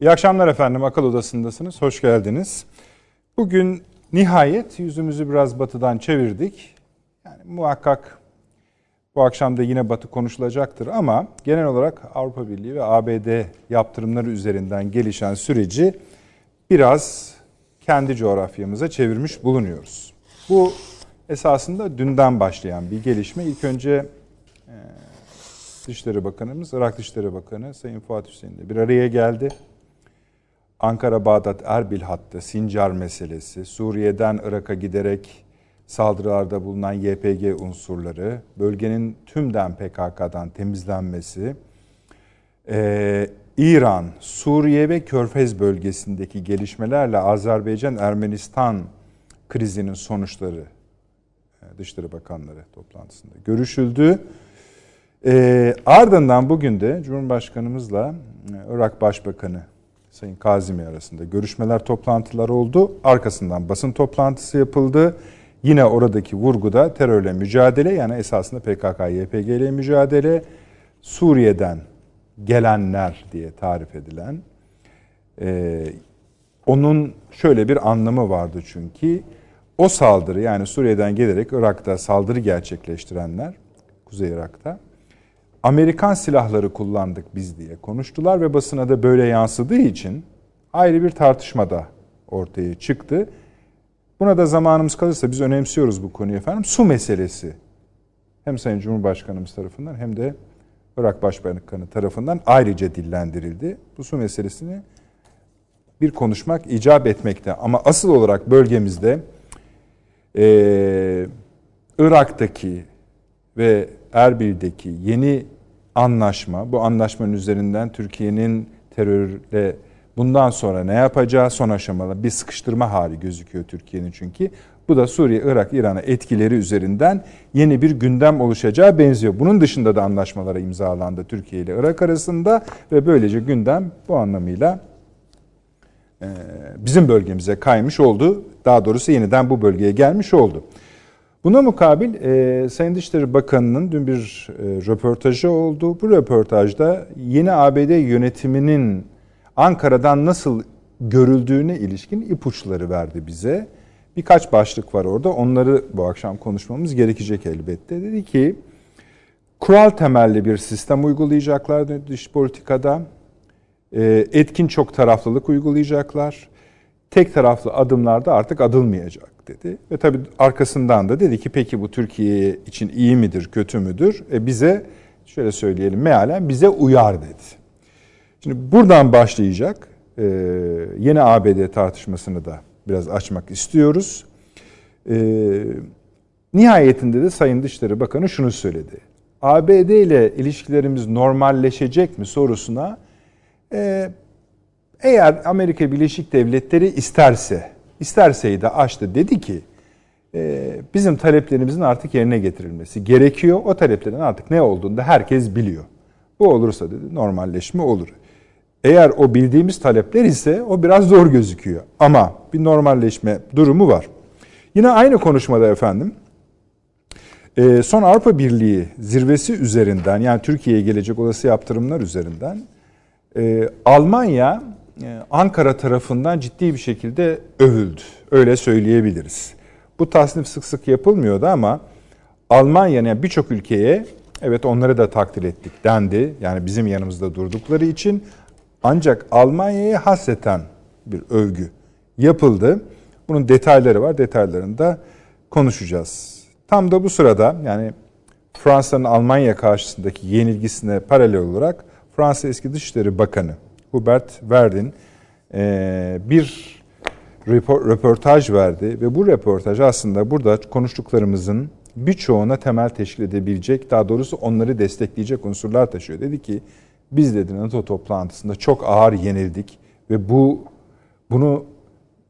İyi akşamlar efendim. Akıl Odası'ndasınız. Hoş geldiniz. Bugün nihayet yüzümüzü biraz batıdan çevirdik. Yani muhakkak bu akşam da yine batı konuşulacaktır ama genel olarak Avrupa Birliği ve ABD yaptırımları üzerinden gelişen süreci biraz kendi coğrafyamıza çevirmiş bulunuyoruz. Bu esasında dünden başlayan bir gelişme. İlk önce Dışişleri Bakanımız, Irak Dışişleri Bakanı Sayın Fuat Hüseyin bir araya geldi. Ankara-Bağdat Erbil hattı, Sincar meselesi, Suriye'den Irak'a giderek saldırılarda bulunan YPG unsurları, bölgenin tümden PKK'dan temizlenmesi, ee, İran, Suriye ve Körfez bölgesindeki gelişmelerle Azerbaycan-Ermenistan krizinin sonuçları e, Dışişleri Bakanları toplantısında görüşüldü. E, ardından bugün de Cumhurbaşkanımızla e, Irak Başbakanı Sayın Kazimi arasında görüşmeler, toplantılar oldu. Arkasından basın toplantısı yapıldı. Yine oradaki vurguda terörle mücadele yani esasında PKK, YPG ile mücadele, Suriye'den gelenler diye tarif edilen e, onun şöyle bir anlamı vardı çünkü o saldırı yani Suriye'den gelerek Irak'ta saldırı gerçekleştirenler Kuzey Irak'ta Amerikan silahları kullandık biz diye konuştular ve basına da böyle yansıdığı için ayrı bir tartışma da ortaya çıktı. Buna da zamanımız kalırsa biz önemsiyoruz bu konuyu efendim. Su meselesi hem Sayın Cumhurbaşkanımız tarafından hem de Irak Başbakanı tarafından ayrıca dillendirildi. Bu su meselesini bir konuşmak icap etmekte. Ama asıl olarak bölgemizde e, Irak'taki ve Erbil'deki yeni anlaşma, bu anlaşmanın üzerinden Türkiye'nin terörle bundan sonra ne yapacağı son aşamalı bir sıkıştırma hali gözüküyor Türkiye'nin çünkü. Bu da Suriye, Irak, İran'a etkileri üzerinden yeni bir gündem oluşacağı benziyor. Bunun dışında da anlaşmalara imzalandı Türkiye ile Irak arasında ve böylece gündem bu anlamıyla bizim bölgemize kaymış oldu. Daha doğrusu yeniden bu bölgeye gelmiş oldu. Buna mukabil e, Sayın Dışişleri Bakanı'nın dün bir e, röportajı oldu. Bu röportajda yeni ABD yönetiminin Ankara'dan nasıl görüldüğüne ilişkin ipuçları verdi bize. Birkaç başlık var orada. Onları bu akşam konuşmamız gerekecek elbette. Dedi ki kural temelli bir sistem uygulayacaklar dış politikada. E, etkin çok taraflılık uygulayacaklar. Tek taraflı adımlarda artık adılmayacak dedi. Ve tabii arkasından da dedi ki peki bu Türkiye için iyi midir, kötü müdür? E bize şöyle söyleyelim mealen bize uyar dedi. Şimdi buradan başlayacak e, yeni ABD tartışmasını da biraz açmak istiyoruz. E, nihayetinde de Sayın Dışişleri Bakanı şunu söyledi. ABD ile ilişkilerimiz normalleşecek mi sorusuna e, eğer Amerika Birleşik Devletleri isterse İsterseydi açtı dedi ki e, bizim taleplerimizin artık yerine getirilmesi gerekiyor. O taleplerin artık ne olduğunu da herkes biliyor. Bu olursa dedi normalleşme olur. Eğer o bildiğimiz talepler ise o biraz zor gözüküyor. Ama bir normalleşme durumu var. Yine aynı konuşmada efendim e, son Avrupa Birliği zirvesi üzerinden yani Türkiye'ye gelecek olası yaptırımlar üzerinden e, Almanya Ankara tarafından ciddi bir şekilde övüldü. Öyle söyleyebiliriz. Bu tasnif sık sık yapılmıyordu ama Almanya'nın yani birçok ülkeye evet onları da takdir ettik dendi. Yani bizim yanımızda durdukları için ancak Almanya'ya hasreten bir övgü yapıldı. Bunun detayları var. Detaylarını da konuşacağız. Tam da bu sırada yani Fransa'nın Almanya karşısındaki yenilgisine paralel olarak Fransa eski Dışişleri Bakanı Hubert Verdin e, bir röportaj verdi ve bu röportaj aslında burada konuştuklarımızın birçoğuna temel teşkil edebilecek, daha doğrusu onları destekleyecek unsurlar taşıyor. Dedi ki biz dedi NATO toplantısında çok ağır yenildik ve bu bunu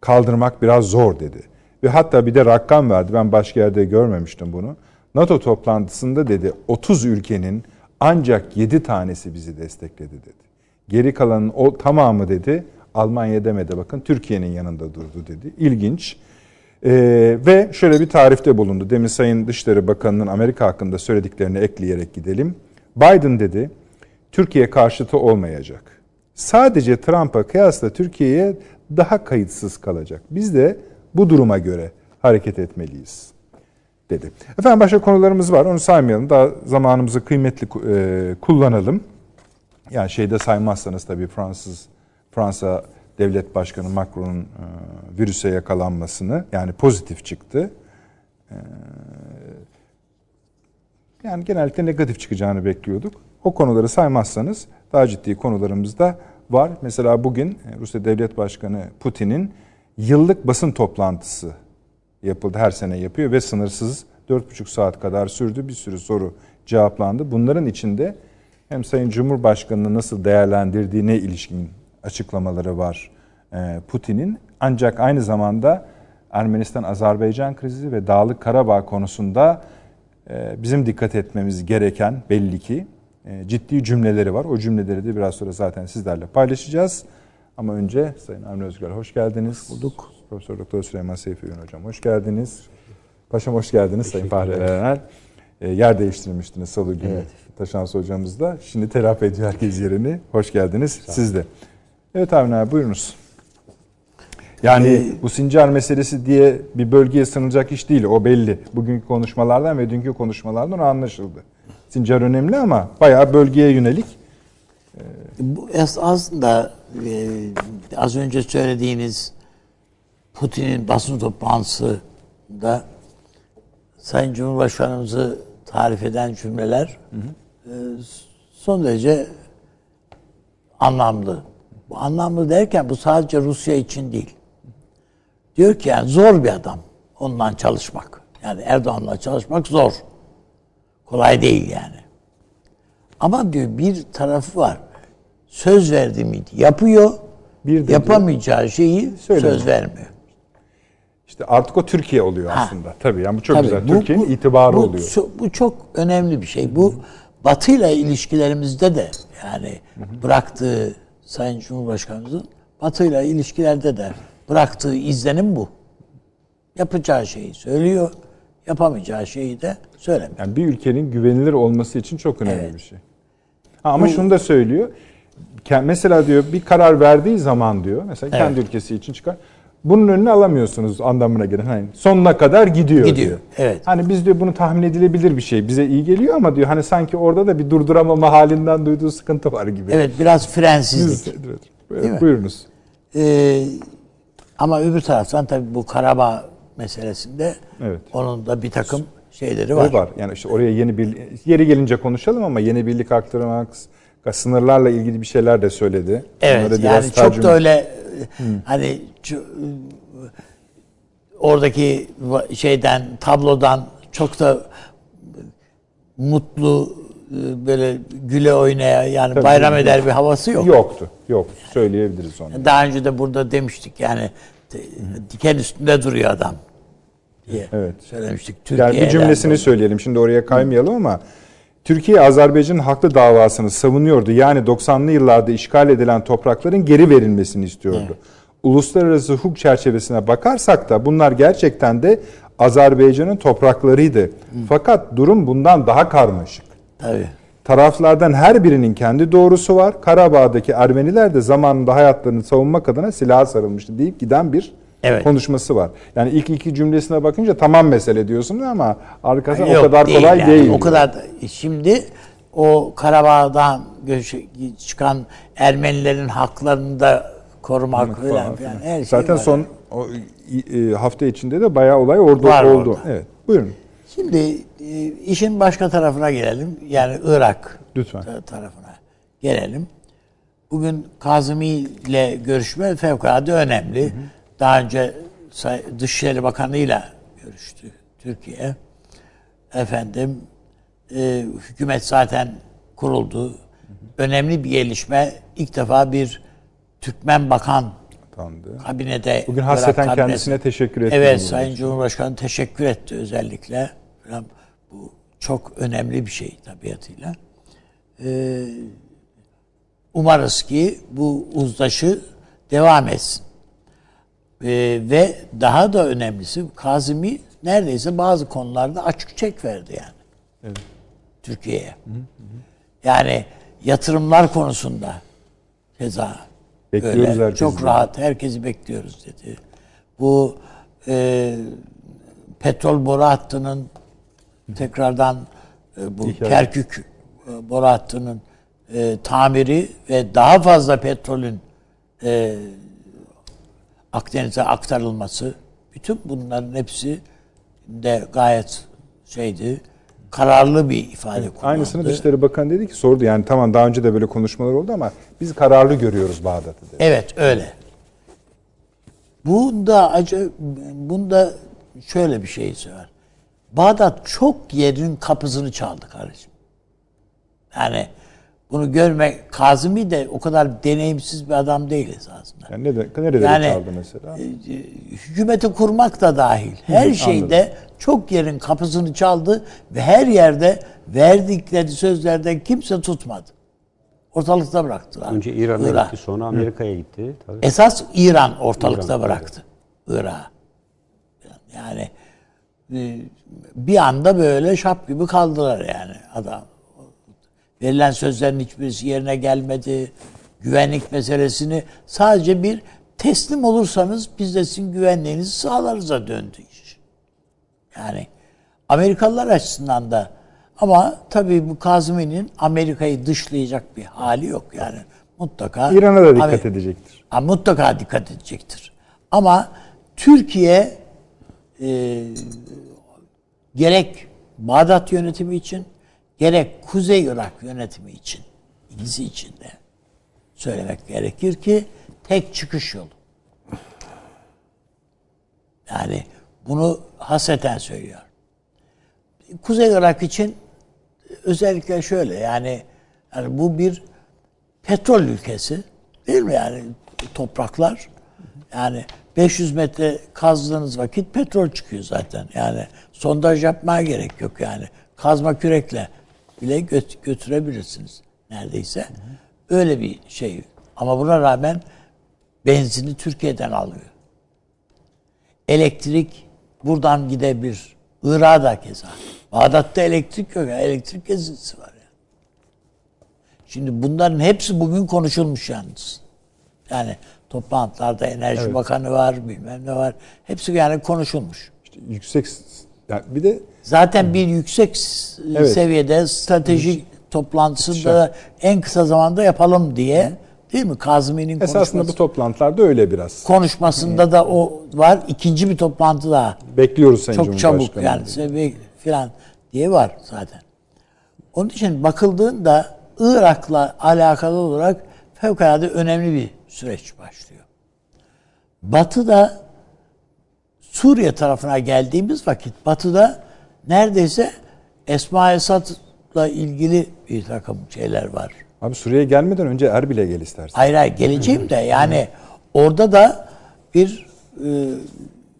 kaldırmak biraz zor dedi. Ve hatta bir de rakam verdi. Ben başka yerde görmemiştim bunu. NATO toplantısında dedi 30 ülkenin ancak 7 tanesi bizi destekledi dedi. Geri kalanın o tamamı dedi Almanya demedi bakın Türkiye'nin yanında durdu dedi. İlginç. Ee, ve şöyle bir tarifte bulundu. Demin Sayın Dışişleri Bakanı'nın Amerika hakkında söylediklerini ekleyerek gidelim. Biden dedi Türkiye karşıtı olmayacak. sadece Trump'a kıyasla Türkiye'ye daha kayıtsız kalacak. Biz de bu duruma göre hareket etmeliyiz dedi. Efendim başka konularımız var. Onu saymayalım. Daha zamanımızı kıymetli e, kullanalım. Yani şeyde saymazsanız tabii Fransız Fransa Devlet Başkanı Macron'un e, virüse yakalanmasını yani pozitif çıktı. E, yani genellikle negatif çıkacağını bekliyorduk. O konuları saymazsanız daha ciddi konularımız da var. Mesela bugün e, Rusya Devlet Başkanı Putin'in yıllık basın toplantısı yapıldı. Her sene yapıyor ve sınırsız 4,5 saat kadar sürdü. Bir sürü soru cevaplandı. Bunların içinde hem Sayın Cumhurbaşkanı'nı nasıl değerlendirdiğine ilişkin açıklamaları var e, Putin'in. Ancak aynı zamanda Ermenistan-Azerbaycan krizi ve Dağlık Karabağ konusunda e, bizim dikkat etmemiz gereken belli ki e, ciddi cümleleri var. O cümleleri de biraz sonra zaten sizlerle paylaşacağız. Ama önce Sayın Avni Özgür hoş geldiniz. Hoş bulduk. Profesör Doktor Süleyman Seyfi Ün Hocam hoş geldiniz. Paşam hoş geldiniz Sayın Fahri Erenel. Yer değiştirmiştiniz salı günü evet. Taşans hocamızla. Şimdi telafi ediyor herkes yerini. Hoş geldiniz siz de. Evet Avni abi buyurunuz. Yani ee, bu Sincar meselesi diye bir bölgeye sınıracak iş değil. O belli. Bugünkü konuşmalardan ve dünkü konuşmalardan anlaşıldı. Sincar önemli ama bayağı bölgeye yönelik. Bu aslında e, az önce söylediğiniz Putin'in basın toplantısında Sayın Cumhurbaşkanımızı tarif eden cümleler hı hı. E, son derece anlamlı. Bu anlamlı derken bu sadece Rusya için değil. Diyor ki yani zor bir adam ondan çalışmak. Yani Erdoğan'la çalışmak zor. Kolay değil yani. Ama diyor bir tarafı var. Söz verdi miydi? Yapıyor. Bir de yapamayacağı diyor, şeyi söylemiyor. söz vermiyor. İşte artık o Türkiye oluyor ha. aslında. Tabii yani bu çok Tabii, güzel. Türkiye'nin itibarı bu, oluyor. Bu çok önemli bir şey. Bu Batı ile ilişkilerimizde de yani bıraktığı Sayın Cumhurbaşkanımızın Batı ile ilişkilerde de bıraktığı izlenim bu. Yapacağı şeyi söylüyor, yapamayacağı şeyi de söylemiyor. Yani bir ülkenin güvenilir olması için çok önemli evet. bir şey. Ha, ama bu, şunu da söylüyor. Mesela diyor bir karar verdiği zaman diyor mesela evet. kendi ülkesi için çıkar bunun önüne alamıyorsunuz anlamına gelen. Hani sonuna kadar gidiyor, gidiyor diyor. Evet. Hani biz diyor bunu tahmin edilebilir bir şey. Bize iyi geliyor ama diyor hani sanki orada da bir durduramama halinden duyduğu sıkıntı var gibi. Evet biraz frensizlik. Evet, evet. Buyurunuz. Ee, ama öbür taraftan tabii bu Karabağ meselesinde evet. onun da bir takım şeyleri var. O var. Yani işte oraya yeni bir yeri gelince konuşalım ama yeni birlik aktarmak, sınırlarla ilgili bir şeyler de söyledi. Evet Onlara yani çok tercüme... da öyle hmm. hani oradaki şeyden tablodan çok da mutlu e, böyle güle oynaya yani Tabii bayram yok. eder bir havası yok. Yoktu. Yok. Söyleyebiliriz onu. Daha önce de burada demiştik yani diken üstünde duruyor adam diye evet. söylemiştik. Türkiye yani bir cümlesini söyleyelim. Şimdi oraya kaymayalım ama Türkiye Azerbaycan'ın haklı davasını savunuyordu. Yani 90'lı yıllarda işgal edilen toprakların geri verilmesini istiyordu. Evet uluslararası hukuk çerçevesine bakarsak da bunlar gerçekten de Azerbaycan'ın topraklarıydı. Hı. Fakat durum bundan daha karmaşık. Tabii. Taraflardan her birinin kendi doğrusu var. Karabağ'daki Ermeniler de zamanında hayatlarını savunmak adına silaha sarılmıştı deyip giden bir evet. konuşması var. Yani ilk iki cümlesine bakınca tamam mesele diyorsunuz ama arkası o kadar değil kolay yani. değil. O kadar da, şimdi o Karabağ'dan çıkan Ermenilerin haklarını da korumak falan, falan filan. Her şey Zaten var son o, e, hafta içinde de bayağı olay orada var oldu. Orada. Evet. Buyurun. Şimdi e, işin başka tarafına gelelim. Yani Irak Lütfen. tarafına gelelim. Bugün Kazımi ile görüşme fevkalade önemli. Hı hı. Daha önce Dışişleri Bakanı ile görüştü Türkiye. Efendim e, hükümet zaten kuruldu. Hı hı. Önemli bir gelişme. İlk defa bir Türkmen Bakan Atandı. kabinede. Bugün hasreten kendisine teşekkür etti. Evet Sayın Cumhurbaşkanı teşekkür etti özellikle. Bu çok önemli bir şey tabiatıyla. Ee, umarız ki bu uzlaşı devam etsin. Ee, ve daha da önemlisi Kazimi neredeyse bazı konularda açık çek verdi yani. Evet. Türkiye'ye. Yani yatırımlar konusunda keza Bekliyoruz öyle. herkesi. Çok rahat herkesi bekliyoruz dedi. Bu e, petrol boru hattının tekrardan e, bu Hikaye. Kerkük e, boru hattının e, tamiri ve daha fazla petrolün e, Akdeniz'e aktarılması bütün bunların hepsi de gayet şeydi kararlı bir ifade kullandı. Aynısını Dışişleri Bakanı dedi ki sordu yani tamam daha önce de böyle konuşmalar oldu ama biz kararlı görüyoruz Bağdat'ı dedi. Evet öyle. Bunda acı bunda şöyle bir şey var. Bağdat çok yerin kapısını çaldı kardeşim. Yani bunu görmek Kazımi de o kadar deneyimsiz bir adam değil esasında. Yani ne de, nerede Yani- kaldı mesela? E, Hükümeti kurmak da dahil. Her şeyde çok yerin kapısını çaldı ve her yerde verdikleri sözlerden kimse tutmadı. Ortalıkta bıraktılar. Önce İran'a Irak. gitti, sonra Amerika'ya gitti. Tabii. Esas İran ortalıkta İran, bıraktı Irak'ı. Yani e, bir anda böyle şap gibi kaldılar yani adam. Verilen sözlerin hiçbirisi yerine gelmedi. Güvenlik meselesini sadece bir teslim olursanız biz de sizin güvenliğinizi sağlarız'a döndü iş. Yani Amerikalılar açısından da ama tabii bu Kazımi'nin Amerika'yı dışlayacak bir hali yok yani. Mutlaka İran'a da dikkat Amer- edecektir. Ha, mutlaka dikkat edecektir. Ama Türkiye e, gerek Bağdat yönetimi için gerek Kuzey Irak yönetimi için ikisi için de söylemek gerekir ki tek çıkış yolu. Yani bunu hasreten söylüyor. Kuzey Irak için özellikle şöyle yani, yani bu bir petrol ülkesi değil mi yani topraklar yani 500 metre kazdığınız vakit petrol çıkıyor zaten yani sondaj yapmaya gerek yok yani kazma kürekle bile göt- götürebilirsiniz neredeyse öyle bir şey ama buna rağmen benzini Türkiye'den alıyor elektrik buradan gidebilir Irak'a da keza Bağdat'ta elektrik yok ya elektrik kesintisi var yani. Şimdi bunların hepsi bugün konuşulmuş yalnız. Yani toplantılarda Enerji Evet. Bakanı var, bilmem ne var. Hepsi yani konuşulmuş. İşte yüksek yani bir de Zaten bir yüksek Evet. seviyede stratejik toplantısında da en kısa zamanda yapalım diye değil mi? Kazımi'nin esasında bu toplantılarda öyle biraz. konuşmasında da o var. İkinci bir toplantı daha. Bekliyoruz Sayın Çok çabuk yani seviye filan diye var zaten. Onun için bakıldığında Irak'la alakalı olarak fevkalade önemli bir süreç başlıyor. Batı'da Suriye tarafına geldiğimiz vakit Batı'da neredeyse Esma Esad'la ilgili bir takım şeyler var. Abi Suriye'ye gelmeden önce Erbil'e gel istersen. Hayır hayır geleceğim de yani orada da bir e,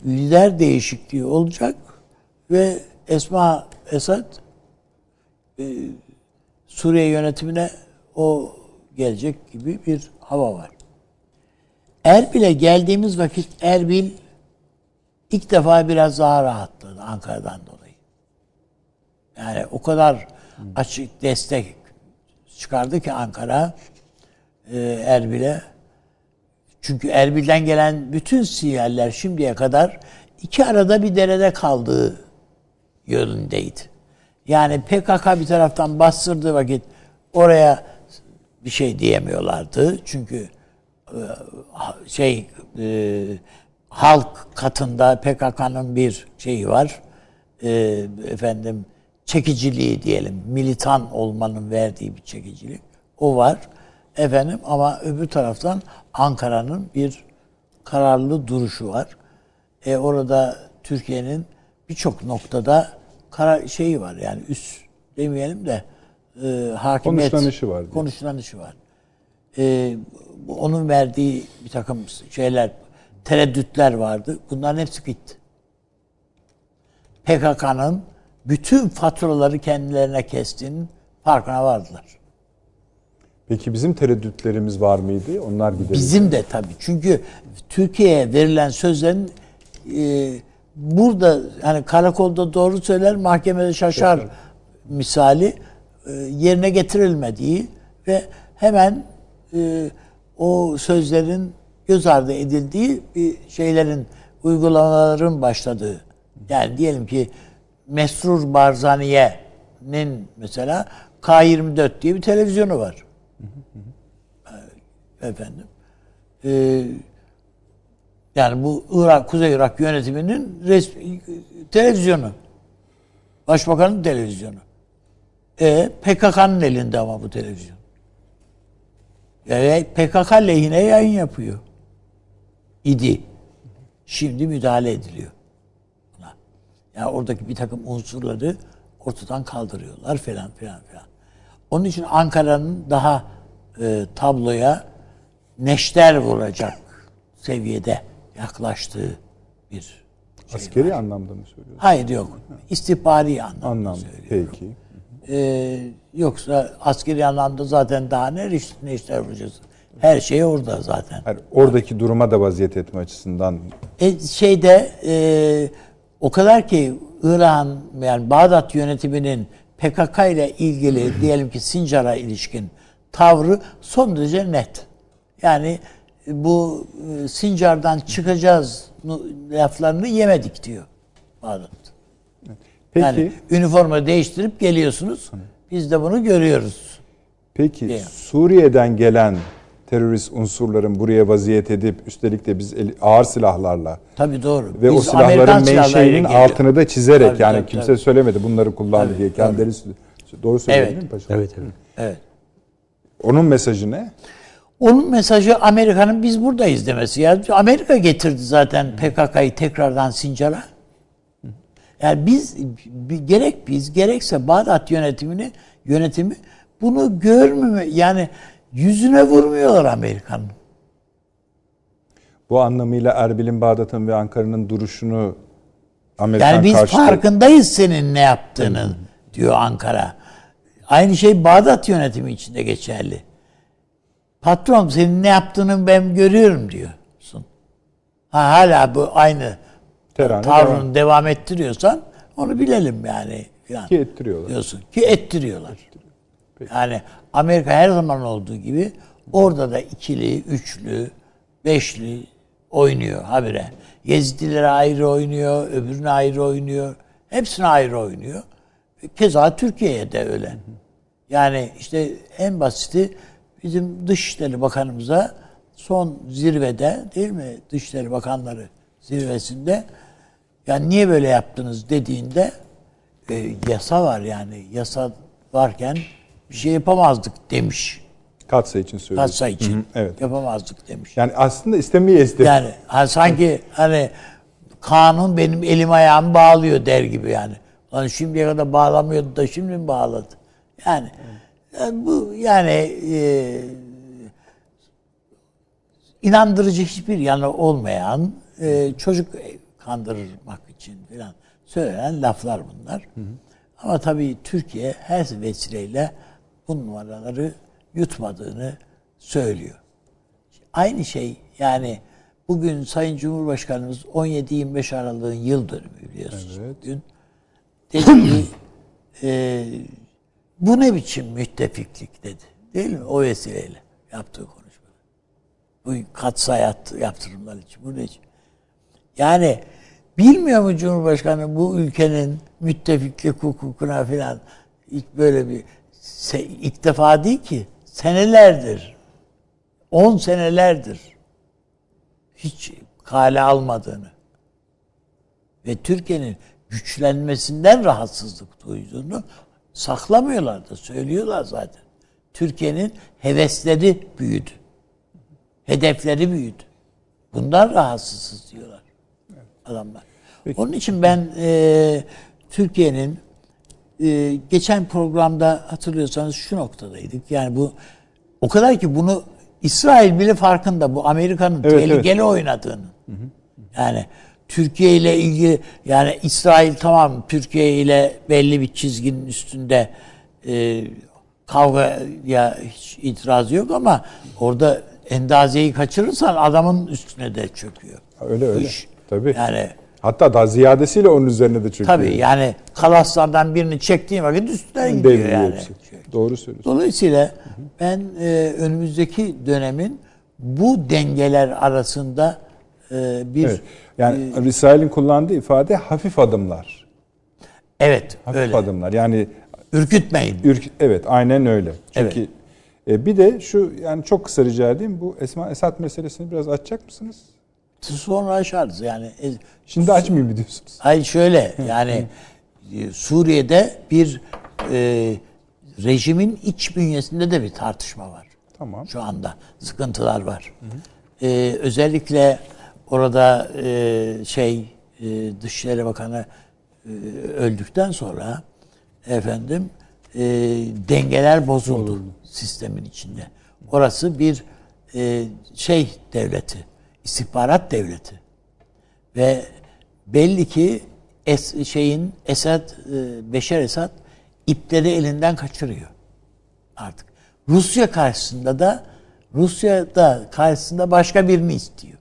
lider değişikliği olacak ve Esma Esad e, Suriye yönetimine o gelecek gibi bir hava var. Erbil'e geldiğimiz vakit Erbil ilk defa biraz daha rahatladı Ankara'dan dolayı. Yani o kadar açık destek çıkardı ki Ankara e, Erbil'e. Çünkü Erbil'den gelen bütün sinyaller şimdiye kadar iki arada bir derede kaldığı yönündeydi. Yani PKK bir taraftan bastırdığı vakit oraya bir şey diyemiyorlardı. Çünkü e, şey e, halk katında PKK'nın bir şeyi var. Efendim çekiciliği diyelim. Militan olmanın verdiği bir çekicilik. O var. Efendim ama öbür taraftan Ankara'nın bir kararlı duruşu var. E, orada Türkiye'nin birçok noktada karar şeyi var yani üst demeyelim de e, hakimiyet Konuşlanışı var diye. konuşlanışı var. E, onun verdiği bir takım şeyler tereddütler vardı. Bunların hepsi gitti. PKK'nın bütün faturaları kendilerine kestiğinin farkına vardılar. Peki bizim tereddütlerimiz var mıydı? Onlar giderildi. Bizim de tabii. Çünkü Türkiye'ye verilen sözlerin e, burada hani karakolda doğru söyler, mahkemede şaşar misali e, yerine getirilmediği ve hemen e, o sözlerin göz ardı edildiği bir şeylerin uygulamaların başladığı. Yani diyelim ki Mesrur Barzaniye'nin mesela K24 diye bir televizyonu var. Efendim. Ee, yani bu Irak, Kuzey Irak yönetiminin resmi, televizyonu. Başbakanın televizyonu. E, PKK'nın elinde ama bu televizyon. Yani PKK lehine yayın yapıyor. İdi. Şimdi müdahale ediliyor. Yani oradaki bir takım unsurları ortadan kaldırıyorlar falan filan filan. Onun için Ankara'nın daha e, tabloya neşter vuracak seviyede yaklaştığı bir şey Askeri var. anlamda mı söylüyorsun? Hayır yok. İstihbari anlamda, Anlamda. söylüyorum. Peki. Ee, yoksa askeri anlamda zaten daha ne, iş- ne işler vuracağız? Her şey orada zaten. Hayır, oradaki duruma da vaziyet etme açısından E, şeyde e, o kadar ki İran yani Bağdat yönetiminin PKK ile ilgili diyelim ki Sincar'a ilişkin tavrı son derece net. Yani bu e, Sincar'dan çıkacağız laflarını yemedik diyor Bağdat. Peki, Yani üniforma değiştirip geliyorsunuz. Biz de bunu görüyoruz. peki Diyor. Suriye'den gelen terörist unsurların buraya vaziyet edip üstelik de biz el- ağır silahlarla Tabii doğru. ve o Biz Amerikan silahların menşeinin altını da çizerek Tabii, yani tabii, kimse tabii. söylemedi bunları kullandı Tabii, diye kendileri doğru söylüyor değil mi paşam? Evet evet. Evet. Onun mesajı ne? Onun mesajı Amerika'nın biz buradayız demesi. Ya Amerika getirdi zaten PKK'yı tekrardan Sincar'a. Yani biz bi- gerek biz gerekse Bağdat yönetimini yönetimi bunu görmüyor. Yani yüzüne vurmuyorlar Amerika'nın. Bu anlamıyla Erbil'in, Bağdat'ın ve Ankara'nın duruşunu Amerikan Yani biz karşıtı- farkındayız senin ne yaptığının diyor Ankara. Aynı şey Bağdat yönetimi için de geçerli. Patron senin ne yaptığını ben görüyorum diyorsun. Ha, hala bu aynı Terane tavrını devam. devam. ettiriyorsan onu bilelim yani. Falan Ki ettiriyorlar. diyorsun ki ettiriyorlar. Yani Amerika her zaman olduğu gibi orada da ikili, üçlü, beşli oynuyor habire. Yezidilere ayrı oynuyor, öbürüne ayrı oynuyor. Hepsine ayrı oynuyor. Keza Türkiye'ye de öyle. Yani işte en basiti bizim Dışişleri Bakanımıza son zirvede değil mi? Dışişleri Bakanları zirvesinde yani niye böyle yaptınız dediğinde e, yasa var yani. Yasa varken bir şey yapamazdık demiş. Katsa için söylüyorum. Katsa için. Hı hı, evet. Yapamazdık demiş. Yani aslında istemeyiz de. Yani ha, sanki hani kanun benim elim ayağımı bağlıyor der gibi yani. Lan şimdiye kadar bağlamıyordu da şimdi mi bağladı? Yani, yani bu yani e, inandırıcı hiçbir yanı olmayan e, çocuk kandırmak için falan söylenen laflar bunlar. Ama tabii Türkiye her vesileyle bu numaraları yutmadığını söylüyor. Aynı şey yani bugün Sayın Cumhurbaşkanımız 17-25 Aralık'ın yıl dönümü biliyorsunuz Evet. bugün. Dedi ki e, bu ne biçim müttefiklik dedi. Değil mi? O vesileyle yaptığı konuşma. Bu katsayı yat- yaptırımlar için. Bu ne için? Yani bilmiyor mu Cumhurbaşkanı bu ülkenin müttefiklik hukukuna falan hiç böyle bir se- ilk defa değil ki senelerdir 10 senelerdir hiç kale almadığını ve Türkiye'nin güçlenmesinden rahatsızlık duyduğunu saklamıyorlar da söylüyorlar zaten. Türkiye'nin hevesleri büyüdü. Hedefleri büyüdü. Bundan rahatsızız diyorlar adamlar. Onun için ben e, Türkiye'nin e, geçen programda hatırlıyorsanız şu noktadaydık. Yani bu o kadar ki bunu İsrail bile farkında bu Amerika'nın Evet, tehlikeli oynadığını. Yani Türkiye ile ilgili yani İsrail tamam Türkiye ile belli bir çizginin üstünde e, kavgaya hiç itiraz yok ama orada endazeyi kaçırırsan adamın üstüne de çöküyor. Öyle öyle. iş. Tabii. Yani Hatta daha ziyadesiyle onun üzerine de çöküyor. tabii yani kalaslardan birini çektiğin vakit üstüne gidiyor Devriyor yani. hepsi. Doğru söylüyorsun. Dolayısıyla ben e, önümüzdeki dönemin bu dengeler arasında e, bir Evet. Yani Risale'nin kullandığı ifade hafif adımlar. evet Hafif öyle. adımlar. Yani Ürkütmeyin. ürk evet aynen öyle. Çünkü e, bir de şu yani çok kısa rica edeyim bu Esma Esat meselesini biraz açacak mısınız? Sonra aşarız yani. E, Şimdi açmayayım mı diyorsunuz? Hayır şöyle yani e, Suriye'de bir e, rejimin iç bünyesinde de bir tartışma var. Tamam. Şu anda sıkıntılar var. E, özellikle orada e, şey e, Dışişleri Bakanı e, öldükten sonra efendim e, dengeler bozuldu sistemin içinde. Orası bir e, şey devleti, istihbarat devleti ve belli ki es, şeyin Esad e, Beşer Esad ipleri elinden kaçırıyor artık. Rusya karşısında da Rusya da karşısında başka birini istiyor.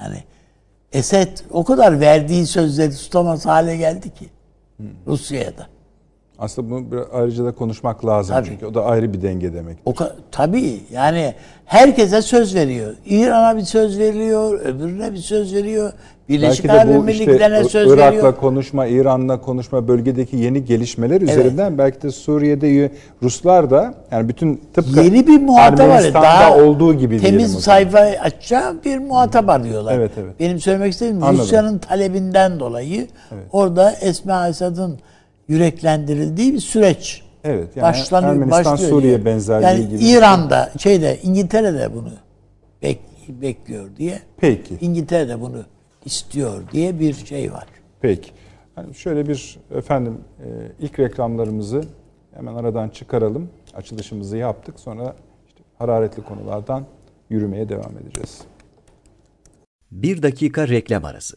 Yani Esed o kadar verdiği sözleri tutamaz hale geldi ki Rusya'ya da. Aslında bunu biraz ayrıca da konuşmak lazım Tabii. çünkü o da ayrı bir denge demek. O tabii yani herkese söz veriyor. İran'a bir söz veriyor, öbürüne bir söz veriyor. Birleşik Arap bu işte Emirlikleri'ne söz Irak'la veriyor. konuşma, İran'la konuşma, bölgedeki yeni gelişmeler üzerinden belki de Suriye'de Ruslar da yani bütün tıpkı Yeni bir muhatap var. Daha olduğu gibi temiz sayfa açacağım bir muhatap arıyorlar. Evet, evet. Benim söylemek istediğim. Rusya'nın talebinden dolayı orada Esma Esad'ın yüreklendirildiği bir süreç. Evet, yani başlanıyor, Ermenistan, başlıyor Suriye diye. benzerliği yani gibi. İran'da şeyde İngiltere'de bunu bek- bekliyor diye. Peki. İngiltere bunu istiyor diye bir şey var. Peki. Hani şöyle bir efendim e, ilk reklamlarımızı hemen aradan çıkaralım. Açılışımızı yaptık. Sonra işte hararetli konulardan yürümeye devam edeceğiz. Bir dakika reklam arası.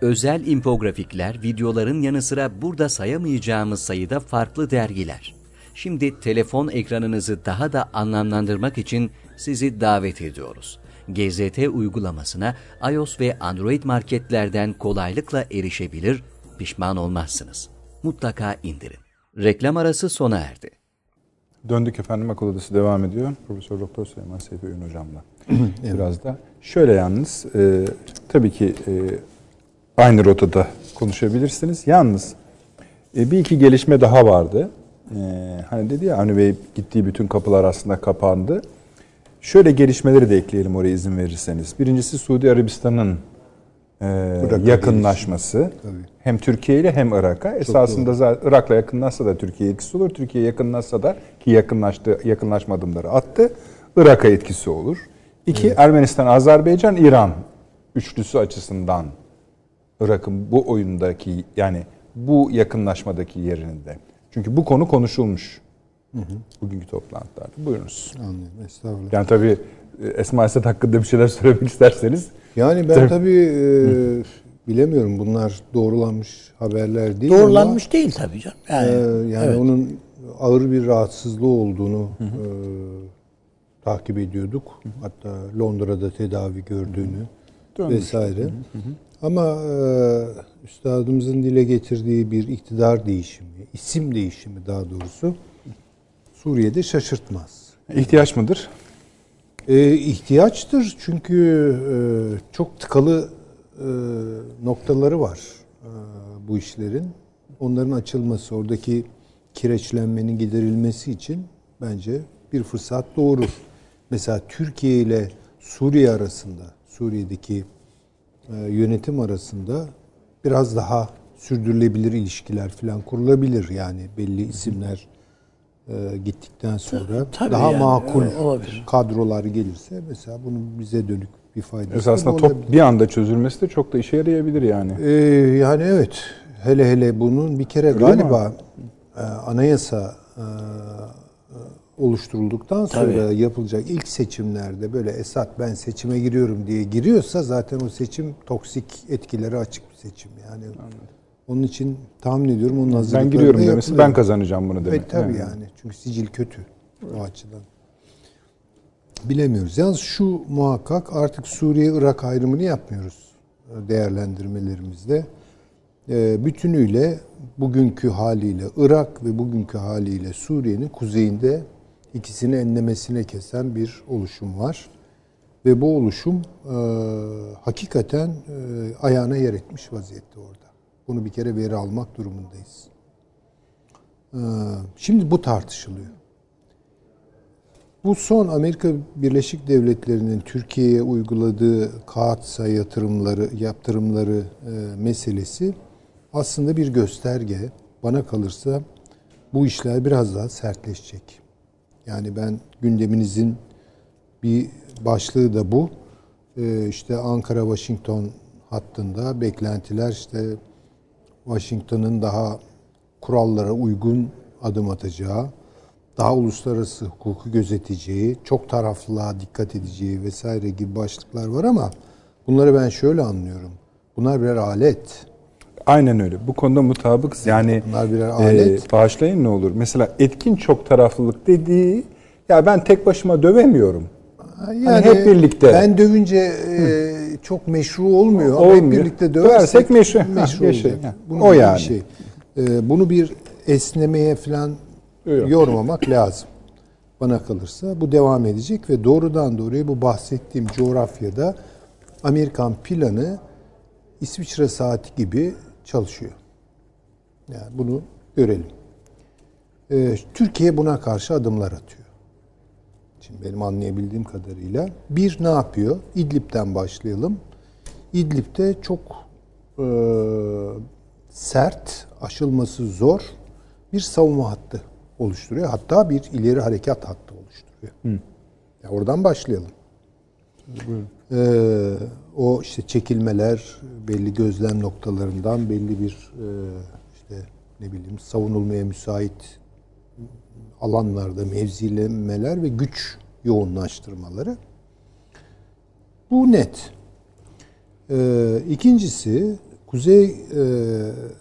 Özel infografikler, videoların yanı sıra burada sayamayacağımız sayıda farklı dergiler. Şimdi telefon ekranınızı daha da anlamlandırmak için sizi davet ediyoruz. GZT uygulamasına iOS ve Android marketlerden kolaylıkla erişebilir, pişman olmazsınız. Mutlaka indirin. Reklam arası sona erdi. Döndük efendim akıl odası devam ediyor. Profesör Doktor Süleyman Seyfi Öğün hocamla. Biraz da şöyle yalnız e, tabii ki e, aynı rotada konuşabilirsiniz. Yalnız e, bir iki gelişme daha vardı. E, hani dedi ya Avni Bey gittiği bütün kapılar aslında kapandı. Şöyle gelişmeleri de ekleyelim oraya izin verirseniz. Birincisi Suudi Arabistan'ın e, yakınlaşması. Hem Türkiye ile hem Irak'a. Esasında zaten Irak'la yakınlaşsa da Türkiye etkisi olur. Türkiye yakınlaşsa da ki yakınlaştı, yakınlaşma adımları attı. Irak'a etkisi olur. İki, Ermenistan, Azerbaycan, İran üçlüsü açısından Irak'ın bu oyundaki yani bu yakınlaşmadaki yerinde. Çünkü bu konu konuşulmuş. Bugünkü toplantılarda. Buyurunuz. Anlıyorum. Estağfurullah. Yani tabii e, Esma Esat hakkında bir şeyler söylemek isterseniz. Yani ben Tabii. tabii e, bilemiyorum bunlar doğrulanmış haberler değil Doğrulanmış değil tabii canım. ama Yani, e, yani evet. onun ağır bir rahatsızlığı olduğunu e, takip ediyorduk. Hatta Londra'da tedavi gördüğünü Dönmüş. vesaire. Ama e, üstadımızın dile getirdiği bir iktidar değişimi, isim değişimi daha doğrusu Suriye'de şaşırtmaz. İhtiyaç mıdır? E, ihtiyaçtır çünkü e, çok tıkalı e, noktaları var e, bu işlerin. Onların açılması, oradaki kireçlenmenin giderilmesi için bence bir fırsat doğurur. Mesela Türkiye ile Suriye arasında, Suriye'deki yönetim arasında biraz daha sürdürülebilir ilişkiler falan kurulabilir. Yani belli isimler e, gittikten sonra tabii daha yani, makul olabilir. kadrolar gelirse mesela bunun bize dönük bir faydası Esasında da top olabilir. bir anda çözülmesi de çok da işe yarayabilir yani. Ee, yani evet. Hele hele bunun bir kere Öyle galiba e, anayasa e, oluşturulduktan sonra Tabii. yapılacak ilk seçimlerde böyle Esat ben seçime giriyorum diye giriyorsa zaten o seçim toksik etkileri açık bir seçim. Yani Anladım. onun için tahmin ediyorum onun hazırlıkları Ben giriyorum demesi ben kazanacağım bunu demek. Evet tabii yani. yani. Çünkü sicil kötü o açıdan. Bilemiyoruz. Yalnız şu muhakkak artık Suriye-Irak ayrımını yapmıyoruz değerlendirmelerimizde. Ee, bütünüyle bugünkü haliyle Irak ve bugünkü haliyle Suriye'nin kuzeyinde ikisini enlemesine kesen bir oluşum var. Ve bu oluşum e, hakikaten e, ayağına yer etmiş vaziyette orada. Bunu bir kere veri almak durumundayız. E, şimdi bu tartışılıyor. Bu son Amerika Birleşik Devletleri'nin Türkiye'ye uyguladığı kağıtsa yatırımları, yaptırımları e, meselesi aslında bir gösterge. Bana kalırsa bu işler biraz daha sertleşecek. Yani ben gündeminizin bir başlığı da bu. Ee, işte Ankara-Washington hattında beklentiler işte Washington'ın daha kurallara uygun adım atacağı, daha uluslararası hukuku gözeteceği, çok taraflılığa dikkat edeceği vesaire gibi başlıklar var ama bunları ben şöyle anlıyorum. Bunlar birer alet. Aynen öyle. Bu konuda mutabıkız. Yani. E, bağışlayın ne olur. Mesela etkin çok taraflılık dediği ya ben tek başıma dövemiyorum. Yani hani hep birlikte. Ben dövünce e, çok meşru olmuyor. olmuyor. Hep birlikte döversek, meşru, meşru olacak. Bunu o yani. Bir şey. E, bunu bir esnemeye falan Yok. yormamak lazım. Bana kalırsa bu devam edecek ve doğrudan doğruya bu bahsettiğim coğrafyada Amerikan planı İsviçre saati gibi çalışıyor. Yani bunu görelim. Ee, Türkiye buna karşı adımlar atıyor. Şimdi benim anlayabildiğim kadarıyla bir ne yapıyor? İdlib'den başlayalım. İdlib'de çok e, sert, aşılması zor bir savunma hattı oluşturuyor. Hatta bir ileri harekat hattı oluşturuyor. Hı. Yani oradan başlayalım. Buyurun. Ee, o işte çekilmeler belli gözlem noktalarından belli bir e, işte ne bileyim savunulmaya müsait alanlarda mevzilemeler ve güç yoğunlaştırmaları. Bu net. Ee, ikincisi Kuzey e,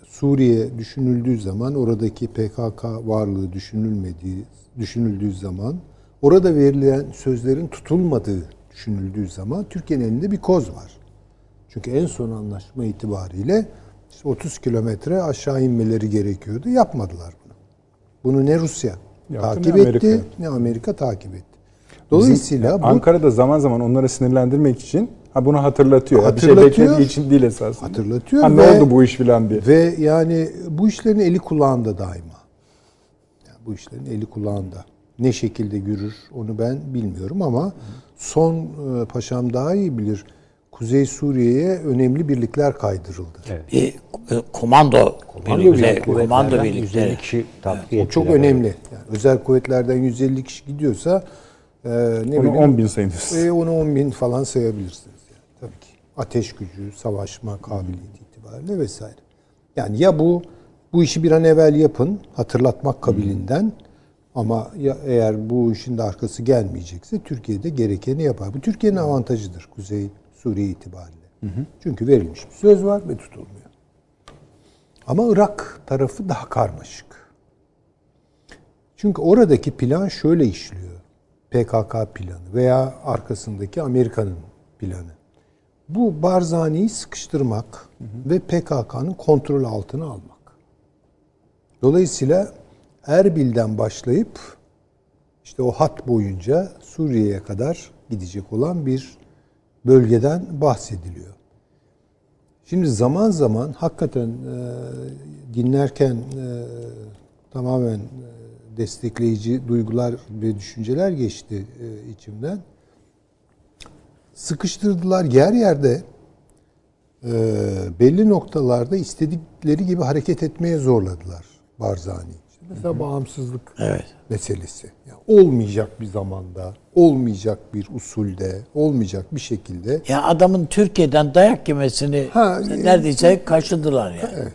Suriye düşünüldüğü zaman oradaki PKK varlığı düşünülmediği düşünüldüğü zaman orada verilen sözlerin tutulmadığı düşünüldüğü zaman Türkiye'nin elinde bir koz var. Çünkü en son anlaşma itibariyle işte 30 kilometre aşağı inmeleri gerekiyordu. Yapmadılar bunu. Bunu ne Rusya Yaptı, takip ne etti Amerika. ne Amerika takip etti. Dolayısıyla Bizim, bu, Ankara'da zaman zaman onları sinirlendirmek için ha bunu hatırlatıyor. hatırlatıyor bir şey beklediği için değil esasında. Hatırlatıyor. Ha, ve, ne oldu bu iş filan diye. Ve yani bu işlerin eli kulağında daima. Yani bu işlerin eli kulağında. Ne şekilde yürür onu ben bilmiyorum ama son e, paşam daha iyi bilir. Kuzey Suriye'ye önemli birlikler kaydırıldı. Evet. Bir e, komando komando birlikleri, komando birlikleri. 150 kişi takviye O çok önemli. Yani özel kuvvetlerden 150 kişi gidiyorsa e, ne onu 10 bin sayınız. E, onu 10 bin falan sayabilirsiniz. Yani. Tabii ki. Ateş gücü, savaşma kabiliyeti itibariyle vesaire. Yani ya bu bu işi bir an evvel yapın, hatırlatmak kabilinden. Hmm ama ya eğer bu işin de arkası gelmeyecekse Türkiye'de gerekeni yapar. Bu Türkiye'nin avantajıdır Kuzey Suriye itibariyle. Hı hı. Çünkü verilmiş bir söz var ve tutulmuyor. Ama Irak tarafı daha karmaşık. Çünkü oradaki plan şöyle işliyor. PKK planı veya arkasındaki Amerika'nın planı. Bu Barzani'yi sıkıştırmak hı hı. ve PKK'nın kontrol altına almak. Dolayısıyla Erbil'den başlayıp işte o hat boyunca Suriye'ye kadar gidecek olan bir bölgeden bahsediliyor. Şimdi zaman zaman hakikaten e, dinlerken e, tamamen e, destekleyici duygular ve düşünceler geçti e, içimden. Sıkıştırdılar yer yerde e, belli noktalarda istedikleri gibi hareket etmeye zorladılar Barzani. Mesela bağımsızlık evet. meselesi. Yani olmayacak bir zamanda, olmayacak bir usulde, olmayacak bir şekilde. Ya adamın Türkiye'den dayak yemesini ha, neredeyse e, kaçırdılar yani. Evet.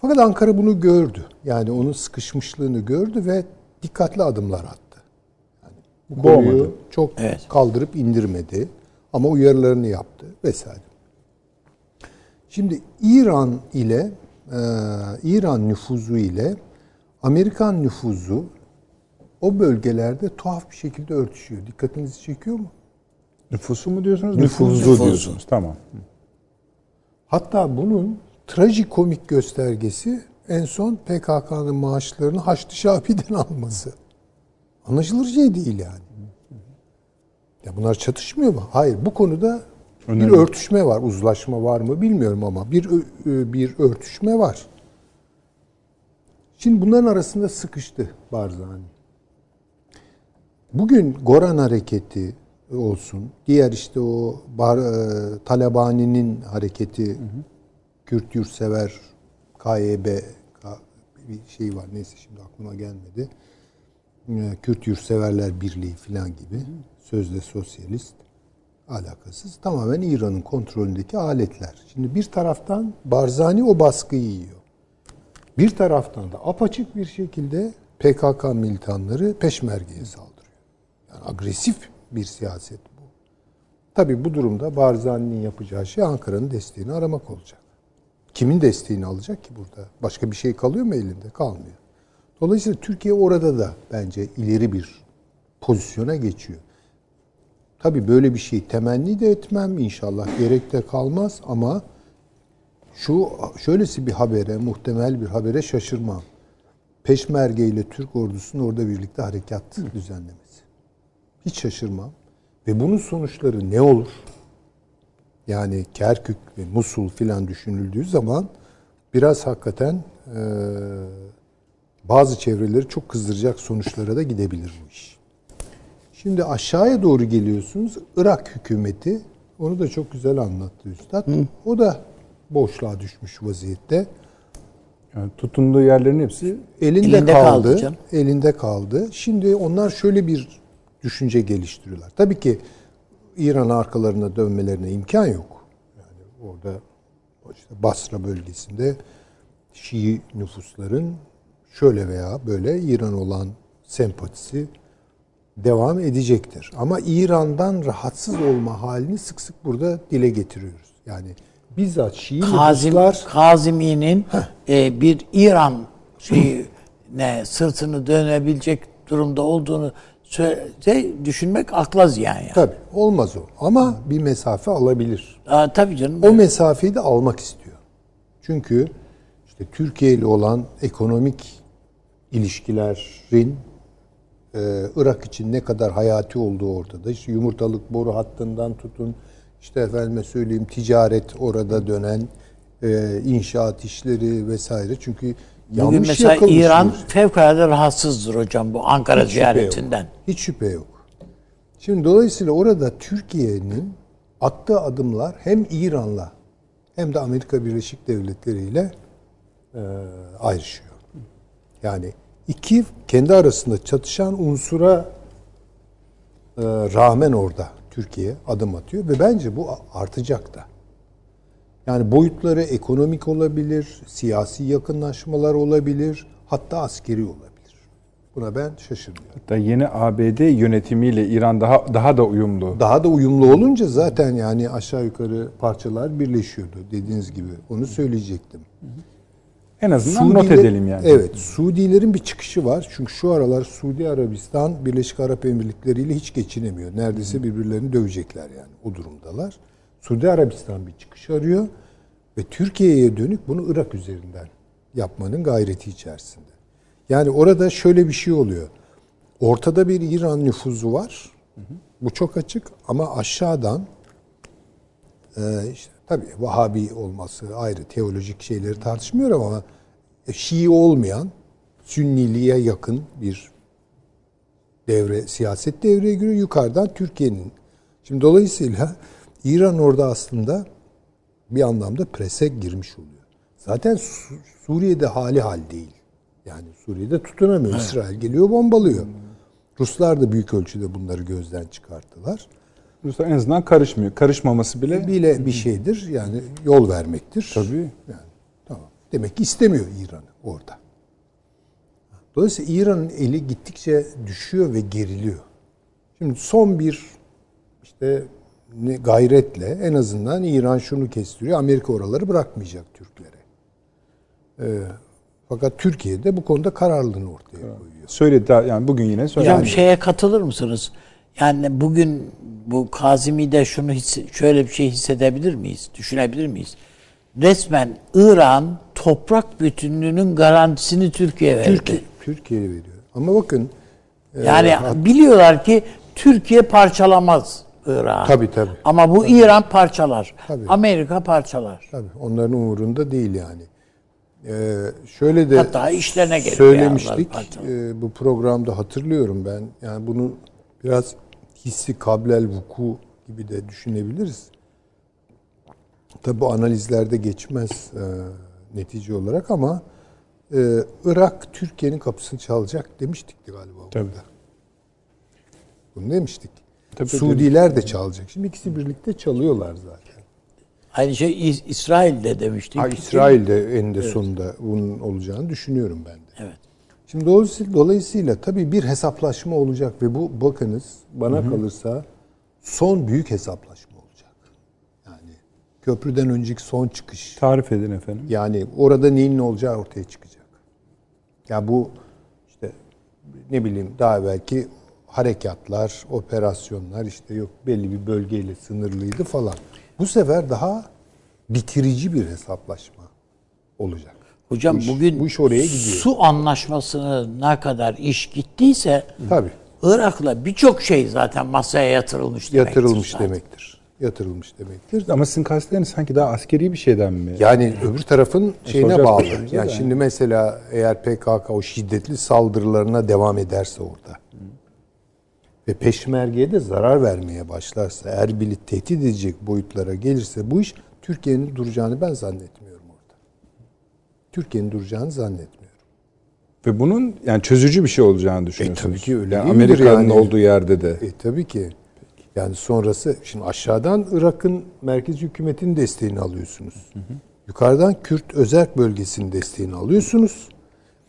Fakat Ankara bunu gördü. Yani onun sıkışmışlığını gördü ve dikkatli adımlar attı. Bu konuyu Boğmadı. çok Evet. kaldırıp indirmedi. Ama uyarılarını yaptı vesaire. Şimdi İran ile e, İran nüfuzu ile Amerikan nüfuzu o bölgelerde tuhaf bir şekilde örtüşüyor. Dikkatinizi çekiyor mu? Nüfusu mu diyorsunuz? Nüfuzu. Nüfuzu diyorsunuz. Tamam. Hatta bunun trajikomik göstergesi en son PKK'nın maaşlarını Haçlı Şabi'den alması. Anlaşılır şey değil yani. Ya bunlar çatışmıyor mu? Hayır. Bu konuda Önemli. bir örtüşme var. Uzlaşma var mı bilmiyorum ama bir bir örtüşme var. Şimdi bunların arasında sıkıştı Barzani. Bugün Goran hareketi olsun, diğer işte o Bar, e, Talabani'nin hareketi, Kürt yurtsever, KYB K- bir şey var neyse şimdi aklıma gelmedi. E, Kürt yurtseverler birliği falan gibi sözde sosyalist alakasız tamamen İran'ın kontrolündeki aletler. Şimdi bir taraftan Barzani o baskıyı yiyor. Bir taraftan da apaçık bir şekilde PKK militanları peşmergeye saldırıyor. Yani agresif bir siyaset bu. Tabii bu durumda Barzani'nin yapacağı şey Ankara'nın desteğini aramak olacak. Kimin desteğini alacak ki burada? Başka bir şey kalıyor mu elinde? Kalmıyor. Dolayısıyla Türkiye orada da bence ileri bir pozisyona geçiyor. Tabii böyle bir şey temenni de etmem inşallah gerek de kalmaz ama şu şöylesi bir habere, muhtemel bir habere şaşırmam. Peşmerge ile Türk ordusunun orada birlikte harekat düzenlemesi. Hiç şaşırmam. Ve bunun sonuçları ne olur? Yani Kerkük ve Musul filan düşünüldüğü zaman biraz hakikaten eee, bazı çevreleri çok kızdıracak sonuçlara da gidebilir bu iş. Şimdi aşağıya doğru geliyorsunuz. Irak hükümeti onu da çok güzel anlattı Üstad. O da boşluğa düşmüş vaziyette. Yani tutunduğu yerlerin hepsi Elinde, Elinde kaldı. kaldı canım. elinde kaldı. Şimdi onlar şöyle bir düşünce geliştiriyorlar. Tabii ki İran arkalarına dönmelerine imkan yok. Yani orada işte Basra bölgesinde Şii nüfusların şöyle veya böyle İran olan sempatisi devam edecektir. Ama İran'dan rahatsız olma halini sık sık burada dile getiriyoruz. Yani bizzat Şii Kazim, nüfuslar Kazimi'nin e, bir İran şeyine sırtını dönebilecek durumda olduğunu söyle, düşünmek akla ziyan yani. Tabii olmaz o. Ama bir mesafe alabilir. Aa, tabii canım. O mesafeyi de almak istiyor. Çünkü işte Türkiye ile olan ekonomik ilişkilerin e, Irak için ne kadar hayati olduğu ortada. İşte yumurtalık boru hattından tutun, işte efendime söyleyeyim ticaret orada dönen, e, inşaat işleri vesaire. Çünkü Bugün yanlış mesela yakılmış İran fevkalade rahatsızdır hocam bu Ankara Hiç şüphe yok. ziyaretinden. Hiç şüphe yok. Şimdi dolayısıyla orada Türkiye'nin attığı adımlar hem İran'la hem de Amerika Birleşik Devletleri ile e, ayrışıyor. Yani iki kendi arasında çatışan unsura e, rağmen orada Türkiye adım atıyor ve bence bu artacak da. Yani boyutları ekonomik olabilir, siyasi yakınlaşmalar olabilir, hatta askeri olabilir. Buna ben şaşırmıyorum. hatta yeni ABD yönetimiyle İran daha daha da uyumlu. Daha da uyumlu olunca zaten yani aşağı yukarı parçalar birleşiyordu dediğiniz gibi. Onu söyleyecektim. En azından not Suudiler- edelim yani. Evet, Suudilerin bir çıkışı var. Çünkü şu aralar Suudi Arabistan Birleşik Arap Emirlikleri ile hiç geçinemiyor. Neredeyse birbirlerini dövecekler yani. O durumdalar. Suudi Arabistan bir çıkış arıyor ve Türkiye'ye dönük bunu Irak üzerinden yapmanın gayreti içerisinde. Yani orada şöyle bir şey oluyor. Ortada bir İran nüfuzu var. Bu çok açık ama aşağıdan ee, işte, tabii Vahabi olması ayrı teolojik şeyleri tartışmıyorum ama Şii olmayan Sünniliğe yakın bir devre siyaset devreye giriyor yukarıdan Türkiye'nin. Şimdi dolayısıyla İran orada aslında bir anlamda prese girmiş oluyor. Zaten Su- Suriye'de hali hal değil. Yani Suriye'de tutunamıyor. İsrail geliyor bombalıyor. Ruslar da büyük ölçüde bunları gözden çıkarttılar. Ruslar en azından karışmıyor. Karışmaması bile bile bir şeydir. Yani yol vermektir. Tabii. Yani tamam. Demek ki istemiyor İran'ı orada. Dolayısıyla İran'ın eli gittikçe düşüyor ve geriliyor. Şimdi son bir işte gayretle en azından İran şunu kestiriyor. Amerika oraları bırakmayacak Türklere. Ee, fakat Türkiye de bu konuda kararlılığını ortaya koyuyor. Söyledi daha- yani bugün yine söyledi. Hocam şeye katılır mısınız? Yani bugün bu Kazimi'de şunu şöyle bir şey hissedebilir miyiz? Düşünebilir miyiz? Resmen İran toprak bütünlüğünün garantisini Türkiye verdi. Türkiye, Türkiye veriyor. Ama bakın Yani biliyorlar ki Türkiye parçalamaz Irak'ı. Tabii, tabii. Ama bu İran parçalar. Tabii. Amerika parçalar. tabii onların umurunda değil yani. Ee, şöyle de Hatta işlerine söylemiştik. Ee, bu programda hatırlıyorum ben. Yani bunu biraz hissi kablel vuku gibi de düşünebiliriz. Tabi bu analizlerde geçmez e, netice olarak ama e, Irak Türkiye'nin kapısını çalacak demiştik galiba Tabii. burada. Bunu demiştik. Tabii, Suudiler de çalacak. Şimdi ikisi birlikte çalıyorlar zaten. Aynı şey İs- İsrail'de demiştik. Ha, İsrail'de eninde sonunda bunun olacağını düşünüyorum ben de. Evet. Şimdi dolayısıyla, dolayısıyla tabii bir hesaplaşma olacak ve bu bakınız bana kalırsa son büyük hesaplaşma olacak. Yani köprüden önceki son çıkış. Tarif edin efendim. Yani orada neyin ne olacağı ortaya çıkacak. Ya bu işte ne bileyim daha belki harekatlar, operasyonlar işte yok belli bir bölgeyle sınırlıydı falan. Bu sefer daha bitirici bir hesaplaşma olacak. Hocam Bu iş- bugün bu iş oraya gidiyor. su anlaşmasına ne kadar iş gittiyse Tabii. Irak'la birçok şey zaten masaya yatırılmış demektir Yatırılmış zaten. demektir. Yatırılmış demektir. Ama sizin kastederiniz sanki daha askeri bir şeyden mi? Yani öbür tarafın şeyine soracağız, bağlı. Yani da. şimdi mesela eğer PKK o şiddetli saldırılarına devam ederse orada ve peşmergeye de zarar vermeye başlarsa, Erbil'i tehdit edecek boyutlara gelirse bu iş Türkiye'nin duracağını ben zannetmiyorum. Türkiye'nin duracağını zannetmiyorum. Ve bunun yani çözücü bir şey olacağını düşünüyorsunuz. tabii ki öyle Yani Amerika'nın yani? olduğu yerde de. E tabii ki. Yani sonrası şimdi aşağıdan Irak'ın merkez hükümetin desteğini alıyorsunuz. Yukarıdan Kürt özerk bölgesinin desteğini alıyorsunuz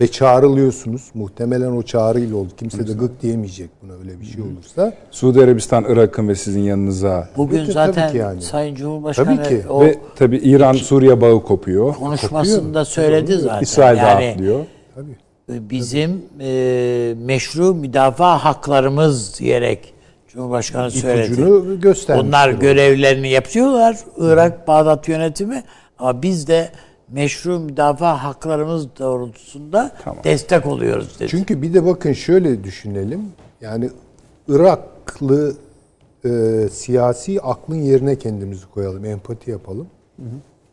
ve çağrılıyorsunuz. Muhtemelen o çağrıyla oldu. Kimse de gık diyemeyecek buna öyle bir şey olursa. Suudi Arabistan, Irak'ın ve sizin yanınıza. Bugün Tabii ki zaten yani. Sayın Cumhurbaşkanı Tabii ki. o Ve tabii İran-Suriye bağı kopuyor. konuşmasında söyledi zaten. İsrail yani dağıtlıyor. Tabii. bizim e, meşru müdafaa haklarımız diyerek Cumhurbaşkanı söyledi. İpucunu göstermiş. Onlar görevlerini yapıyorlar Irak Bağdat yönetimi ama biz de meşru müdafaa haklarımız doğrultusunda destek oluyoruz dedi. Çünkü bir de bakın şöyle düşünelim. Yani Iraklı e, siyasi aklın yerine kendimizi koyalım. Empati yapalım.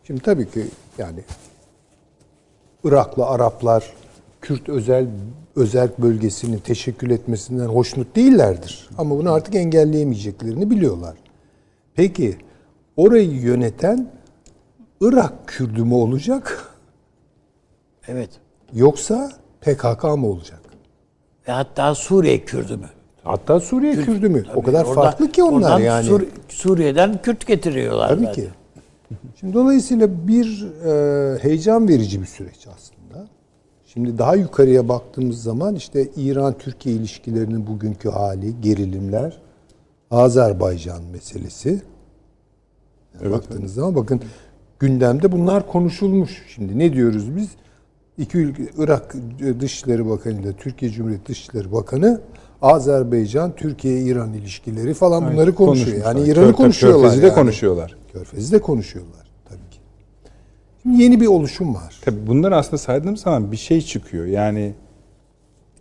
Şimdi tabii ki yani Iraklı Araplar Kürt özel özel bölgesini teşekkül etmesinden hoşnut değillerdir. Ama bunu artık engelleyemeyeceklerini biliyorlar. Peki orayı yöneten Irak Kürdü mü olacak evet. yoksa PKK mı olacak? Ve hatta Suriye Kürdü mü? Hatta Suriye Kürdü mü? o kadar Orada- farklı ki onlar oradan yani. Sur- Suriye'den Kürt getiriyorlar. Tabii zaten. ki. Şimdi dolayısıyla bir e, heyecan verici bir süreç aslında. Şimdi daha yukarıya baktığımız zaman işte İran-Türkiye ilişkilerinin bugünkü hali, gerilimler, Azerbaycan meselesi. Baktığınız zaman bakın gündemde bunlar konuşulmuş. Şimdi ne diyoruz biz? İki ülke, Irak Dışişleri Bakanı ile Türkiye Cumhuriyeti Dışişleri Bakanı Azerbaycan, Türkiye-İran ilişkileri falan bunları konuşuyor. Yani Konuşmuşlar. İran'ı konuşuyorlar. Körfez'i de yani. konuşuyorlar. Körfez'i de konuşuyorlar tabii ki. Şimdi yeni bir oluşum var. Tabii bunlar aslında saydığım zaman bir şey çıkıyor. Yani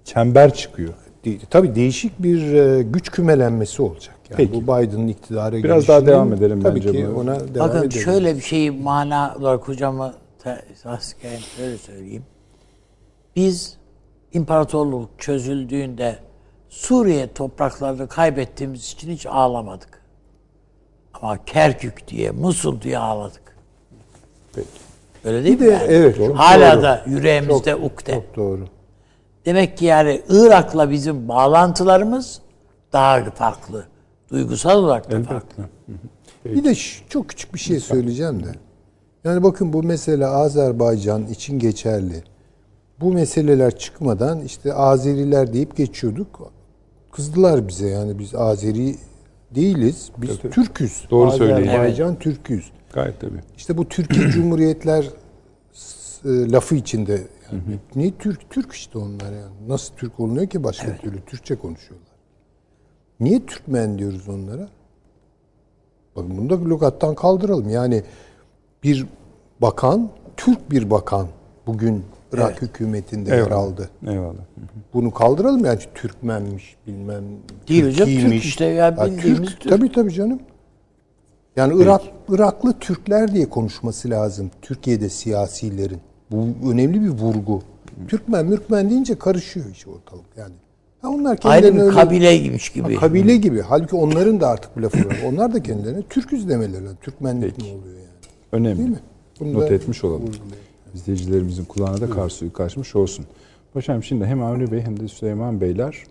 çember çıkıyor. De- tabii değişik bir e, güç kümelenmesi olacak. Yani Peki. bu Biden'ın iktidara Biraz daha devam edelim tabii bence ki bu. ona devam Bakın edelim. şöyle bir şeyi mana olarak hocama tasdiken şöyle söyleyeyim. Biz imparatorluk çözüldüğünde Suriye topraklarını kaybettiğimiz için hiç ağlamadık. Ama Kerkük diye, Musul diye ağladık. Peki. Öyle değil Bir mi? de yani? evet, çok Hala doğru. da yüreğimizde ukde. Çok doğru. Demek ki yani Irak'la bizim bağlantılarımız daha farklı. Duygusal olarak da farklı. Bir de çok küçük bir şey söyleyeceğim de. Yani bakın bu mesele Azerbaycan için geçerli. Bu meseleler çıkmadan işte Azeriler deyip geçiyorduk. kızdılar bize yani biz Azeri değiliz. Biz tabii. Türküz. Doğru söyleyin. Azerbaycan Türküz. Gayet tabii. İşte bu Türkiye Cumhuriyetler e, lafı içinde yani niye Türk Türk işte onlar yani. Nasıl Türk olunuyor ki başka türlü Türkçe konuşuyorlar. Niye Türkmen diyoruz onlara? Bakın bunu da lügattan kaldıralım. Yani bir bakan, Türk bir bakan bugün Irak hükümetinde yer Eyvallah. aldı. Eyvallah. Bunu kaldıralım yani Türkmenmiş bilmem Değil hocam, Türk işte ya, Ha, bildiğimiz Türk, Türk. Tabii tabii canım. Yani Irak Iraklı Türkler diye konuşması lazım Türkiye'de siyasilerin. Bu önemli bir vurgu. Türkmen Mürkmen deyince karışıyor iş ortalık yani. Ha onlar kendilerine bir öyle- gibi. Ha, kabile gibi. Halbuki onların da artık bir lafı var. Onlar da kendilerine Türküz demeleri. Türkmenlik mi oluyor yani? Önemli. Değil mi? Bunu Not etmiş olalım. vurgulayalım. İzleyicilerimizin kulağına da kar suyu kaçmış olsun. Paşam şimdi hem Avni Bey hem de Süleyman Beyler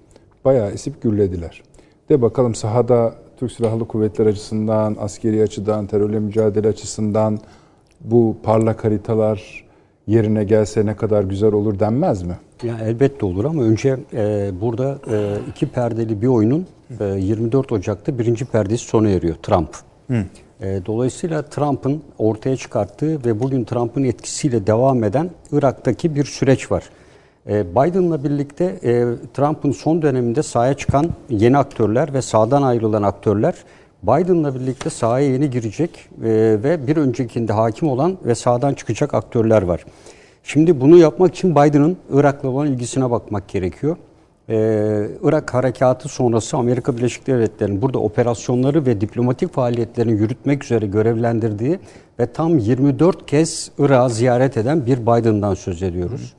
bayağı esip gürlediler. De bakalım sahada Türk Silahlı Kuvvetleri açısından, askeri açıdan, terörle mücadele açısından bu parlak haritalar yerine gelse ne kadar güzel olur denmez mi? Ya elbette olur ama önce e, burada e, iki perdeli bir oyunun e, 24 Ocak'ta birinci perdesi sona eriyor Trump. E, dolayısıyla Trump'ın ortaya çıkarttığı ve bugün Trump'ın etkisiyle devam eden Irak'taki bir süreç var. E, Biden'la birlikte e, Trump'ın son döneminde sahaya çıkan yeni aktörler ve sağdan ayrılan aktörler Biden'la birlikte sahaya yeni girecek e, ve bir öncekinde hakim olan ve sağdan çıkacak aktörler var. Şimdi bunu yapmak için Biden'ın Irak'la olan ilgisine bakmak gerekiyor. Ee, Irak harekatı sonrası Amerika Birleşik Devletleri'nin burada operasyonları ve diplomatik faaliyetlerini yürütmek üzere görevlendirdiği ve tam 24 kez Irak'ı ziyaret eden bir Biden'dan söz ediyoruz.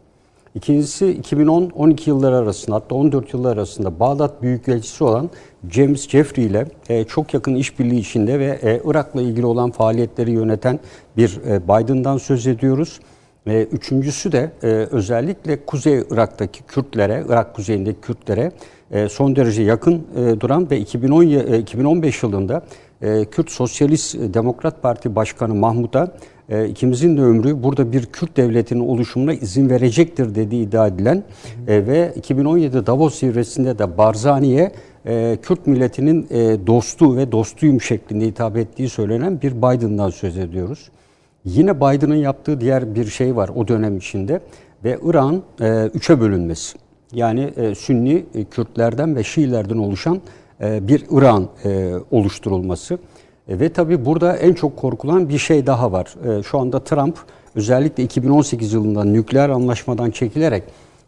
İkincisi 2010-12 yılları arasında hatta 14 yıllar arasında Bağdat Büyükelçisi olan James Jeffrey ile e, çok yakın işbirliği içinde ve e, Irak'la ilgili olan faaliyetleri yöneten bir e, Biden'dan söz ediyoruz. E, üçüncüsü de e, özellikle Kuzey Irak'taki Kürtlere, Irak kuzeyindeki Kürtlere e, son derece yakın e, duran ve 2010 ye- e, 2015 yılında e, Kürt Sosyalist Demokrat Parti Başkanı Mahmut'a e, ikimizin de ömrü burada bir Kürt devletinin oluşumuna izin verecektir dediği iddia edilen e, ve 2017 Davos zirvesinde de Barzani'ye e, Kürt milletinin e, dostu ve dostuyum şeklinde hitap ettiği söylenen bir Biden'dan söz ediyoruz. Yine Biden'ın yaptığı diğer bir şey var o dönem içinde ve İran e, üçe bölünmesi. Yani e, Sünni e, Kürtlerden ve Şiilerden oluşan bir İran oluşturulması. Ve tabii burada en çok korkulan bir şey daha var. Şu anda Trump özellikle 2018 yılında nükleer anlaşmadan çekilerek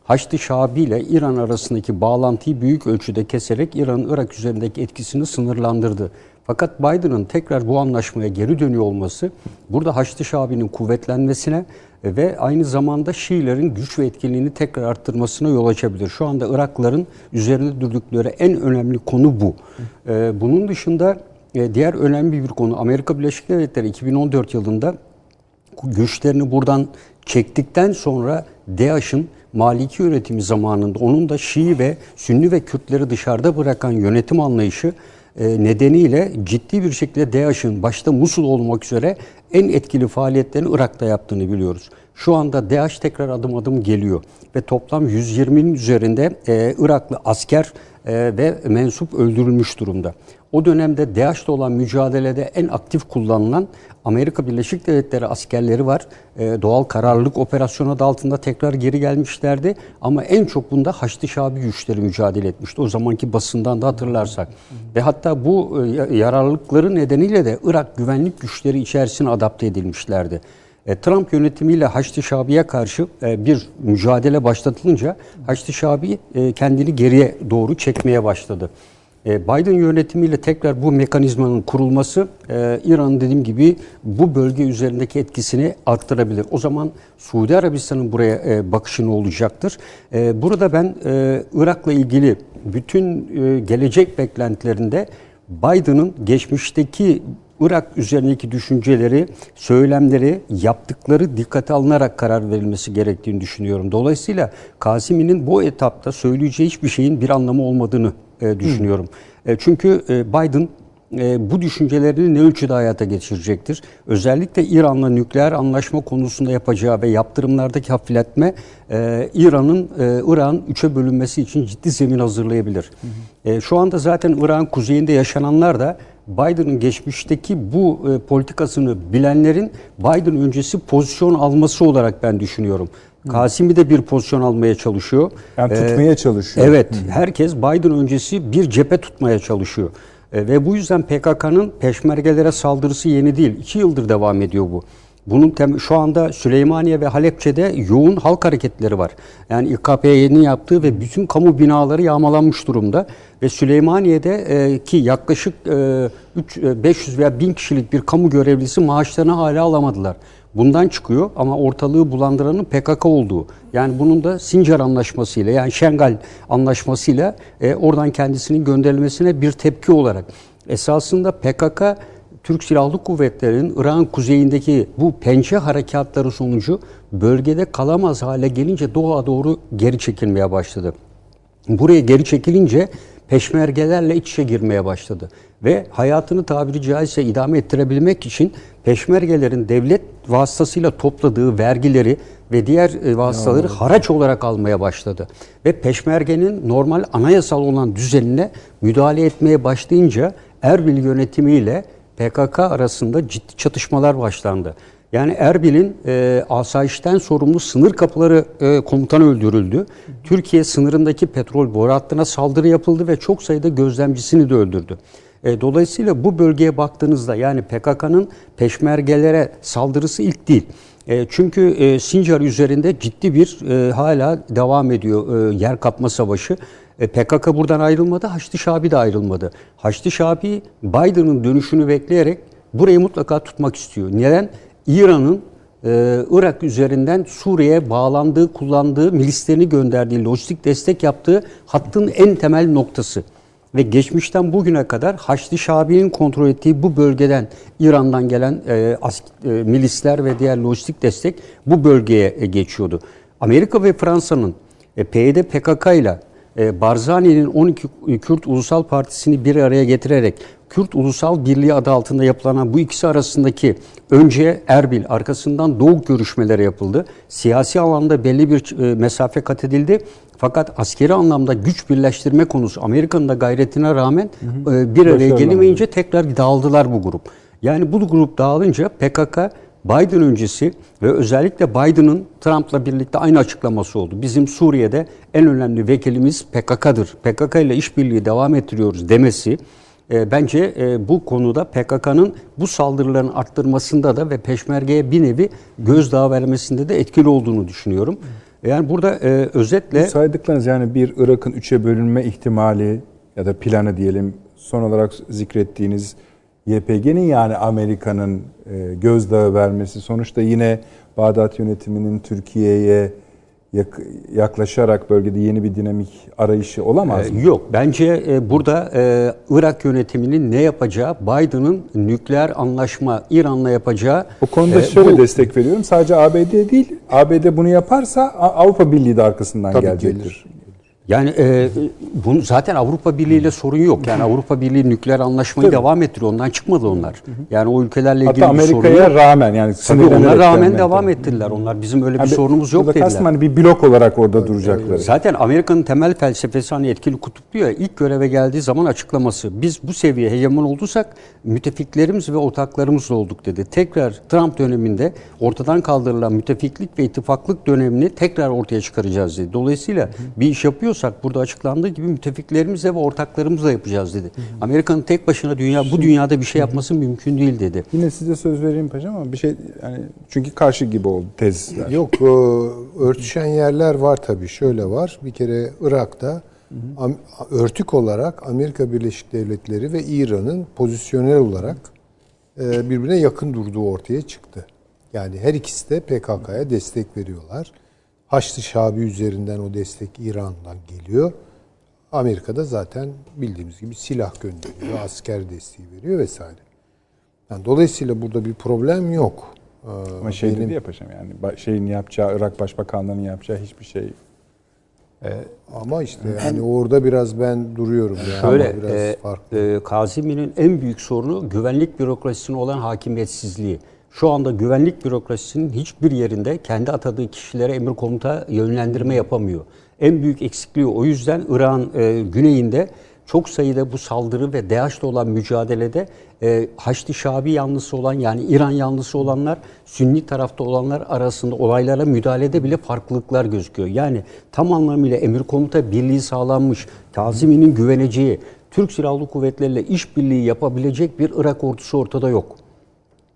Haçlı Şabi ile İran arasındaki bağlantıyı büyük ölçüde keserek İran'ın Irak üzerindeki etkisini sınırlandırdı. Fakat Biden'ın tekrar bu anlaşmaya geri dönüyor olması burada Haçlı Şabi'nin kuvvetlenmesine ve aynı zamanda Şiilerin güç ve etkinliğini tekrar arttırmasına yol açabilir. Şu anda Iraklıların üzerinde durdukları en önemli konu bu. Ee, Bunun dışında e, diğer önemli bir konu Amerika Birleşik Devletleri 2014 yılında güçlerini buradan çektikten sonra DAEŞ'in Maliki yönetimi zamanında onun da Şii ve Sünni ve Kürtleri dışarıda bırakan yönetim anlayışı e, nedeniyle ciddi bir şekilde DAEŞ'in başta Musul olmak üzere en etkili faaliyetlerini Irak'ta yaptığını biliyoruz. Şu anda DAEŞ tekrar adım adım geliyor ve toplam 120'nin üzerinde e, Iraklı asker e, ve mensup öldürülmüş durumda. O dönemde DAEŞ'le olan mücadelede en aktif kullanılan Amerika Birleşik Devletleri askerleri var. E, doğal kararlılık operasyonu adı altında tekrar geri gelmişlerdi. Ama en çok bunda Haçlı Şabi güçleri mücadele etmişti. O zamanki basından da hatırlarsak. Ve hatta bu e, yararlılıkları nedeniyle de Irak güvenlik güçleri içerisine adapte edilmişlerdi. E, Trump yönetimiyle Haçlı Şabi'ye karşı e, bir mücadele başlatılınca Haçlı Şabi e, kendini geriye doğru çekmeye başladı. Biden yönetimiyle tekrar bu mekanizmanın kurulması İran'ın dediğim gibi bu bölge üzerindeki etkisini arttırabilir. O zaman Suudi Arabistan'ın buraya bakışı ne olacaktır? Burada ben Irak'la ilgili bütün gelecek beklentilerinde Biden'ın geçmişteki Irak üzerindeki düşünceleri, söylemleri, yaptıkları dikkate alınarak karar verilmesi gerektiğini düşünüyorum. Dolayısıyla Kasimi'nin bu etapta söyleyeceği hiçbir şeyin bir anlamı olmadığını e, düşünüyorum. E, çünkü e, Biden e, bu düşüncelerini ne ölçüde hayata geçirecektir? Özellikle İran'la nükleer anlaşma konusunda yapacağı ve yaptırımlardaki hafifletme e, İran'ın e, İran üçe bölünmesi için ciddi zemin hazırlayabilir. Hı hı. E, şu anda zaten İran kuzeyinde yaşananlar da Biden'ın geçmişteki bu e, politikasını bilenlerin Biden öncesi pozisyon alması olarak ben düşünüyorum. Kasimi de bir pozisyon almaya çalışıyor. Yani tutmaya ee, çalışıyor. Evet, Hı. herkes Biden öncesi bir cephe tutmaya çalışıyor. E, ve bu yüzden PKK'nın peşmergelere saldırısı yeni değil. İki yıldır devam ediyor bu. Bunun şu anda Süleymaniye ve Halepçe'de yoğun halk hareketleri var. Yani İKP'nin yaptığı ve bütün kamu binaları yağmalanmış durumda. Ve Süleymaniye'de e, ki yaklaşık e, 3, e, 500 veya 1000 kişilik bir kamu görevlisi maaşlarını hala alamadılar. Bundan çıkıyor ama ortalığı bulandıranın PKK olduğu. Yani bunun da Sincar Anlaşması ile yani Şengal Anlaşması ile e, oradan kendisinin gönderilmesine bir tepki olarak. Esasında PKK Türk Silahlı Kuvvetleri'nin İran kuzeyindeki bu pençe harekatları sonucu bölgede kalamaz hale gelince doğuya doğru geri çekilmeye başladı. Buraya geri çekilince peşmergelerle iç içe girmeye başladı. Ve hayatını tabiri caizse idame ettirebilmek için peşmergelerin devlet vasıtasıyla topladığı vergileri ve diğer e, vasıtaları haraç olarak almaya başladı. Ve peşmergenin normal anayasal olan düzenine müdahale etmeye başlayınca Erbil yönetimiyle PKK arasında ciddi çatışmalar başlandı. Yani Erbil'in e, asayişten sorumlu sınır kapıları e, komutanı öldürüldü. Türkiye sınırındaki petrol boru hattına saldırı yapıldı ve çok sayıda gözlemcisini de öldürdü. E, dolayısıyla bu bölgeye baktığınızda yani PKK'nın peşmergelere saldırısı ilk değil. E, çünkü e, Sincar üzerinde ciddi bir e, hala devam ediyor e, yer kapma savaşı. E, PKK buradan ayrılmadı, Haçlı Şabi de ayrılmadı. Haçlı Şabi Biden'ın dönüşünü bekleyerek burayı mutlaka tutmak istiyor. Neden? İran'ın e, Irak üzerinden Suriye'ye bağlandığı, kullandığı, milislerini gönderdiği, lojistik destek yaptığı hattın en temel noktası. Ve geçmişten bugüne kadar Haçlı Şabi'nin kontrol ettiği bu bölgeden İran'dan gelen e, as, e, milisler ve diğer lojistik destek bu bölgeye e, geçiyordu. Amerika ve Fransa'nın e, PYD PKK ile Barzani'nin 12 Kürt Ulusal Partisi'ni bir araya getirerek Kürt Ulusal Birliği adı altında yapılan bu ikisi arasındaki önce Erbil arkasından Doğu görüşmeleri yapıldı. Siyasi alanda belli bir e, mesafe kat edildi. Fakat askeri anlamda güç birleştirme konusu Amerika'nın da gayretine rağmen hı hı. E, bir araya gelemeyince tekrar dağıldılar bu grup. Yani bu grup dağılınca PKK Biden öncesi ve özellikle Biden'ın Trump'la birlikte aynı açıklaması oldu. Bizim Suriye'de en önemli vekilimiz PKK'dır. PKK ile işbirliği devam ettiriyoruz demesi e, bence e, bu konuda PKK'nın bu saldırıların arttırmasında da ve peşmergeye bir nevi gözdağı vermesinde de etkili olduğunu düşünüyorum. Yani burada e, özetle... Bu saydıklarınız yani bir Irak'ın üçe bölünme ihtimali ya da planı diyelim son olarak zikrettiğiniz YPG'nin yani Amerika'nın e, gözdağı vermesi sonuçta yine Bağdat yönetiminin Türkiye'ye yaklaşarak bölgede yeni bir dinamik arayışı olamaz mı? Yok. Bence e, burada e, Irak yönetiminin ne yapacağı, Biden'ın nükleer anlaşma İran'la yapacağı... O konuda e, şöyle bu, destek veriyorum. Sadece ABD değil, ABD bunu yaparsa Avrupa Birliği de arkasından Tabii gelecektir. Gelir. Yani e, bunu zaten Avrupa Birliği ile sorun yok. Yani Avrupa Birliği nükleer anlaşmayı Tabii. devam ettiriyor. Ondan çıkmadı onlar. Yani o ülkelerle ilgili Hatta bir sorun yok. rağmen yani Tabii ona rağmen devam ettiler. Onlar bizim öyle bir yani sorunumuz yok dediler. Kastım hani bir blok olarak orada duracaklar. Zaten Amerika'nın temel felsefesi hani etkili kutuplu ya ilk göreve geldiği zaman açıklaması. Biz bu seviye hegemon olduysak müttefiklerimiz ve ortaklarımızla olduk dedi. Tekrar Trump döneminde ortadan kaldırılan müttefiklik ve ittifaklık dönemini tekrar ortaya çıkaracağız dedi. Dolayısıyla bir iş yapıyoruz yapıyorsak burada açıklandığı gibi müttefiklerimizle ve ortaklarımızla yapacağız dedi. Amerika'nın tek başına dünya bu dünyada bir şey yapması mümkün değil dedi. Yine size söz vereyim paşam ama bir şey yani çünkü karşı gibi oldu tezler. Yok örtüşen yerler var tabii. Şöyle var. Bir kere Irak'ta örtük olarak Amerika Birleşik Devletleri ve İran'ın pozisyonel olarak e, birbirine yakın durduğu ortaya çıktı. Yani her ikisi de PKK'ya destek veriyorlar. Haçlı Şabi üzerinden o destek İran'dan geliyor. Amerika'da zaten bildiğimiz gibi silah gönderiyor, asker desteği veriyor vesaire. Yani dolayısıyla burada bir problem yok. Ama şey Benim... dedi ya paşam yani şeyin yapacağı, Irak Başbakanlığı'nın yapacağı hiçbir şey Ama işte yani orada biraz ben duruyorum. Yani Şöyle, biraz e, farklı. e, Kazimi'nin en büyük sorunu güvenlik bürokrasisine olan hakimiyetsizliği. Şu anda güvenlik bürokrasisinin hiçbir yerinde kendi atadığı kişilere emir komuta yönlendirme yapamıyor. En büyük eksikliği o yüzden İran e, güneyinde çok sayıda bu saldırı ve DAEŞ'le olan mücadelede e, Haçlı Şabi yanlısı olan yani İran yanlısı olanlar Sünni tarafta olanlar arasında olaylara müdahalede bile farklılıklar gözüküyor. Yani tam anlamıyla emir komuta birliği sağlanmış, Kazimi'nin güveneceği, Türk Silahlı Kuvvetleri'yle işbirliği yapabilecek bir Irak ordusu ortada yok.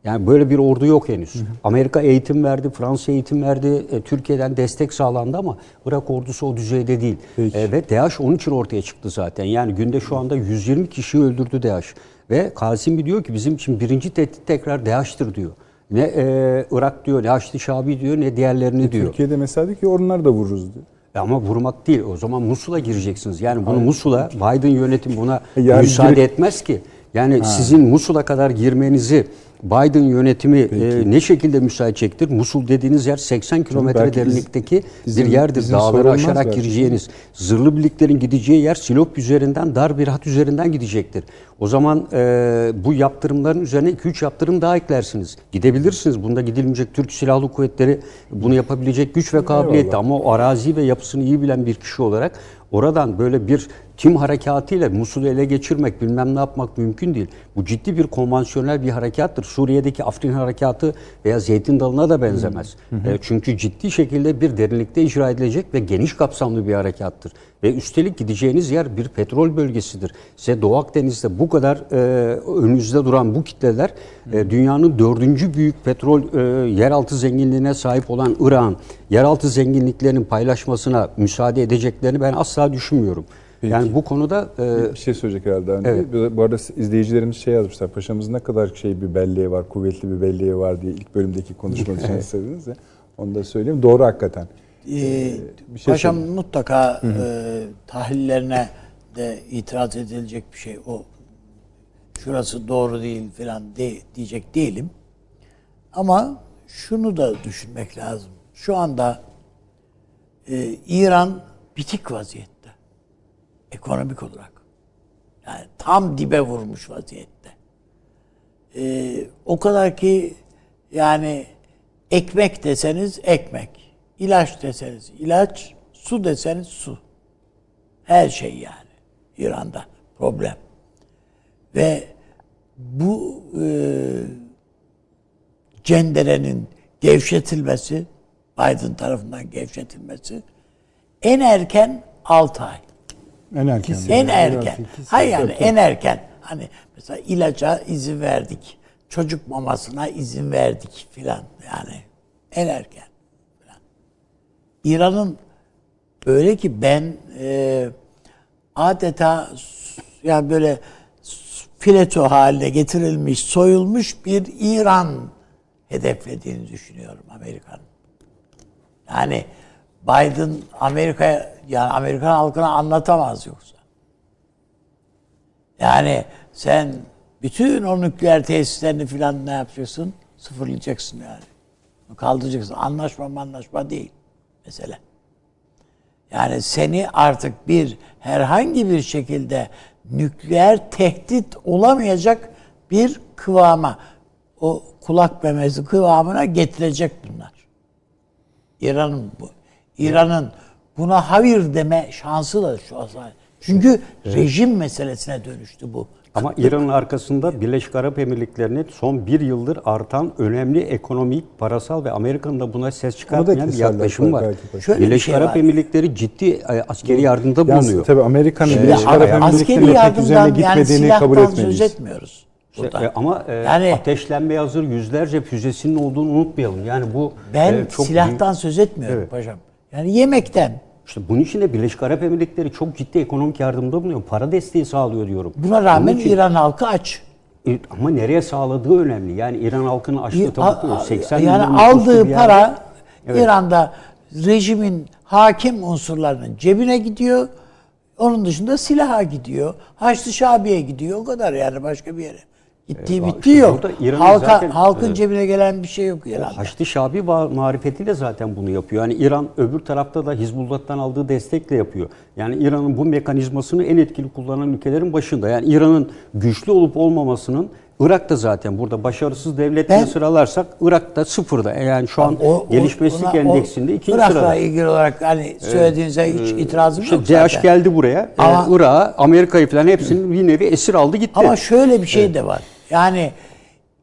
Yani böyle bir ordu yok henüz. Amerika eğitim verdi, Fransa eğitim verdi, e, Türkiye'den destek sağlandı ama Irak ordusu o düzeyde değil. E, ve DAEŞ onun için ortaya çıktı zaten. Yani günde şu anda 120 kişiyi öldürdü DAEŞ. Ve Kasimi diyor ki bizim için birinci tehdit tekrar DAEŞ'tir diyor. Ne e, Irak diyor, ne Haçlı Şabi diyor, ne diğerlerini diyor. Türkiye'de mesela diyor ki onları da vururuz diyor. E Ama vurmak değil. O zaman Musul'a gireceksiniz. Yani bunu Musul'a Biden yönetim buna Yani müsaade girip- etmez ki. Yani sizin Musul'a kadar girmenizi Biden yönetimi e, ne şekilde müsaade edecektir? Musul dediğiniz yer 80 kilometre derinlikteki izin- bir yerdir. Dağları aşarak belki. gireceğiniz. Zırhlı birliklerin gideceği yer Silop üzerinden, dar bir hat üzerinden gidecektir. O zaman e, bu yaptırımların üzerine 2-3 yaptırım daha eklersiniz. Gidebilirsiniz. Bunda gidilmeyecek Türk Silahlı Kuvvetleri bunu yapabilecek güç ve kabiliyette. Ama o arazi ve yapısını iyi bilen bir kişi olarak oradan böyle bir tim harekatıyla Musul'u ele geçirmek, bilmem ne yapmak mümkün değil. Bu ciddi bir konvansiyonel bir harekattır. Suriye'deki Afrin harekatı veya Zeytin Dalı'na da benzemez. E, çünkü ciddi şekilde bir derinlikte icra edilecek ve geniş kapsamlı bir harekattır. Ve üstelik gideceğiniz yer bir petrol bölgesidir. Size Doğu Akdeniz'de bu kadar e, önünüzde duran bu kitleler e, dünyanın dördüncü büyük petrol e, yeraltı zenginliğine sahip olan İran yeraltı zenginliklerinin paylaşmasına müsaade edeceklerini ben asla düşünmüyorum. Yani bu konuda e, Bir şey söyleyecek herhalde. Avni Evet. Bu arada izleyicilerimiz şey yazmışlar. Paşamız ne kadar şey bir belleği var, kuvvetli bir belleği var diye ilk bölümdeki konuşmanız için söylediniz ya. Onu da söyleyeyim. Doğru hakikaten. Ee, bir şey paşam söyleyeyim. mutlaka e, tahlillerine de itiraz edilecek bir şey. O şurası doğru değil falan de, diyecek değilim. Ama şunu da düşünmek lazım. Şu anda e, İran bitik vaziyette. Ekonomik olarak. Yani tam dibe vurmuş vaziyette. E, o kadar ki yani ekmek deseniz ekmek, ilaç deseniz ilaç, su deseniz su. Her şey yani İran'da problem. Ve bu e, cenderenin gevşetilmesi, Biden tarafından gevşetilmesi en erken 6 ay. En erken. En erken. Hayır yani en erken. Hani mesela ilaca izin verdik. Çocuk mamasına izin verdik filan. Yani en erken. İran'ın öyle ki ben e, adeta yani böyle fileto haline getirilmiş, soyulmuş bir İran hedeflediğini düşünüyorum Amerika'nın. Yani Biden Amerika yani Amerikan halkına anlatamaz yoksa. Yani sen bütün o nükleer tesislerini filan ne yapacaksın? Sıfırlayacaksın yani. Kaldıracaksın. Anlaşma anlaşma değil mesele. Yani seni artık bir herhangi bir şekilde nükleer tehdit olamayacak bir kıvama, o kulak memesi kıvamına getirecek bunlar. İran'ın bu. İran'ın buna hayır deme şansı da şu an. Çünkü rejim meselesine dönüştü bu. Ama İran'ın arkasında Birleşik Arap Emirlikleri'nin son bir yıldır artan önemli ekonomik, parasal ve Amerika'nın da buna ses çıkartmayan bir yaklaşım var. paşa. Şöyle bir Birleşik şey Arap var. Emirlikleri ciddi e, askeri yardımda bulunuyor. tabii Amerika'nın Birleşik Arap askeri Emirlikleri'ne pek üzerine yardımdan yani gitmediğini kabul söz etmeliyiz. etmiyoruz. İşte, burada. e, ama e, Yani- ateşlenmeye hazır yüzlerce füzesinin olduğunu unutmayalım. Yani bu Ben e, çok silahtan söz etmiyorum Evet. paşam. Yani yemekten. İşte bunun için de Birleşik Arap Emirlikleri çok ciddi ekonomik yardımda bulunuyor. Para desteği sağlıyor diyorum. Buna rağmen için- İran halkı aç. E, Ama nereye sağladığı önemli. Yani İran halkının açlığı tabii ki A- a- 80 yani milyon nüfuslu aldığı para Evet. İran'da rejimin hakim unsurlarının cebine gidiyor. Onun dışında silaha gidiyor. Haçlı Şabi'ye gidiyor. O kadar yani başka bir yere Gittiği Ee, bittiği yok. Halka, zaten, halkın e, cebine gelen bir şey yok İran'da. Haçlı Şabi marifetiyle zaten bunu yapıyor. Yani İran öbür tarafta da Hizbullah'tan aldığı destekle yapıyor. Yani İran'ın bu mekanizmasını en etkili kullanan ülkelerin başında. Yani İran'ın güçlü olup olmamasının Irak'ta zaten burada başarısız devletleri sıralarsak Irak'ta sıfırda. Yani şu an O- o- gelişmişlik ona- o endeksinde ikinci Irak'la sırada. ilgili olarak hani söylediğinize hiç itirazım İşte yok zaten. geldi buraya. Ama- Ama, Irak'a, Amerika'yı falan hepsini bir nevi esir aldı gitti. Ama şöyle bir şey de var. Yani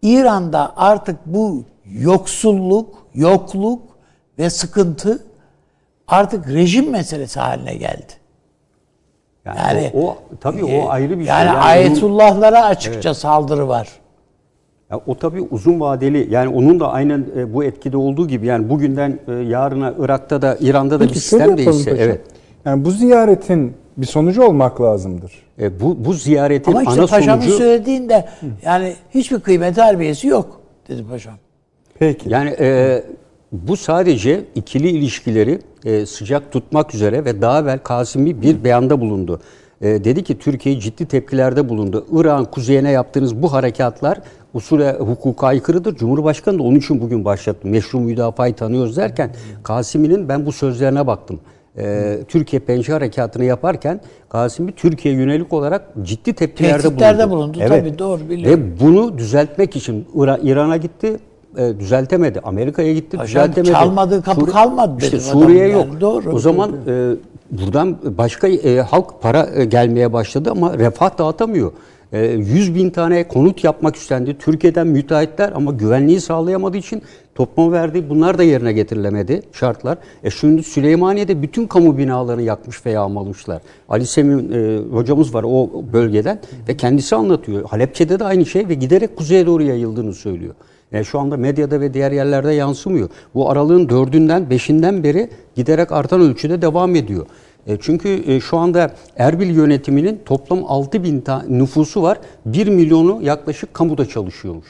İran'da artık bu yoksulluk, yokluk ve sıkıntı artık rejim meselesi haline geldi. Yani, Yani o, o tabii o ayrı bir şey. Yani, ayetullahlara açıkça saldırı var. Ya o tabii uzun vadeli yani onun da aynen e, bu etkide olduğu gibi yani bugünden e, yarına Irak'ta da İran'da da bir Peki şöyle sistem değişse evet. Yani bu ziyaretin bir sonucu olmak lazımdır. E, bu bu ziyaretin Ama işte ana paşamın sonucu söylediğinde yani hiçbir kıymet harbiyesi yok dedi paşam. Peki. yani e, bu sadece ikili ilişkileri e, sıcak tutmak üzere ve daha evvel Kasimi bir beyanda bulundu. E, dedi ki Türkiye ciddi tepkilerde bulundu. İran kuzeyine yaptığınız bu harekatlar usule hukuka aykırıdır. Cumhurbaşkanı da onun için bugün başlattı. Meşru müdafayı tanıyoruz derken Kasimi'nin ben bu sözlerine baktım. E, Türkiye pençe harekatını yaparken Kasimi Türkiye yönelik olarak ciddi tepkilerde Tehditlerde bulundu. bulundu, tabii, doğru, biliyorum. Ve bunu düzeltmek için İra- İran'a gitti e, düzeltemedi. Amerika'ya gitti Paşam, düzeltemedi. çalmadığı kapı kalmadı İşte Suriye yani, yok. doğru. O zaman e, buradan başka e, halk para e, gelmeye başladı ama refah dağıtamıyor. E, 100 bin tane konut yapmak istendi. Türkiye'den müteahhitler ama güvenliği sağlayamadığı için toplum verdiği bunlar da yerine getirilemedi şartlar. E şimdi Süleymaniye'de bütün kamu binalarını yakmış ve yağmalamışlar. Ali Semih e, hocamız var o bölgeden ve kendisi anlatıyor. Halepçe'de de aynı şey ve giderek kuzeye doğru yayıldığını söylüyor. Yani şu anda medyada ve diğer yerlerde yansımıyor. Bu aralığın dördünden, beşinden beri giderek artan ölçüde devam ediyor. E, çünkü e, şu anda Erbil yönetiminin toplam 6 bin nüfusu var. 1 milyonu yaklaşık kamuda çalışıyormuş.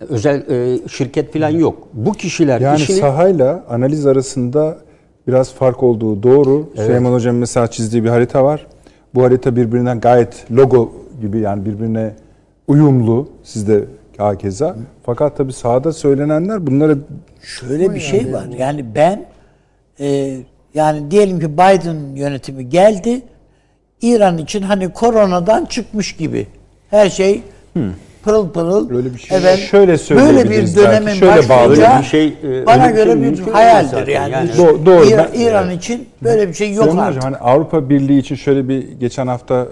E, Özel e, şirket falan yok. Bu kişiler Yani işini... sahayla analiz arasında biraz fark olduğu doğru. Süleyman Hocam mesela çizdiği bir harita var. Bu harita birbirinden gayet logo gibi yani birbirine uyumlu. Sizde hakeza. Fakat tabii sahada söylenenler bunlara Şöyle bir şey var. Yani ben e, yani diyelim ki Biden yönetimi geldi. İran için hani koronadan çıkmış gibi. Her şey pırıl pırıl. Öyle bir şey Evet, Şöyle böyle söyleyebiliriz bir dönemin Şöyle başlayacağı bir şey, e, bana şey göre bir hayaldir yani. Yani- Do- doğru. İran, Ben- İran için böyle bir şey yok Süleyman artık. Hocam hani Avrupa Birliği için şöyle bir geçen hafta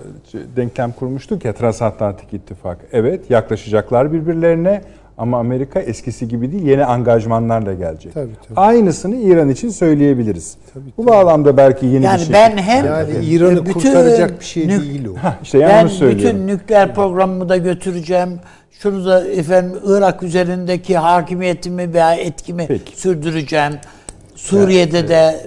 denklem kurmuştuk ya Transatlantik İttifak. Evet yaklaşacaklar birbirlerine ama Amerika eskisi gibi değil yeni angajmanlarla gelecek. Tabii, tabii. Aynısını İran için söyleyebiliriz. Bu bağlamda belki yeni Yani bir şey. ben hem Yani İran'ı bütün kurtaracak bir şey nük- değil o. işte yani ben bütün nükleer programımı da götüreceğim. Şunu da efendim Irak üzerindeki hakimiyetimi veya etkimi Peki. sürdüreceğim. Suriye'de de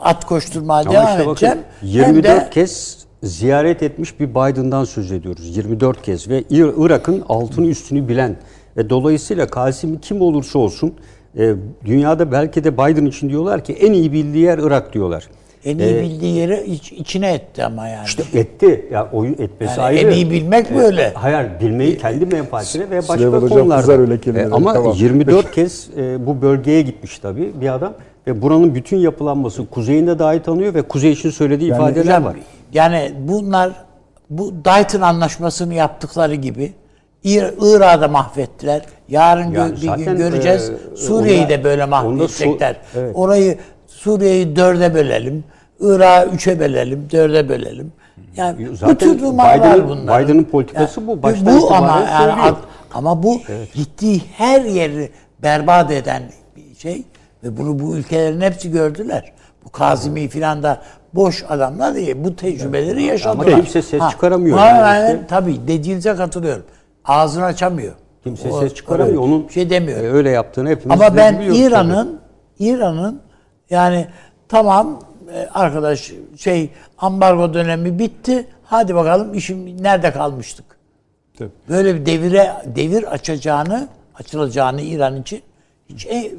at koşturmaya Ama devam işte bakın, edeceğim. 24 Hem de kez ziyaret etmiş bir Biden'dan söz ediyoruz. 24 kez ve İr- Irak'ın altını üstünü bilen ve dolayısıyla Kasimi kim olursa olsun e, dünyada belki de Biden için diyorlar ki en iyi bildiği yer Irak diyorlar. en iyi bildiği yeri iç- içine etti ama yani. İşte etti. Ya oyun etmesi Yani ayrı. en iyi bilmek böyle. Hayır, bilmeyi kendi menfaatine ve başka Süleyman konularda. öyle kelimelere, ama tamam. 24 kez e, bu bölgeye gitmiş tabii bir adam ve buranın bütün yapılanması kuzeyinde dahi tanıyor ve kuzey için söylediği ifadeler Hocam, var. Yani bunlar bu Dayton anlaşmasını yaptıkları gibi İr- Irak'ı mahvettiler. Yarın gö- Yani bir gün göreceğiz. e, Suriye'yi onda- de böyle mahvedecekler. Su- evet. Orayı Suriye'yi dörde bölelim. Irak'ı üçe bölelim, dörde bölelim. Yani Zaten bütün numaralar Biden'ın- bunlar. Biden'ın politikası bu. Baştan bu ama yani ad- ama bu gittiği her yeri berbat eden bir şey ve bunu bu ülkelerin hepsi gördüler. Bu Kazimi filan da boş adamlar değil. Bu tecrübeleri yaşadılar. Ama kimse ses çıkaramıyor buna yani işte. tabii dediğinize katılıyorum. Ağzını açamıyor. Kimse O- ses çıkaramıyor. Onun bir şey demiyor. e, öyle yaptığını hepimiz Ama ben İran'ın İran'ın yani tamam e, arkadaş şey ambargo dönemi bitti. Hadi bakalım işim nerede kalmıştık? Tabii. Böyle bir devire devir açacağını, açılacağını İran için hiç e,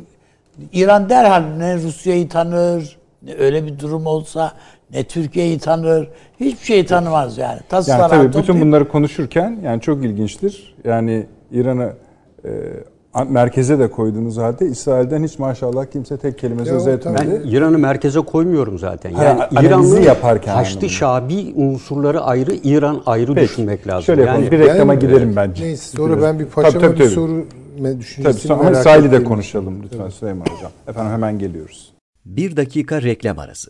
İran derhal ne Rusya'yı tanır, Ne öyle bir durum olsa ne Türkiye'yi tanır, hiçbir şeyi tanımaz yani. Tas Yani tabii bütün bunları konuşurken yani çok ilginçtir. Yani İran'ı e, merkeze de koyduğunuz halde İsrail'den hiç maşallah kimse tek kelime söz etmedi. Ben İran'ı merkeze koymuyorum zaten. Ha, Yani analizi İran'ın yaparken Haçlı. Şabi unsurları ayrı, İran ayrı Peki, düşünmek lazım. şöyle yapalım. yani Bir reklama Ben- gidelim bence. Neyse sonra ben bir Tabii, paşama tabii, bir tabii. soru Tabii düşüncesini sonra merak İsrail'i de konuşalım lütfen Süleyman Hocam. Efendim hemen geliyoruz. Bir dakika reklam arası.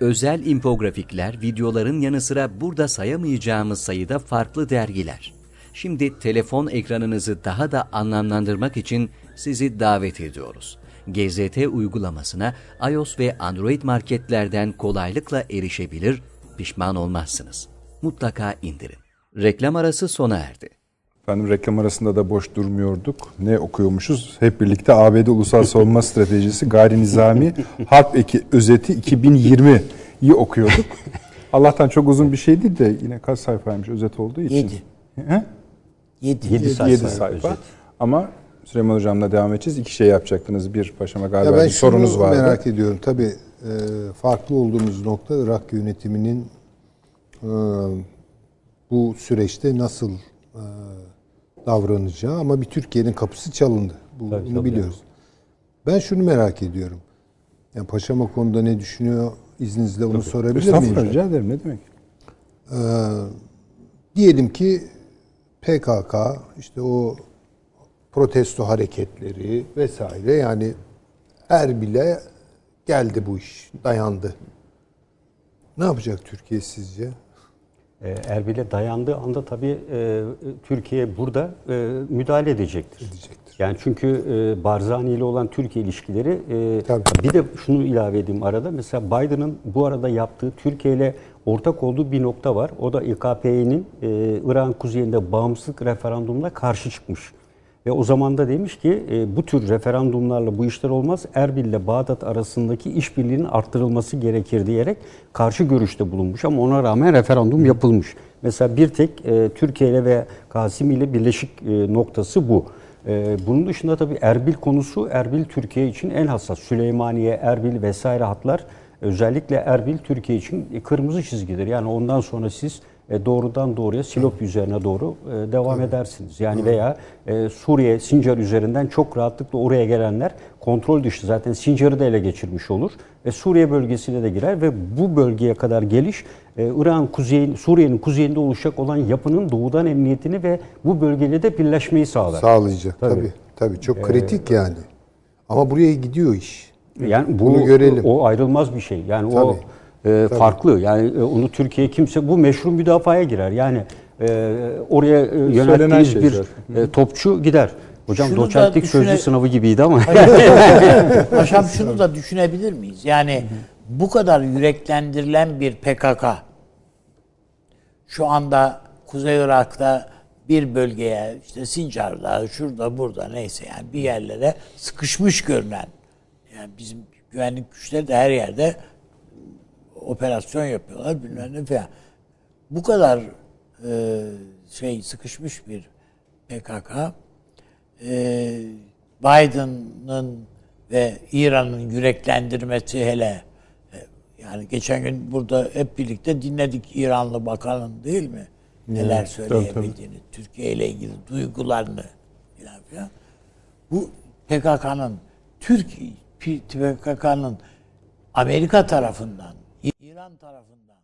Özel infografikler, videoların yanı sıra burada sayamayacağımız sayıda farklı dergiler. Şimdi telefon ekranınızı daha da anlamlandırmak için sizi davet ediyoruz. GZT uygulamasına iOS ve Android marketlerden kolaylıkla erişebilir, pişman olmazsınız. Mutlaka indirin. Reklam arası sona erdi. Efendim reklam arasında da boş durmuyorduk. Ne okuyormuşuz? Hep birlikte ABD Ulusal Savunma Stratejisi Gayri Nizami Harp Eki Özeti 2020'yi okuyorduk. Allah'tan çok uzun bir şey değil de yine kaç sayfaymış özet olduğu için. Yedi. He? Yedi. Yedi 7 sayfa, sayfa. özet. Ama Süleyman Hocam'la devam edeceğiz. İki şey yapacaktınız. Bir paşama galiba Ya ben bir sorunuz vardı. merak ediyorum. Tabii e, farklı olduğumuz nokta Irak yönetiminin e, bu süreçte nasıl e, davranacağı ama bir Türkiye'nin kapısı çalındı. Bu, Tabii, bunu tabii. biliyoruz. Ben şunu merak ediyorum. Yani paşam o konuda ne düşünüyor? İzninizle onu sorabilir miyim? Estağfurullah rica ederim. Ne demek? Ee, diyelim ki PKK işte o protesto hareketleri vesaire yani Erbil'e geldi bu iş, dayandı. Ne yapacak Türkiye sizce? E, Erbil'e dayandığı anda tabii e, Türkiye burada e, müdahale edecektir. Edecektir. Yani çünkü Barzani ile olan Türkiye ilişkileri Tabii. bir de şunu ilave edeyim arada. Mesela Biden'ın bu arada yaptığı Türkiye ile ortak olduğu bir nokta var. O da İKP'nin İran kuzeyinde bağımsızlık referandumuna karşı çıkmış. Ve o zaman da demiş ki e, bu tür referandumlarla bu işler olmaz. Erbil ile Bağdat arasındaki işbirliğinin arttırılması gerekir diyerek karşı görüşte bulunmuş. Ama ona rağmen referandum yapılmış. Mesela bir tek e, Türkiye ile ve Kasım ile birleşik e, noktası bu. E, bunun dışında tabii Erbil konusu Erbil Türkiye için en hassas. Süleymaniye, Erbil vesaire hatlar özellikle Erbil Türkiye için kırmızı çizgidir. Yani ondan sonra siz e, doğrudan doğruya Silop üzerine doğru e, devam edersiniz. Yani veya e, Suriye, Sincar üzerinden çok rahatlıkla oraya gelenler kontrol dışı zaten Sincar'ı da ele geçirmiş olur. Ve Suriye bölgesine de girer ve bu bölgeye kadar geliş e, İran kuzeyin, Suriye'nin kuzeyinde oluşacak olan yapının doğudan emniyetini ve bu bölgeyle de birleşmeyi sağlar. Sağlayacak Tabii. tabii. Tabii, çok kritik yani. Ama buraya gidiyor iş. Yani bu Bunu görelim. o ayrılmaz bir şey. Yani o Tabii. E, farklı. Yani e, onu Türkiye kimse bu meşru müdafaya girer. Yani e, oraya e, yönelttiğiniz şey bir zaten. e, topçu gider. Hocam Şunu doçentlik düşüne- sözlü sınavı gibiydi ama. Paşam şunu da düşünebilir miyiz? Yani bu kadar yüreklendirilen bir PKK şu anda Kuzey Irak'ta bir bölgeye işte Sincar'da, şurada, burada neyse yani bir yerlere sıkışmış görünen yani bizim güvenlik güçleri de her yerde operasyon yapıyorlar bilmem ne falan. Bu kadar e, şey sıkışmış bir PKK e, Biden'ın ve İran'ın yüreklendirmesi hele e, yani geçen gün burada hep birlikte dinledik İranlı bakanın değil mi? Neler söyleyebildiğini, Türkiye ile ilgili duygularını filan filan. Bu PKK'nın Türk PKK'nın Amerika tarafından, İran tarafından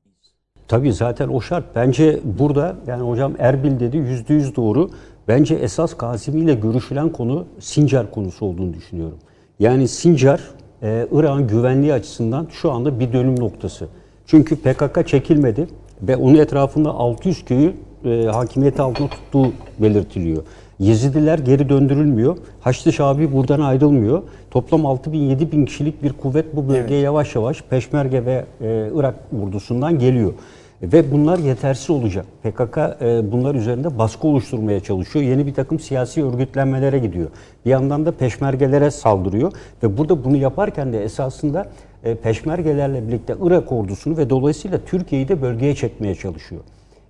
Tabii zaten o şart. Bence burada yani hocam Erbil dedi yüzde yüz doğru. Bence esas Kasimi ile görüşülen konu Sincar konusu olduğunu düşünüyorum. Yani Sincar e, İran güvenliği açısından şu anda bir dönüm noktası. Çünkü PKK çekilmedi ve onun etrafında 600 köyü e, hakimiyeti altında tuttuğu belirtiliyor. Yezidiler geri döndürülmüyor. Haçlı Şabi buradan ayrılmıyor. Toplam 6 bin 7 bin kişilik bir kuvvet bu bölgeye yavaş yavaş Peşmerge ve e, Irak ordusundan geliyor. Ve bunlar yetersiz olacak. PKK e, bunlar üzerinde baskı oluşturmaya çalışıyor. Yeni bir takım siyasi örgütlenmelere gidiyor. Bir yandan da peşmergelere saldırıyor. Ve burada bunu yaparken de esasında e, peşmergelerle birlikte Irak ordusunu ve dolayısıyla Türkiye'yi de bölgeye çekmeye çalışıyor.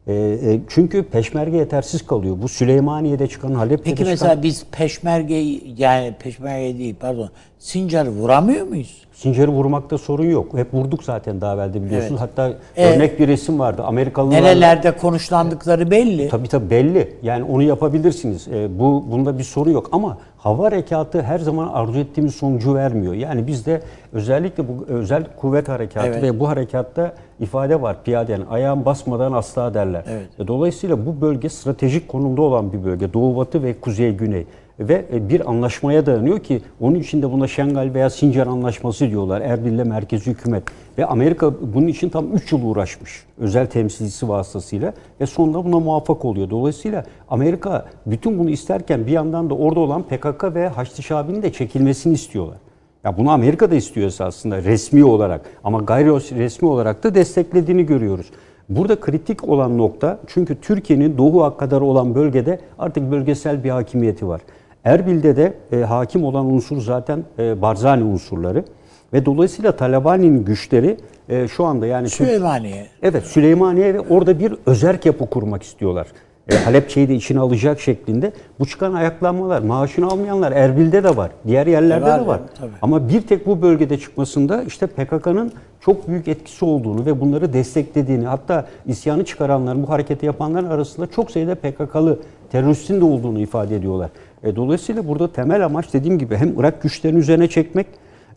E, e, çünkü peşmerge yetersiz kalıyor. Bu Süleymaniye'de çıkan Halep'te Peki çıkan... mesela biz peşmergeyi yani peşmerge değil pardon Sincar'ı vuramıyor muyuz? Sincar'ı vurmakta sorun yok. Hep vurduk zaten daha evvel de biliyorsunuz. Evet. Hatta Ee, örnek bir resim vardı. Amerikalılar Nerelerde konuşlandıkları belli. Tabii tabii belli. Yani onu yapabilirsiniz. E, bu bunda bir sorun yok ama hava harekatı her zaman arzu ettiğimiz sonucu vermiyor. Yani bizde özellikle bu özel kuvvet harekatı Evet. ve bu harekatta ifade var piyade yani ayağın basmadan asla derler. Evet. E, Dolayısıyla bu bölge stratejik konumda olan bir bölge. Doğu batı ve kuzey güney ve e, bir anlaşmaya dayanıyor ki onun için de buna Şengal veya Sincar Anlaşması diyorlar. Erbil'le merkezi hükümet. Ve Amerika bunun için tam 3 yıl uğraşmış. Özel temsilcisi vasıtasıyla ve sonunda buna muvaffak oluyor. Dolayısıyla Amerika bütün bunu isterken bir yandan da orada olan PKK ve Haçlı Şabi'nin de çekilmesini istiyorlar. Ya bunu Amerika da istiyor esasında resmi olarak ama gayri resmi olarak da desteklediğini görüyoruz. Burada kritik olan nokta çünkü Türkiye'nin doğu kadar olan bölgede artık bölgesel bir hakimiyeti var. Erbil'de de e, hakim olan unsur zaten e, Barzani unsurları ve dolayısıyla Talabani'nin güçleri e, şu anda yani Süleymaniye. Evet Süleymaniye ve orada bir özerk yapı kurmak istiyorlar. E, Halepçe'yi de içine alacak şeklinde. Bu çıkan ayaklanmalar, maaşını almayanlar Erbil'de de var. Diğer yerlerde E, var de var. tabii. Ama bir tek bu bölgede çıkmasında işte PKK'nın çok büyük etkisi olduğunu ve bunları desteklediğini hatta isyanı çıkaranların, bu hareketi yapanların arasında çok sayıda PKK'lı teröristin de olduğunu ifade ediyorlar. E, dolayısıyla burada temel amaç dediğim gibi hem Irak güçlerini üzerine çekmek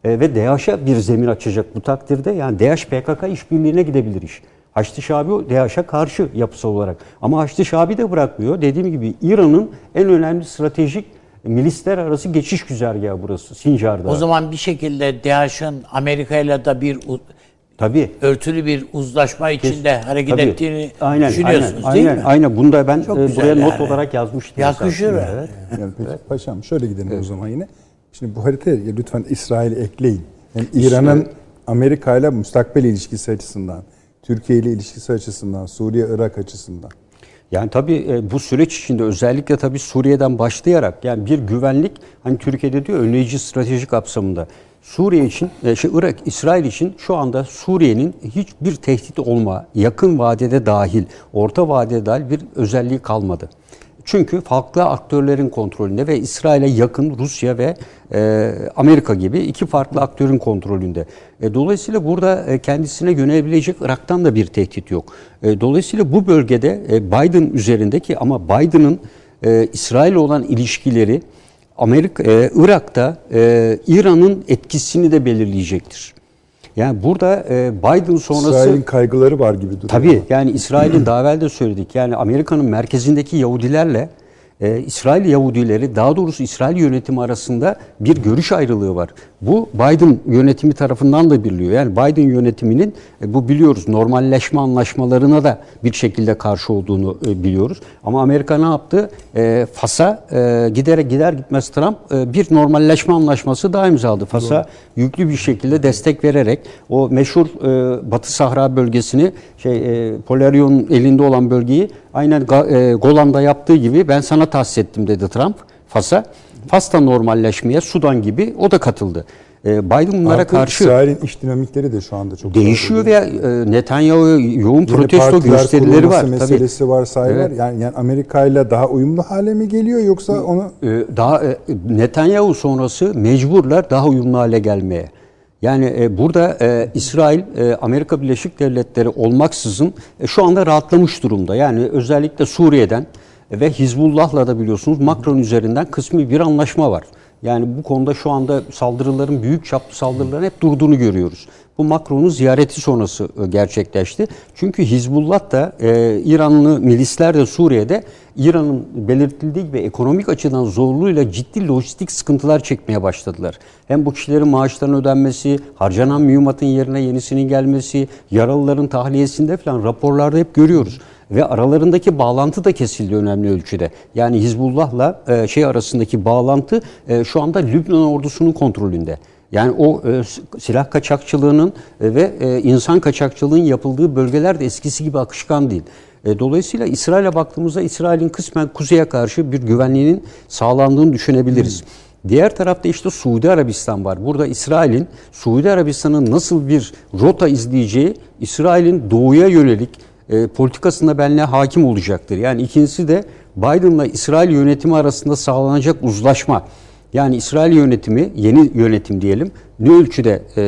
e, ve DAEŞ'e bir zemin açacak bu takdirde. Yani DAEŞ PKK işbirliğine gidebilir iş. Haçlı Şabi DAEŞ'e karşı yapısal olarak. Ama Haçlı Şabi de bırakmıyor. Dediğim gibi İran'ın en önemli stratejik milisler arası geçiş güzergahı burası Sincar'da. O zaman bir şekilde DAEŞ'in Amerika ile de bir Tabii. örtülü bir uzlaşma içinde hareket Tabii. ettiğini aynen, düşünüyorsunuz aynen, değil aynen, mi? Aynen. Bunu da ben Çok e, buraya not yani. olarak yazmıştım. Yakışır. esasında. Evet. Yani peki paşam şöyle gidelim o zaman yine. Şimdi bu haritaya lütfen İsrail'i ekleyin. Hem İran'ın Amerika ile müstakbel ilişkisi açısından, Türkiye ile ilişkisi açısından, Suriye Irak açısından. Yani tabii e, bu süreç içinde özellikle tabii Suriye'den başlayarak yani bir güvenlik hani Türkiye'de diyor önleyici strateji kapsamında Suriye için, e, şey, Irak, İsrail için şu anda Suriye'nin hiçbir tehdit olma, yakın vadede dahil, orta vadede dahil bir özelliği kalmadı. Çünkü farklı aktörlerin kontrolünde ve İsrail'e yakın Rusya ve e, Amerika gibi iki farklı aktörün kontrolünde. E, dolayısıyla burada e, kendisine yönelebilecek Irak'tan da bir tehdit yok. E, dolayısıyla bu bölgede e, Biden üzerindeki ama Biden'ın e, İsrail olan ilişkileri Amerika, e, Irak'ta e, İran'ın etkisini de belirleyecektir. Yani burada e, Biden sonrası... İsrail'in kaygıları var gibi duruyor. Tabii yani İsrail'in daha evvel de söyledik. Yani Amerika'nın merkezindeki Yahudilerle e, İsrail Yahudileri daha doğrusu İsrail yönetimi arasında bir görüş ayrılığı var. Bu Biden yönetimi tarafından da biliniyor. Yani Biden yönetiminin e, bu biliyoruz normalleşme anlaşmalarına da bir şekilde karşı olduğunu e, biliyoruz. Ama Amerika ne yaptı? E, Fas'a e, giderek gider gitmez Trump e, bir normalleşme anlaşması daha imzaladı. Fas'a yüklü bir şekilde destek vererek o meşhur e, Batı Sahra bölgesini şey e, Polaryon'un elinde olan bölgeyi aynen e, Golan'da yaptığı gibi ben sana tahsis ettim dedi Trump Fas'a. Fas da normalleşmeye Sudan gibi o da katıldı. E, Biden bunlara karşı İsrail'in iç dinamikleri de şu anda çok değişiyor ve e, Netanyahu'ya yoğun protesto gösterileri var. Tabii. meselesi var, var. Evet. Yani, yani Amerika ile daha uyumlu hale mi geliyor yoksa onu Ee, daha e, Netanyahu sonrası mecburlar daha uyumlu hale gelmeye. Yani e, burada e, İsrail, e, Amerika Birleşik Devletleri olmaksızın e, şu anda rahatlamış durumda. Yani özellikle Suriye'den ve Hizbullah'la da biliyorsunuz Macron üzerinden kısmi bir anlaşma var. Yani bu konuda şu anda saldırıların, büyük çaplı saldırıların hep durduğunu görüyoruz. Bu Macron'un ziyareti sonrası e, gerçekleşti. Çünkü Hizbullah da e, İranlı milisler de Suriye'de İran'ın belirtildiği gibi ekonomik açıdan zorluğuyla ciddi lojistik sıkıntılar çekmeye başladılar. Hem bu kişilerin maaşlarının ödenmesi, harcanan mühimmatın yerine yenisinin gelmesi, yaralıların tahliyesinde falan raporlarda hep görüyoruz. Ve aralarındaki bağlantı da kesildi önemli ölçüde. Yani Hizbullah'la e, şey arasındaki bağlantı e, şu anda Lübnan ordusunun kontrolünde. Yani o e, silah kaçakçılığının e, ve e, insan kaçakçılığının yapıldığı bölgeler de eskisi gibi akışkan değil. E, dolayısıyla İsrail'e baktığımızda İsrail'in kısmen kuzeye karşı bir güvenliğinin sağlandığını düşünebiliriz. Hmm. Diğer tarafta işte Suudi Arabistan var. Burada İsrail'in Suudi Arabistan'ın nasıl bir rota izleyeceği İsrail'in doğuya yönelik e, politikasında benle hakim olacaktır. Yani ikincisi de Biden'la İsrail yönetimi arasında sağlanacak uzlaşma. Yani İsrail yönetimi, yeni yönetim diyelim, ne ölçüde e,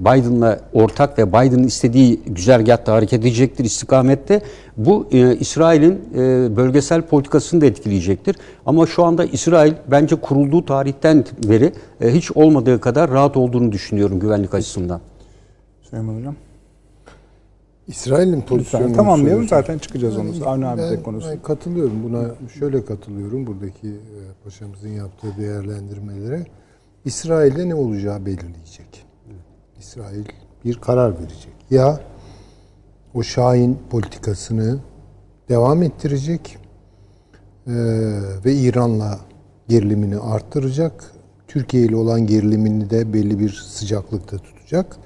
Biden'la ortak ve Biden'ın istediği güzergahta hareket edecektir istikamette. Bu e, İsrail'in e, bölgesel politikasını da etkileyecektir. Ama şu anda İsrail bence kurulduğu tarihten beri e, hiç olmadığı kadar rahat olduğunu düşünüyorum güvenlik açısından. Süleyman Hocam. İsrail'in pozisyonu tamamlayalım zaten çıkacağız onu. Avni abi de konusu. Ben katılıyorum buna. Şöyle katılıyorum buradaki e, paşamızın yaptığı değerlendirmelere. İsrail'de ne olacağı belirleyecek. İsrail bir karar verecek. Ya o Şahin politikasını devam ettirecek e, ve İran'la gerilimini arttıracak. Türkiye ile olan gerilimini de belli bir sıcaklıkta tutacak.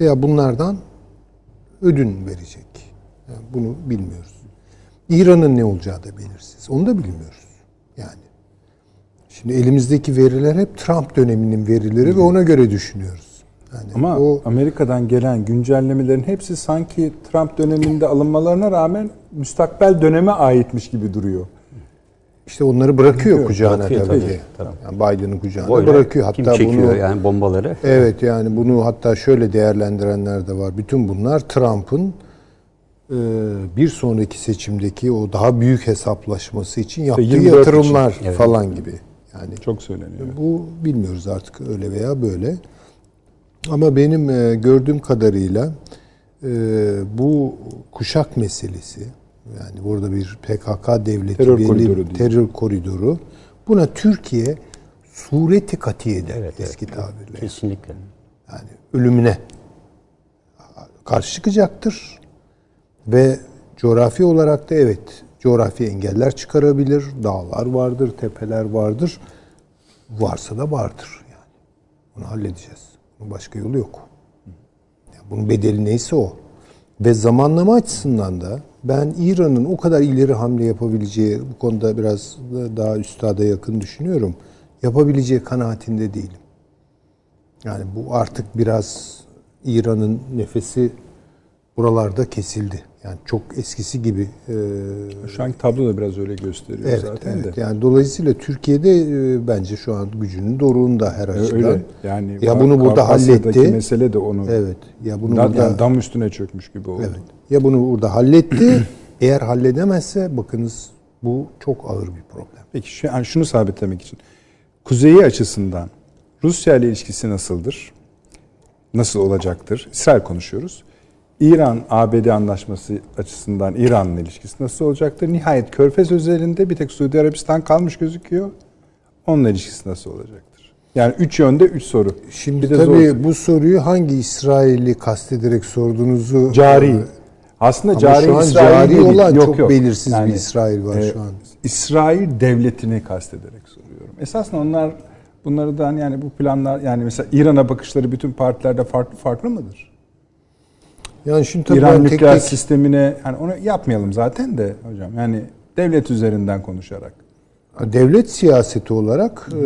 Veya bunlardan ödün verecek. Yani bunu bilmiyoruz. İran'ın ne olacağı da belirsiz. Onu da bilmiyoruz. Yani. Şimdi elimizdeki veriler hep Trump döneminin verileri ve ona göre düşünüyoruz. Yani Ama o, Amerika'dan gelen güncellemelerin hepsi sanki Trump döneminde alınmalarına rağmen müstakbel döneme aitmiş gibi duruyor. İşte onları bırakıyor kucağına bırakıyor, tabii. tabii. tabii. Yani Biden'ın kucağına Böyle bırakıyor. Hatta kim çekiyor bunu, yani bombaları? Evet yani bunu hatta şöyle değerlendirenler de var. Bütün bunlar Trump'ın e, bir sonraki seçimdeki o daha büyük hesaplaşması için yaptığı yatırımlar için. Evet. falan gibi. Yani çok söyleniyor. Bu bilmiyoruz artık öyle veya böyle. Ama benim e, gördüğüm kadarıyla e, bu kuşak meselesi yani burada bir PKK devleti terör belli koridoru terör koridoru. Buna Türkiye sureti katiye evet, eski evet, tabirle. Kesinlikle. Yani ölümüne karşı çıkacaktır. Ve coğrafi olarak da evet coğrafi engeller çıkarabilir. Dağlar vardır, tepeler vardır. Varsa da vardır yani. Bunu halledeceğiz. Bunun başka yolu yok. Yani bunun bedeli neyse o. Ve zamanlama açısından da ben İran'ın o kadar ileri hamle yapabileceği bu konuda biraz daha üstada yakın düşünüyorum. Yapabileceği kanaatinde değilim. Yani bu artık biraz İran'ın nefesi buralarda kesildi. Yani çok eskisi gibi. E, şu anki tablo da biraz öyle gösteriyor evet, zaten evet. de. Yani dolayısıyla Türkiye'de e, bence şu an gücünün doruğunda her açıdan. Öyle. Yani ya bunu burada halletti. mesele de onu. Evet. Ya bunu da, burada yani dam üstüne çökmüş gibi oldu. Evet. Ya bunu burada halletti. Eğer halledemezse bakınız bu çok ağır bir problem. Peki şu, yani şunu sabitlemek için. Kuzeyi açısından Rusya ile ilişkisi nasıldır? Nasıl olacaktır? İsrail konuşuyoruz. İran-ABD anlaşması açısından İran'la ilişkisi nasıl olacaktır? Nihayet Körfez özelinde bir tek Suudi Arabistan kalmış gözüküyor. Onunla ilişkisi nasıl olacaktır? Yani üç yönde üç soru. Şimdi tabii zor. bu soruyu hangi İsrail'i kastederek sorduğunuzu... Cari. E, Aslında Ama cari şu an İsrail cari olan yok, çok yok. belirsiz yani, bir İsrail var e, şu an. İsrail devletini kastederek soruyorum. Esasında onlar bunları da yani bu planlar yani mesela İran'a bakışları bütün partilerde farklı farklı mıdır? Yani şimdi tabii İran nükleer tek... sistemine yani onu yapmayalım zaten de hocam. Yani devlet üzerinden konuşarak. Devlet siyaseti olarak e,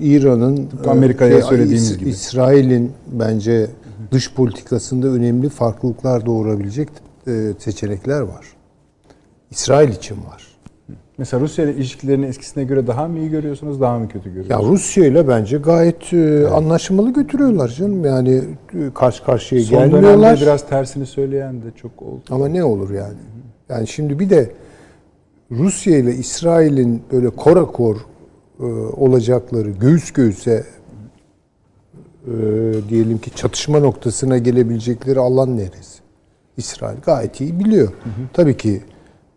İran'ın Amerika'ya e, söylediğimiz İs, gibi İsrail'in bence dış politikasında önemli farklılıklar doğurabilecek e, seçenekler var. İsrail için var. Mesela Rusya ile ilişkilerini eskisine göre daha mı iyi görüyorsunuz, daha mı kötü görüyorsunuz? Ya Rusya ile bence gayet e, evet. anlaşmalı götürüyorlar canım. Yani e, karşı karşıya Son gelmiyorlar. Son biraz tersini söyleyen de çok oldu. Ama ne olur yani? Yani şimdi bir de Rusya ile İsrail'in böyle korakor e, olacakları göğüs göğüse e, diyelim ki çatışma noktasına gelebilecekleri alan neresi? İsrail gayet iyi biliyor. Hı hı. Tabii ki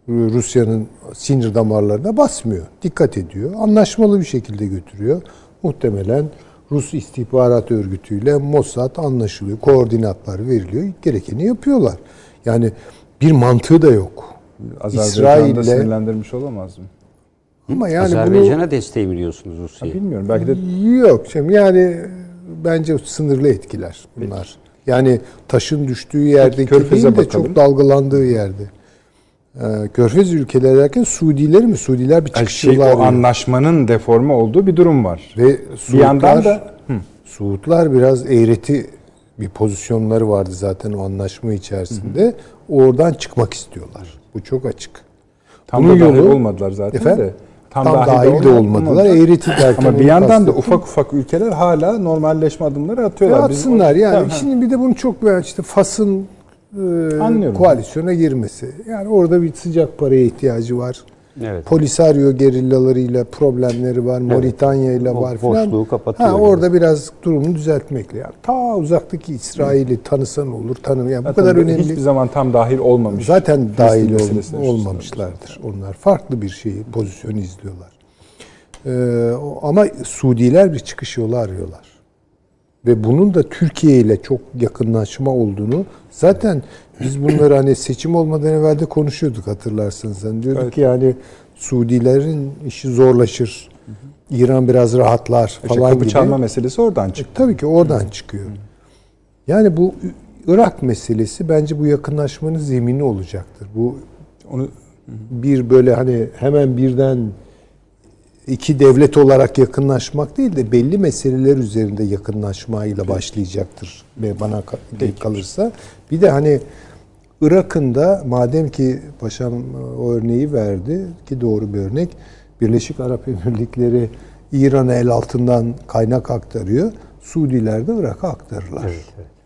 Rusya'nın sinir damarlarına basmıyor. Dikkat ediyor. Anlaşmalı bir şekilde götürüyor. Muhtemelen Rus istihbarat örgütüyle Mossad anlaşılıyor. Koordinatlar veriliyor. Gerekeni yapıyorlar. Yani bir mantığı da yok. Azerbaycan'da sinirlendirmiş olamaz mı? Ama yani Azerbaycan'a bunu, desteği biliyorsunuz Rusya'yı? Bilmiyorum. Belki de yok. Şimdi yani bence sınırlı etkiler bunlar. Yani taşın düştüğü yerdeki değil de bakalım. çok dalgalandığı yerde. Ee, Körfez ülkeleri derken Suudiler mi? Suudiler bir çıkış şey, O anlaşmanın deforme olduğu bir durum var. Ve Suudlar, bir yandan da hı. Suudlar biraz eğreti bir pozisyonları vardı zaten o anlaşma içerisinde. Hı hı. Oradan çıkmak istiyorlar. Bu çok açık. Tam Bunun da yolu olmadılar zaten efendim, de. Tam, tam dahil, dahil de olmadılar. Eğreti derken Ama bir yandan da ufak ufak ülkeler hala normalleşme adımları atıyorlar. atsınlar yani. Tamam. Şimdi bir de bunu çok ben işte Fas'ın e, koalisyona girmesi. Yani orada bir sıcak paraya ihtiyacı var. Evet. Polisario gerillalarıyla problemleri var. Evet. Moritanya ile var filan. Boşluğu kapatıyor. Ha, orada biraz durumu düzeltmekle. Yani ta uzaktaki İsrail'i tanısan olur, tanım. Yani bu kadar önemli. Hiçbir zaman tam dahil olmamış. Zaten dahil ol, olmamışlardır. Onlar farklı bir şeyi, pozisyonu izliyorlar. Ee, ama Suudiler bir çıkış yolu arıyorlar. Ve bunun da Türkiye ile çok yakınlaşma olduğunu zaten biz bunları hani seçim olmadan evvel de konuşuyorduk hatırlarsınız. Yani diyorduk evet. ki yani Suudilerin işi zorlaşır. İran biraz rahatlar işte falan kapı gibi. çalma meselesi oradan çıktı. E, tabii ki oradan çıkıyor. Yani bu Irak meselesi bence bu yakınlaşmanın zemini olacaktır. Bu onu bir böyle hani hemen birden iki devlet olarak yakınlaşmak değil de belli meseleler üzerinde yakınlaşmayla başlayacaktır bana kalırsa. Bir de hani Irak'ın da madem ki paşam o örneği verdi ki doğru bir örnek Birleşik Arap Emirlikleri İran'a el altından kaynak aktarıyor. Suudiler de Irak'a aktarırlar. Evet, evet.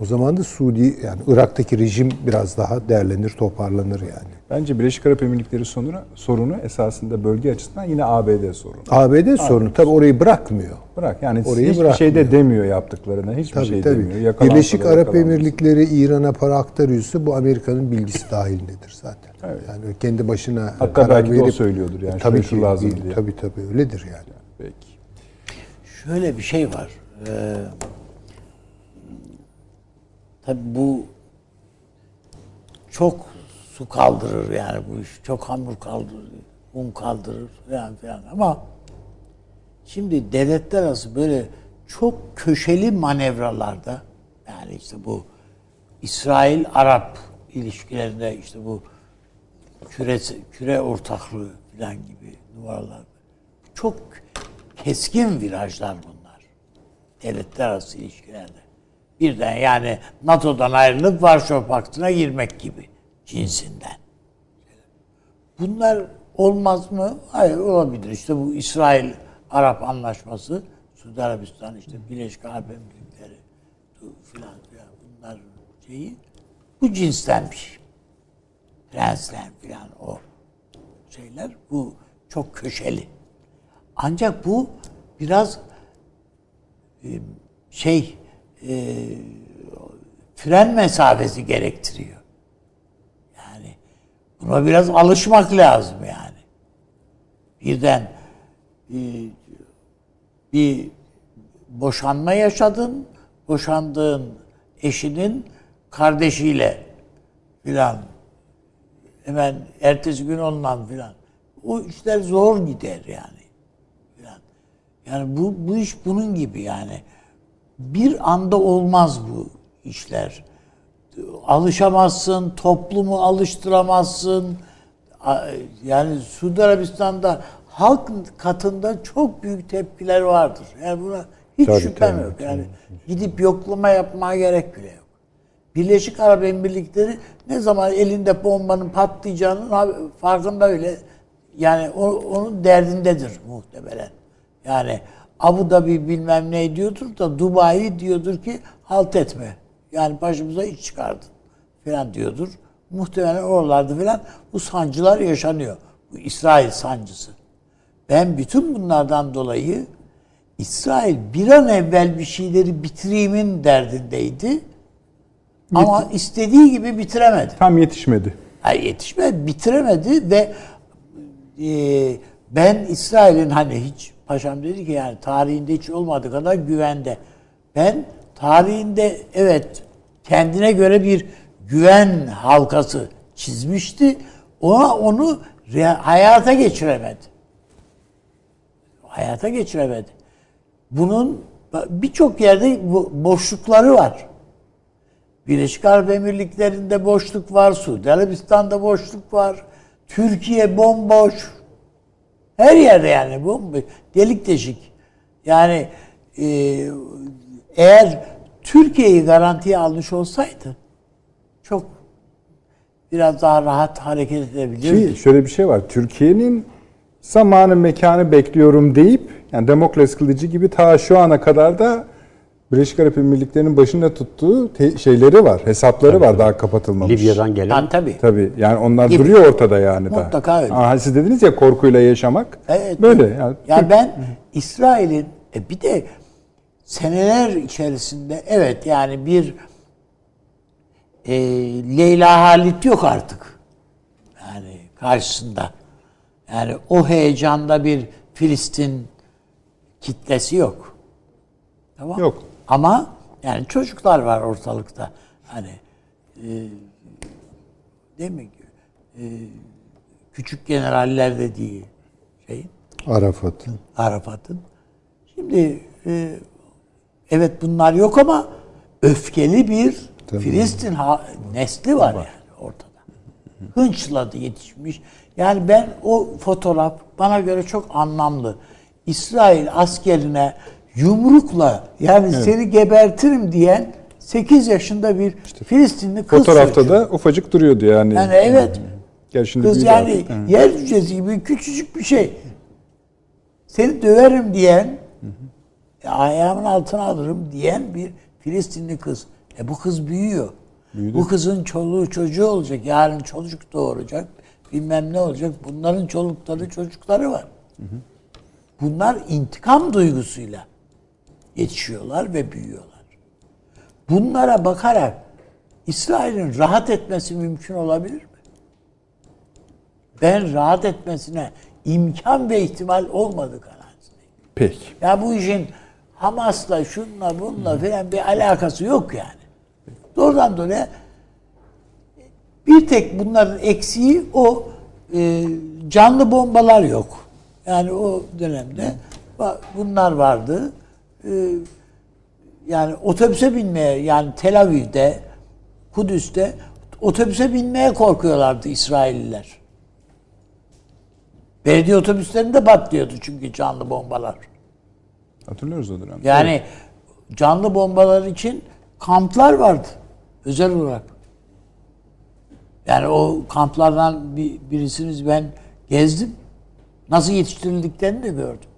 O zaman da Suudi yani Irak'taki rejim biraz daha değerlenir, toparlanır yani. Bence Birleşik Arap Emirlikleri sorunu, sorunu esasında bölge açısından yine ABD sorunu. ABD, sorunu tabii orayı bırakmıyor. Bırak yani orayı hiçbir şey de demiyor yaptıklarına. Hiçbir tabii, şey tabii. demiyor. Yakalansa Birleşik Arap Emirlikleri İran'a para aktarıyorsa bu Amerika'nın bilgisi dahilindedir zaten. Evet. Yani kendi başına Hatta karar belki verip, o söylüyordur yani. Tabii ki lazım diye. Tabii tabii öyledir yani. yani. Peki. Şöyle bir şey var. Ee, tabii bu çok su kaldırır yani bu iş. Çok hamur kaldırır, un kaldırır falan filan ama şimdi devletler arası böyle çok köşeli manevralarda yani işte bu İsrail-Arap ilişkilerinde işte bu küre, küre ortaklığı falan gibi numaralar. Çok keskin virajlar bunlar. Devletler arası ilişkilerde. Birden yani NATO'dan ayrılıp Varşova Paktı'na girmek gibi cinsinden. Bunlar olmaz mı? Hayır olabilir. İşte bu İsrail Arap anlaşması, Suudi Arabistan işte Birleşik Arap Emirlikleri filan filan bunlar şeyi bu cinsten bir şey. Prensler filan o şeyler bu çok köşeli. Ancak bu biraz e, şey e, fren mesafesi gerektiriyor. Buna biraz alışmak lazım yani. Birden e, bir boşanma yaşadın, boşandığın eşinin kardeşiyle filan hemen ertesi gün ondan filan. O işler zor gider yani. Filan. Yani bu, bu iş bunun gibi yani. Bir anda olmaz bu işler alışamazsın, toplumu alıştıramazsın. Yani Suudi Arabistan'da halk katında çok büyük tepkiler vardır. Yani buna hiç tabii, şüphem tabii, yok. Yani tabii. gidip yoklama yapmaya gerek bile yok. Birleşik Arap Emirlikleri ne zaman elinde bombanın patlayacağının farkında öyle. Yani o, onun derdindedir muhtemelen. Yani Abu Dhabi bilmem ne diyordur da Dubai diyordur ki halt etme. Yani başımıza iş çıkardın falan diyordur. Muhtemelen oralarda falan bu sancılar yaşanıyor. Bu İsrail sancısı. Ben bütün bunlardan dolayı İsrail bir an evvel bir şeyleri bitirimin derdindeydi. Bit- Ama istediği gibi bitiremedi. Tam yetişmedi. Hayır yetişmedi, bitiremedi ve e, ben İsrail'in hani hiç paşam dedi ki yani tarihinde hiç olmadığı kadar güvende. Ben tarihinde evet kendine göre bir güven halkası çizmişti. Ona onu hayata geçiremedi. Hayata geçiremedi. Bunun birçok yerde boşlukları var. Birleşik Arap Emirlikleri'nde boşluk var, Suudi Arabistan'da boşluk var. Türkiye bomboş. Her yerde yani bomboş. Delik deşik. Yani e, eğer Türkiye'yi garantiye almış olsaydı çok biraz daha rahat hareket edebilirdi. Ki şöyle bir şey var. Türkiye'nin zamanı mekanı bekliyorum deyip yani Demokles kılıcı gibi ta şu ana kadar da Birleşik Arap Emirlikleri'nin başında tuttuğu te- şeyleri var, hesapları tabii, var tabii. daha kapatılmamış. Libya'dan gelen. Ha, tabii. Tabii. Yani onlar Gibi. duruyor ortada yani da. Mutlaka öyle. Aa, siz dediniz ya korkuyla yaşamak. Evet. Böyle. Yani, ya ben İsrail'in e bir de seneler içerisinde evet yani bir e, Leyla Halit yok artık. Yani karşısında. Yani o heyecanda bir Filistin kitlesi yok. Tamam Yok. Ama yani çocuklar var ortalıkta. Hani e, değil mi? E, küçük generaller dediği şey. Arafat'ın. Arafat'ın. Şimdi e, evet bunlar yok ama öfkeli bir Tabii. Filistin ha, nesli var, var yani ortada. Hınçladı yetişmiş. Yani ben o fotoğraf bana göre çok anlamlı. İsrail askerine yumrukla yani evet. seni gebertirim diyen 8 yaşında bir işte, Filistinli kız Fotoğrafta çocuğu. da ufacık duruyordu yani. Yani evet. Gel şimdi kız yani artık. yer cücesi gibi küçücük bir şey. Seni döverim diyen hı ayağımın altına alırım diyen bir Filistinli kız. E bu kız büyüyor. Büyüdü. Bu kızın çoluğu çocuğu olacak. Yarın çocuk doğuracak. Bilmem ne olacak. Bunların çolukları çocukları var. Hı hı. Bunlar intikam duygusuyla yetişiyorlar ve büyüyorlar. Bunlara bakarak İsrail'in rahat etmesi mümkün olabilir mi? Ben rahat etmesine imkan ve ihtimal olmadı kanaatindeyim. Peki. Ya bu işin Hamas'la, şunla, bununla falan bir alakası yok yani. Doğrudan doğruya bir tek bunların eksiği o e, canlı bombalar yok. Yani o dönemde bunlar vardı. E, yani otobüse binmeye yani Tel Aviv'de, Kudüs'te otobüse binmeye korkuyorlardı İsrailliler. Belediye otobüslerinde patlıyordu çünkü canlı bombalar. Hatırlıyoruz o dönem. Yani evet. canlı bombalar için kamplar vardı. Özel olarak. Yani o kamplardan bir, birisiniz ben gezdim. Nasıl yetiştirildiklerini de gördüm.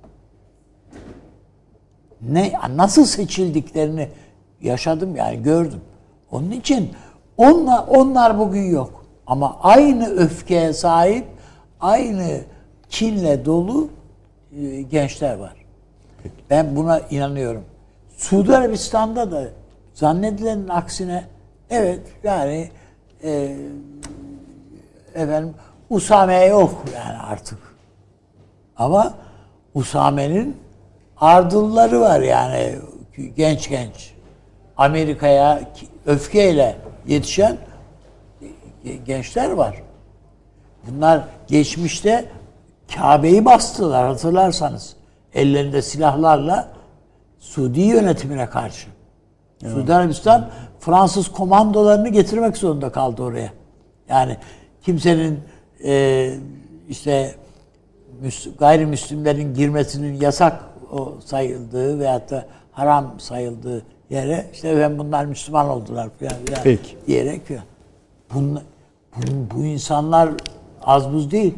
Ne nasıl seçildiklerini yaşadım yani gördüm. Onun için onlar, onlar bugün yok. Ama aynı öfkeye sahip, aynı kinle dolu e, gençler var. Peki. Ben buna inanıyorum. Suudi Arabistan'da da zannedilenin aksine evet yani e, efendim Usame yok yani artık. Ama Usame'nin ardılları var yani genç genç. Amerika'ya öfkeyle yetişen gençler var. Bunlar geçmişte Kabe'yi bastılar hatırlarsanız. Ellerinde silahlarla Suudi yönetimine karşı. Evet. Suudi Arabistan Fransız komandolarını getirmek zorunda kaldı oraya. Yani kimsenin e, işte gayrimüslimlerin girmesinin yasak o sayıldığı veyahut da haram sayıldığı yere işte ben bunlar Müslüman oldular falan, falan Peki. diyerek. Bunlar, bu, bu insanlar az buz değil.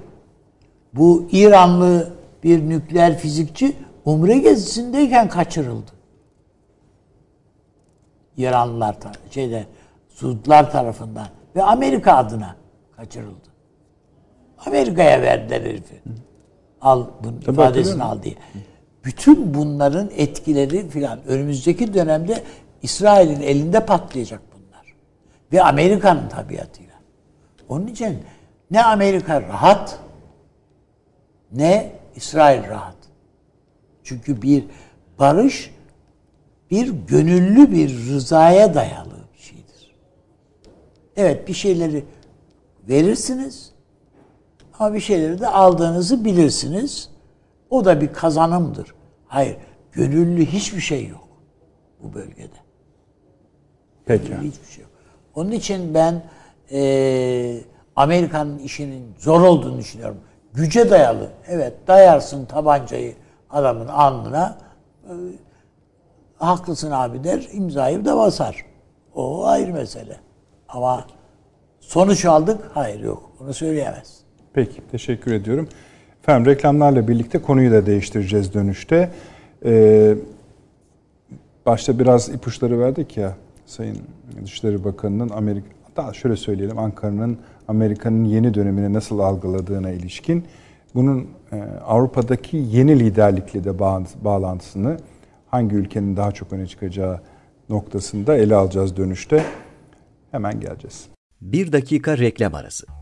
Bu İranlı bir nükleer fizikçi Umre gezisindeyken kaçırıldı. İranlılar şeyde Suudlar tarafından ve Amerika adına kaçırıldı. Amerika'ya verdiler herifi. Al bunun Tabii ifadesini al diye. Bütün bunların etkileri filan önümüzdeki dönemde İsrail'in elinde patlayacak bunlar. Ve Amerika'nın tabiatıyla. Onun için ne Amerika rahat ne İsrail rahat. Çünkü bir barış bir gönüllü bir rızaya dayalı bir şeydir. Evet bir şeyleri verirsiniz ama bir şeyleri de aldığınızı bilirsiniz. O da bir kazanımdır. Hayır, gönüllü hiçbir şey yok. bu bölgede. Peki. Hiçbir şey yok. Onun için ben e, Amerika'nın işinin zor olduğunu düşünüyorum. Güce dayalı. Evet dayarsın tabancayı adamın alnına. E, haklısın abi der. imzayı da basar. O ayrı mesele. Ama sonuç aldık. Hayır yok. Onu söyleyemez. Peki teşekkür ediyorum. Efendim reklamlarla birlikte konuyu da değiştireceğiz dönüşte. Ee, başta biraz ipuçları verdik ya Sayın Dışişleri Bakanı'nın Amerika daha şöyle söyleyelim Ankara'nın Amerika'nın yeni dönemini nasıl algıladığına ilişkin bunun e, Avrupa'daki yeni liderlikle de bağlantısını hangi ülkenin daha çok öne çıkacağı noktasında ele alacağız dönüşte. Hemen geleceğiz. Bir dakika reklam arası.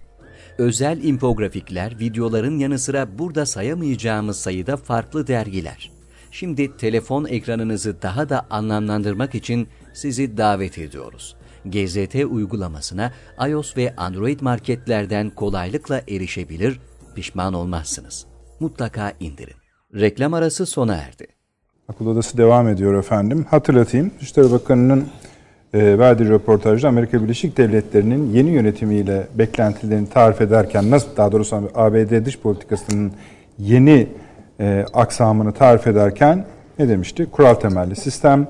özel infografikler, videoların yanı sıra burada sayamayacağımız sayıda farklı dergiler. Şimdi telefon ekranınızı daha da anlamlandırmak için sizi davet ediyoruz. GZT uygulamasına iOS ve Android marketlerden kolaylıkla erişebilir, pişman olmazsınız. Mutlaka indirin. Reklam arası sona erdi. Akıl Odası devam ediyor efendim. Hatırlatayım, Dışişleri Bakanı'nın e, verdiği röportajda Amerika Birleşik Devletleri'nin yeni yönetimiyle beklentilerini tarif ederken nasıl daha doğrusu ABD dış politikasının yeni e, aksamını tarif ederken ne demişti? Kural temelli sistem,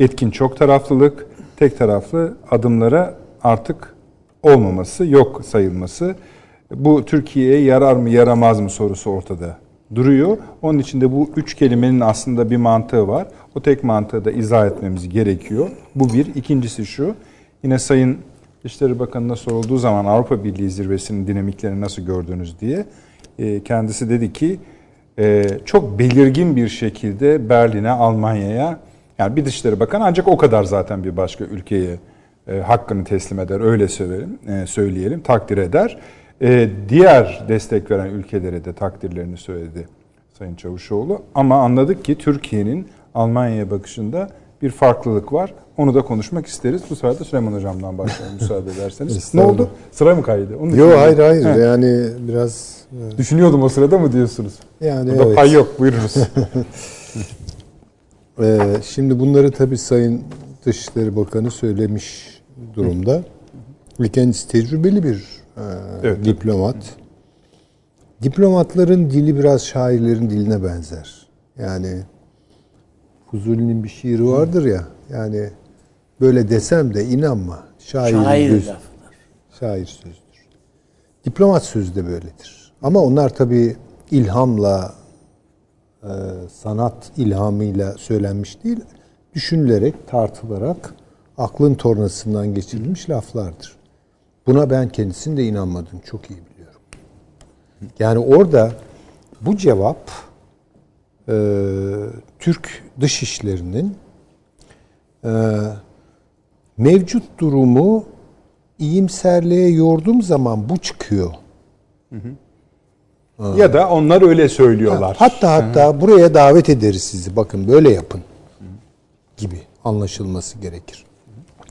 etkin çok taraflılık, tek taraflı adımlara artık olmaması, yok sayılması. Bu Türkiye'ye yarar mı yaramaz mı sorusu ortada duruyor. Onun içinde bu üç kelimenin aslında bir mantığı var. O tek mantığı da izah etmemiz gerekiyor. Bu bir. İkincisi şu. Yine Sayın Dışişleri Bakanı'na sorulduğu zaman Avrupa Birliği zirvesinin dinamiklerini nasıl gördünüz diye e, kendisi dedi ki e, çok belirgin bir şekilde Berlin'e, Almanya'ya yani bir Dışişleri Bakanı ancak o kadar zaten bir başka ülkeye e, hakkını teslim eder öyle söyleyelim, söyleyelim takdir eder. Diğer destek veren ülkelere de takdirlerini söyledi Sayın Çavuşoğlu. Ama anladık ki Türkiye'nin Almanya'ya bakışında bir farklılık var. Onu da konuşmak isteriz. Bu de Süleyman Hocam'dan başlayalım müsaade ederseniz. ne oldu? Sıra mı kaydı? Yok hayır hayır. He. Yani biraz... E, Düşünüyordum o sırada mı diyorsunuz? Yani Burada evet. pay yok. Buyurunuz. ee, şimdi bunları tabii Sayın Dışişleri Bakanı söylemiş durumda. Ve kendisi tecrübeli bir e, evet, diplomat. Evet. Diplomatların dili biraz şairlerin diline benzer. Yani Fuzuli'nin bir şiiri vardır ya. Yani böyle desem de inanma. Şairin Şair göz, Şair sözdür. Diplomat sözü de böyledir. Ama onlar tabii ilhamla, e, sanat ilhamıyla söylenmiş değil, düşünülerek, tartılarak aklın tornasından geçirilmiş laflardır. Buna ben kendisinin de inanmadım. Çok iyi biliyorum. Yani orada bu cevap e, Türk dışişlerinin e, mevcut durumu iyimserliğe yorduğum zaman bu çıkıyor. Hı hı. Ya da onlar öyle söylüyorlar. Hatta hatta hı. buraya davet ederiz sizi. Bakın böyle yapın. Gibi anlaşılması gerekir.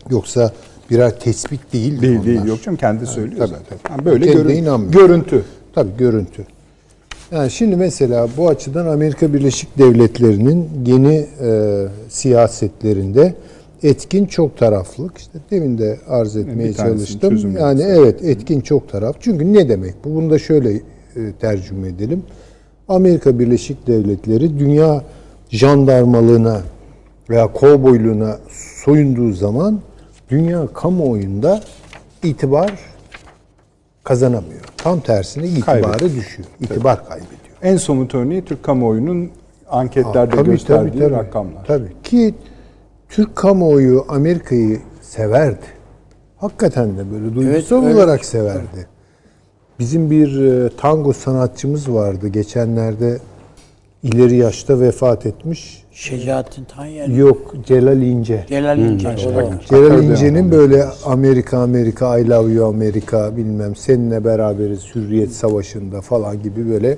Yoksa birer tespit değil. Değil onlar. değil yok canım kendi söylüyor. Tabii, tabii. Yani böyle görün, görüntü. Tabii görüntü. Yani şimdi mesela bu açıdan Amerika Birleşik Devletleri'nin yeni e, siyasetlerinde etkin çok taraflık işte demin de arz etmeye çalıştım. Yani evet etkin çok taraf. Çünkü ne demek bu? Bunu da şöyle e, tercüme edelim. Amerika Birleşik Devletleri dünya jandarmalığına veya kovboyluğuna soyunduğu zaman dünya kamuoyunda itibar kazanamıyor. Tam tersine itibarı kaybediyor. düşüyor. İtibar tabii. kaybediyor. En somut örneği Türk kamuoyunun anketlerde tabii, gösterdiği tabii, tabii, rakamlar. Tabii ki Türk kamuoyu Amerika'yı severdi. Hakikaten de böyle duygusal evet, olarak evet. severdi. Bizim bir e, tango sanatçımız vardı geçenlerde ileri yaşta vefat etmiş. Şecaettin Tanyer. Yok Celal İnce. Celal İnce. o da. Celal İnce'nin böyle Amerika Amerika I love you Amerika bilmem seninle beraberiz Hürriyet Savaşı'nda falan gibi böyle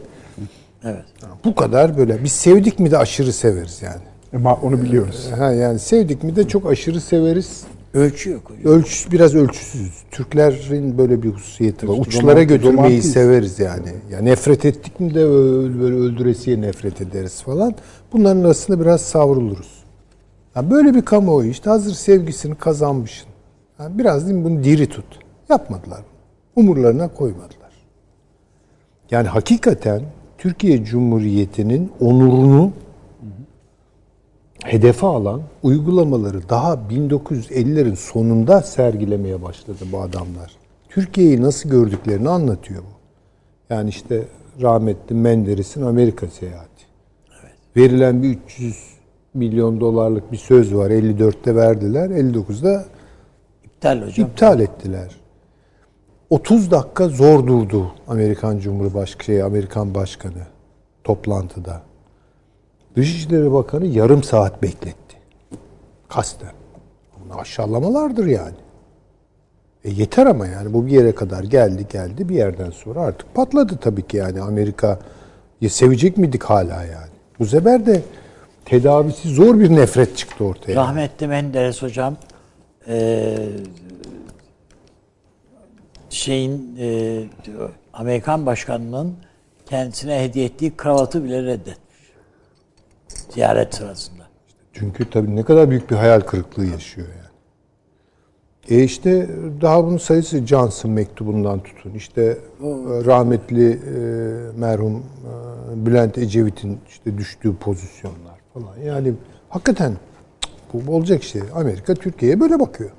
Evet. bu kadar böyle biz sevdik mi de aşırı severiz yani. Ama onu biliyoruz. Ha yani sevdik mi de çok aşırı severiz. Ölçü yok hocam. Ölç biraz ölçüsüz. Türklerin böyle bir hususiyeti var. Uçlara götürmeyi severiz yani. Ya nefret ettik mi de böyle öldüresiye nefret ederiz falan. Bunların arasında biraz savruluruz. Ya böyle bir kamuoyu işte hazır sevgisini kazanmışsın. Ya biraz değil mi bunu diri tut. Yapmadılar. Umurlarına koymadılar. Yani hakikaten Türkiye Cumhuriyeti'nin onurunu hedefe alan uygulamaları daha 1950'lerin sonunda sergilemeye başladı bu adamlar. Türkiye'yi nasıl gördüklerini anlatıyor bu. Yani işte rahmetli Menderes'in Amerika seyahati. Verilen bir 300 milyon dolarlık bir söz var. 54'te verdiler. 59'da İptal hocam. iptal ettiler. 30 dakika zor durdu Amerikan Cumhurbaşkanı, şey, Amerikan Başkanı toplantıda. Dışişleri Bakanı yarım saat bekletti. Kasten. Bunu aşağılamalardır yani. E yeter ama yani bu bir yere kadar geldi geldi bir yerden sonra artık patladı tabii ki yani Amerika ya sevecek miydik hala yani. Bu sefer de tedavisi zor bir nefret çıktı ortaya. Rahmetli Menderes hocam eee, şeyin eee, Amerikan başkanının kendisine hediye ettiği kravatı bile reddetmiş. Ziyaret sırasında. Çünkü tabii ne kadar büyük bir hayal kırıklığı yaşıyor yani. E işte daha bunun sayısı Johnson mektubundan tutun. İşte e, rahmetli e, merhum e, Bülent Ecevit'in işte düştüğü pozisyonlar falan. Yani hakikaten bu olacak şey. Amerika Türkiye'ye böyle bakıyor.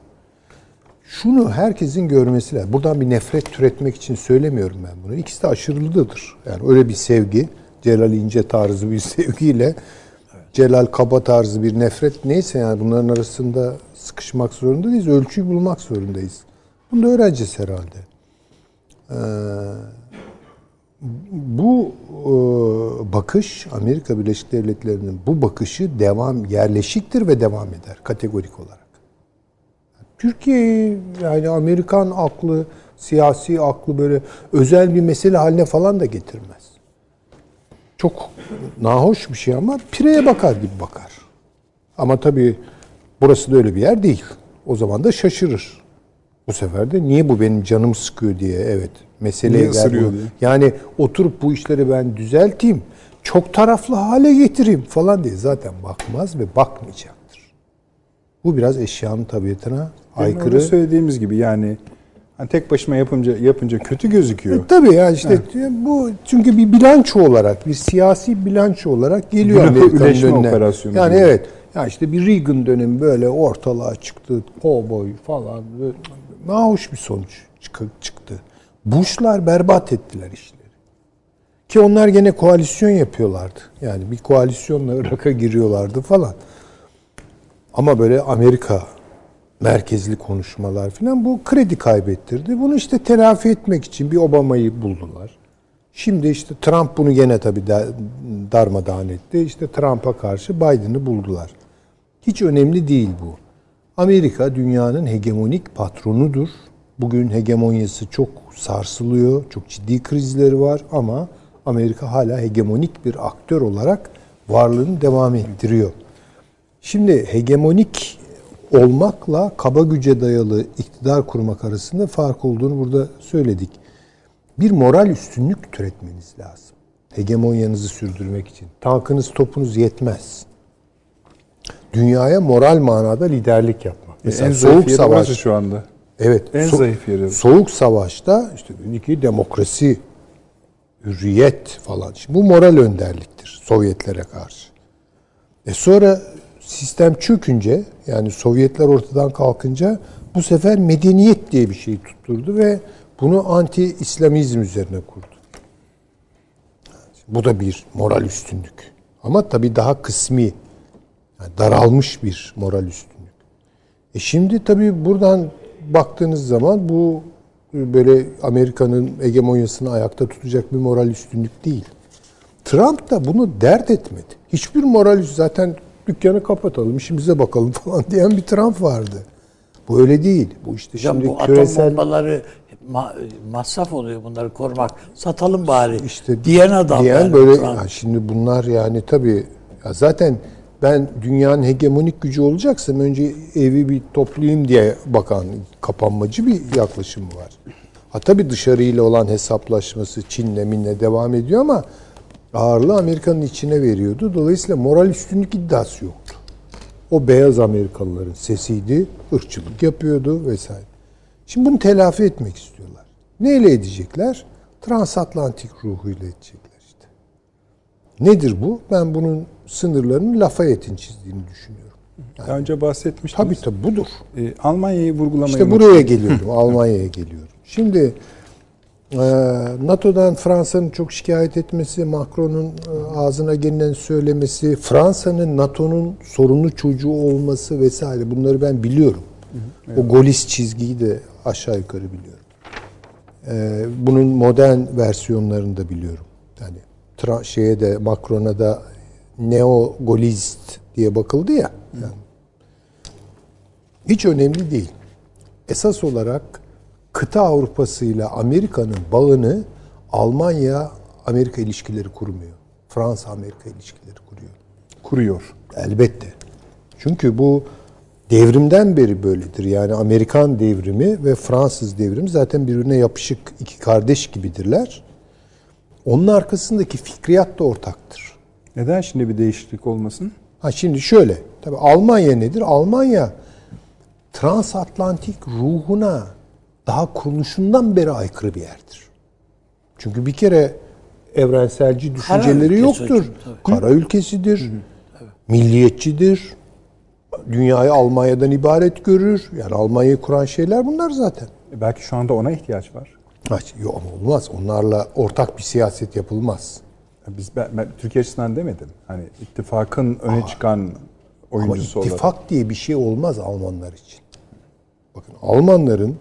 Şunu herkesin görmesi lazım. Buradan bir nefret türetmek için söylemiyorum ben bunu. İkisi de aşırılıdır. Yani öyle bir sevgi, Celal İnce tarzı bir sevgiyle Celal Kaba tarzı bir nefret neyse yani bunların arasında sıkışmak zorunda değiliz. Ölçüyü bulmak zorundayız. Bunu da öğreneceğiz herhalde. Ee, bu e, bakış Amerika Birleşik Devletleri'nin bu bakışı devam yerleşiktir ve devam eder kategorik olarak. Türkiye'yi yani Amerikan aklı, siyasi aklı böyle özel bir mesele haline falan da getirmez. Çok nahoş bir şey ama pireye bakar gibi bakar. Ama tabii burası da öyle bir yer değil. O zaman da şaşırır. Bu sefer de niye bu benim canım sıkıyor diye evet meseleye Niye gel diye. Yani oturup bu işleri ben düzelteyim, çok taraflı hale getireyim falan diye zaten bakmaz ve bakmayacaktır. Bu biraz eşyanın tabiatına aykırı. söylediğimiz gibi yani hani tek başıma yapınca yapınca kötü gözüküyor. E, tabii ya işte bu çünkü bir bilanço olarak, bir siyasi bilanço olarak geliyor Amerika'nın önüne. operasyonu Yani gibi. evet. Ya işte bir Reagan dönemi böyle ortalığa çıktı, kovboy falan. Nahoş bir sonuç çık- çıktı. Bush'lar berbat ettiler işleri. Ki onlar gene koalisyon yapıyorlardı. Yani bir koalisyonla Irak'a giriyorlardı falan. Ama böyle Amerika merkezli konuşmalar falan bu kredi kaybettirdi. Bunu işte telafi etmek için bir Obama'yı buldular. Şimdi işte Trump bunu gene tabii da- darmadağın etti. İşte Trump'a karşı Biden'ı buldular. Hiç önemli değil bu. Amerika dünyanın hegemonik patronudur. Bugün hegemonyası çok sarsılıyor. Çok ciddi krizleri var ama Amerika hala hegemonik bir aktör olarak varlığını devam ettiriyor. Şimdi hegemonik olmakla kaba güce dayalı iktidar kurmak arasında fark olduğunu burada söyledik. Bir moral üstünlük türetmeniz lazım. Hegemonyanızı sürdürmek için. Tankınız, topunuz yetmez. Dünyaya moral manada liderlik yapmak. Mesela en soğuk savaş. şu anda. Evet. En zayıf yeri. Soğuk savaşta işte ki demokrasi, hürriyet falan. Şimdi bu moral önderliktir Sovyetlere karşı. E sonra sistem çökünce yani Sovyetler ortadan kalkınca bu sefer medeniyet diye bir şey tutturdu ve bunu anti-İslamizm üzerine kurdu. Bu da bir moral üstünlük. Ama tabii daha kısmi, yani daralmış bir moral üstünlük. E şimdi tabii buradan baktığınız zaman bu böyle Amerika'nın hegemonyasını ayakta tutacak bir moral üstünlük değil. Trump da bunu dert etmedi. Hiçbir moral zaten dükkanı kapatalım, işimize bakalım falan diyen bir Trump vardı. Bu öyle değil. Bu işte Hocam şimdi bu küresel atom bombaları ma- masraf oluyor bunları korumak. Satalım bari. işte diyen adam. diyen yani böyle ya şimdi bunlar yani tabii ya zaten ben dünyanın hegemonik gücü olacaksam önce evi bir toplayayım diye bakan kapanmacı bir yaklaşım var. Ha tabii dışarıyla olan hesaplaşması Çin'le minle devam ediyor ama ağırlığı Amerika'nın içine veriyordu. Dolayısıyla moral üstünlük iddiası yoktu. O beyaz Amerikalıların sesiydi, ırkçılık yapıyordu vesaire. Şimdi bunu telafi etmek istiyorlar. Neyle edecekler? Transatlantik ruhuyla edecekler işte. Nedir bu? Ben bunun sınırlarını Lafayette'in çizdiğini düşünüyorum. Daha önce bahsetmiştiniz. Tabii tabii budur. Ee, Almanya'yı vurgulamayı İşte buraya geliyorum, Almanya'ya geliyorum. Şimdi NATO'dan Fransa'nın çok şikayet etmesi, Macron'un e, ağzına gelinen söylemesi, Fransa'nın NATO'nun sorunlu çocuğu olması vesaire bunları ben biliyorum. O Golis çizgiyi de aşağı yukarı biliyorum. E, bunun modern versiyonlarını da biliyorum. Yani tra- şeye de Macron'a da neo golist diye bakıldı ya. Yani. Hiç önemli değil. Esas olarak kıta Avrupası ile Amerika'nın bağını Almanya Amerika ilişkileri kurmuyor. Fransa Amerika ilişkileri kuruyor. kuruyor. Elbette. Çünkü bu devrimden beri böyledir. Yani Amerikan devrimi ve Fransız devrimi zaten birbirine yapışık iki kardeş gibidirler. Onun arkasındaki fikriyat da ortaktır. Neden şimdi bir değişiklik olmasın? Ha şimdi şöyle. Tabii Almanya nedir? Almanya transatlantik ruhuna daha kuruluşundan beri aykırı bir yerdir. Çünkü bir kere evrenselci düşünceleri ülkesi yoktur. hocam, tabii. Kara ülkesidir. Milliyetçidir. Dünyayı Almanya'dan ibaret görür. Yani Almanya'yı kuran şeyler bunlar zaten. E, Belki şu anda ona ihtiyaç var. Ha, Yok ama olmaz. Onlarla ortak bir siyaset yapılmaz. Ya Biz ben, ben Türkiye açısından demedim. Hani ittifakın öne çıkan Ama oyuncusu olarak. ittifak diye bir şey olmaz Almanlar için. Bakın Almanların e,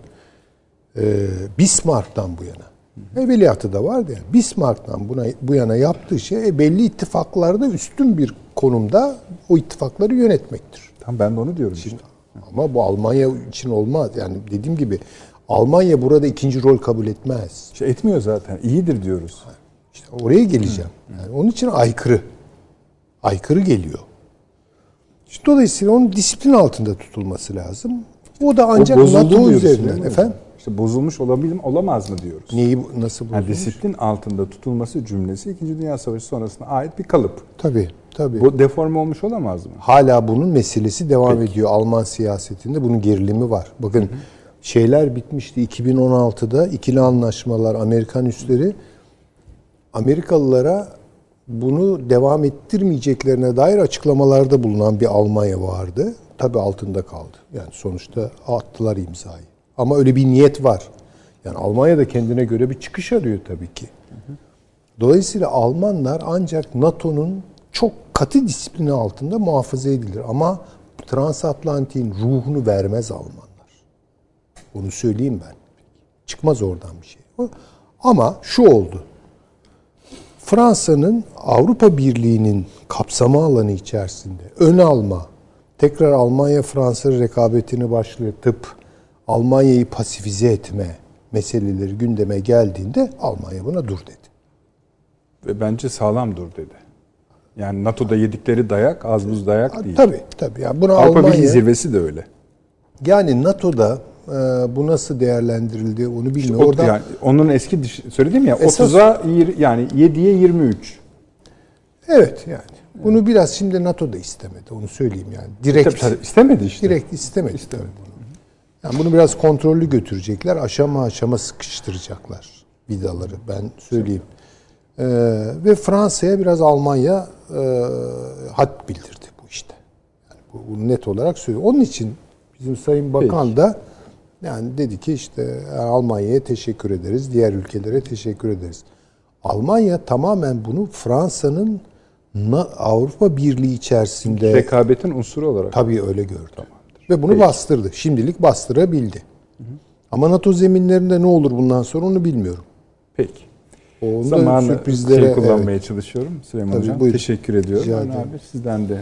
Bismarck'tan bu yana evveliyatı da vardı yani. Bismarck'tan buna bu yana yaptığı şey e, belli ittifaklarda üstün bir konumda o ittifakları yönetmektir. Tam ben de onu diyorum işte. Ama bu Almanya için olmaz. Yani dediğim gibi Almanya burada ikinci rol kabul etmez. İşte etmiyor zaten. İyidir diyoruz. İşte oraya geleceğim. Yani onun için aykırı. Aykırı geliyor. İşte dolayısıyla onun disiplin altında tutulması lazım. O da ancak NATO üzerinden. Efendim? İşte bozulmuş olabilir mi, olamaz mı diyoruz. Neyi nasıl Yani bozulmuş? disiplin altında tutulması cümlesi 2. Dünya Savaşı sonrasına ait bir kalıp. Tabii, tabii. Bu deforme olmuş olamaz mı? Hala bunun meselesi devam ediyor. Alman siyasetinde bunun gerilimi var. Bakın şeyler bitmişti 2016'da ikili anlaşmalar Amerikan üsleri Amerikalılara bunu devam ettirmeyeceklerine dair açıklamalarda bulunan bir Almanya vardı. Tabii altında kaldı. Yani sonuçta attılar imzayı. Ama öyle bir niyet var. Yani Almanya da kendine göre bir çıkış arıyor tabii ki. Dolayısıyla Almanlar ancak NATO'nun çok katı disiplini altında muhafaza edilir. Ama transatlantiğin ruhunu vermez Almanlar. Onu söyleyeyim ben. Çıkmaz oradan bir şey. Ama şu oldu. Fransa'nın Avrupa Birliği'nin kapsama alanı içerisinde ön alma, tekrar Almanya-Fransa rekabetini başlatıp Almanya'yı pasifize etme meseleleri gündeme geldiğinde Almanya buna dur dedi. Ve bence sağlam dur dedi. Yani NATO'da yedikleri dayak az buz dayak değil. Tabii tabii. Yani buna Avrupa Almanya Birliği zirvesi de öyle. yani NATO'da e, bu nasıl değerlendirildi onu bilmiyorum. O- Orada yani onun eski söyledim ya Esas- 30'a yir- yani 7'ye 23. evet yani. Bunu biraz şimdi NATO da istemedi. Onu söyleyeyim yani. Direkt Tabii, tabii, istemedi işte. direkt istemedi. tabii bunu. Yani bunu biraz kontrollü götürecekler. Aşama aşama sıkıştıracaklar vidaları. Ben söyleyeyim. Ee, ve Fransa'ya biraz Almanya e, had bildirdi bu işte. Yani bu, bunu net olarak söylüyor. Onun için bizim Sayın Bakan da yani dedi ki işte Almanya'ya teşekkür ederiz, diğer ülkelere teşekkür ederiz. Almanya tamamen bunu Fransa'nın Avrupa Birliği içerisinde Rekabetin unsuru olarak. Tabii öyle gördü. Ve bunu bastırdı. Şimdilik bastırabildi. Ama NATO zeminlerinde ne olur bundan sonra onu bilmiyorum. Peki. Onda Zamanı sürprizlere şey kullanmaya evet. çalışıyorum Süleyman Tabii, Hocam. buyurun. Teşekkür ediyorum. Rica ederim. abi sizden de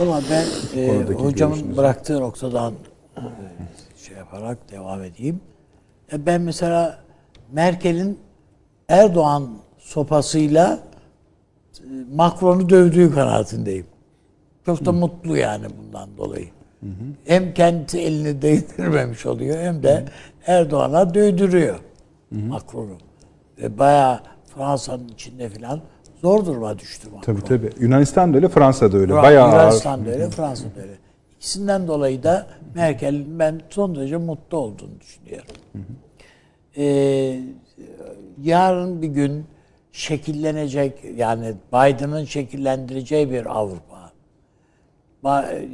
Ama ben e, hocamın bıraktığı noktadan e, şey yaparak devam edeyim. E, ben mesela Merkel'in Erdoğan sopasıyla Macron'u dövdüğü kanaatindeyim. Çok da mutlu yani bundan dolayı. Hem kendi elini değdirmemiş oluyor hem de Erdoğan'a dövdürüyor Macron'u. Ve bayağı Fransa'nın içinde falan zor duruma düştü Macron. tabii tabii. Yunanistan da öyle, Fransa da öyle. Fra- Bayağı ağır. Yunanistan'da öyle, Fransa'da öyle. İkisinden dolayı da Merkel'in ben son derece mutlu olduğunu düşünüyorum. Ee, yarın bir gün şekillenecek yani Biden'ın şekillendireceği bir Avrupa.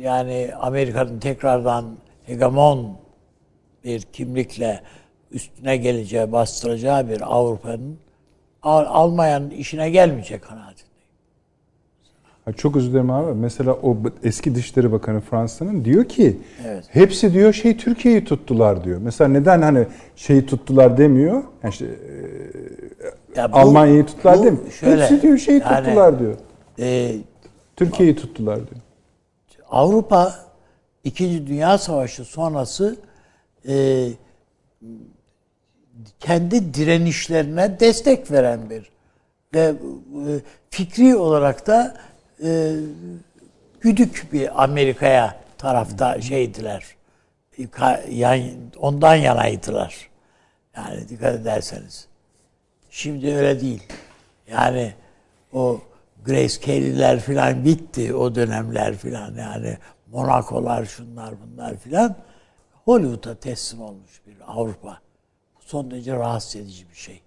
Yani Amerika'nın tekrardan hegemon bir kimlikle üstüne geleceği, bastıracağı bir Avrupa'nın Al- Almanya'nın işine gelmeyecek kanaatindeyim. Ha, Çok özür dilerim abi. Mesela o eski Dışişleri Bakanı Fransa'nın diyor ki Evet. hepsi diyor şey Türkiye'yi tuttular diyor. Mesela neden hani şeyi tuttular demiyor? Yani işte, e, Ya bu- Almanya'yı tuttular bu demiyor. şöyle, hepsi diyor şeyi yani- tuttular diyor. Ee, Türkiye'yi tuttular diyor. Avrupa İkinci Dünya Savaşı sonrası e, kendi direnişlerine destek veren bir ve e, fikri olarak da e, güdük bir Amerika'ya tarafta şeydiler. E, ka- yan- ondan yanaydılar. Yani dikkat ederseniz. Şimdi öyle değil. Yani o Grace Kelly'ler filan bitti o dönemler filan yani Monaco'lar şunlar bunlar filan Hollywood'a teslim olmuş bir Avrupa. Son derece rahatsız edici bir şey.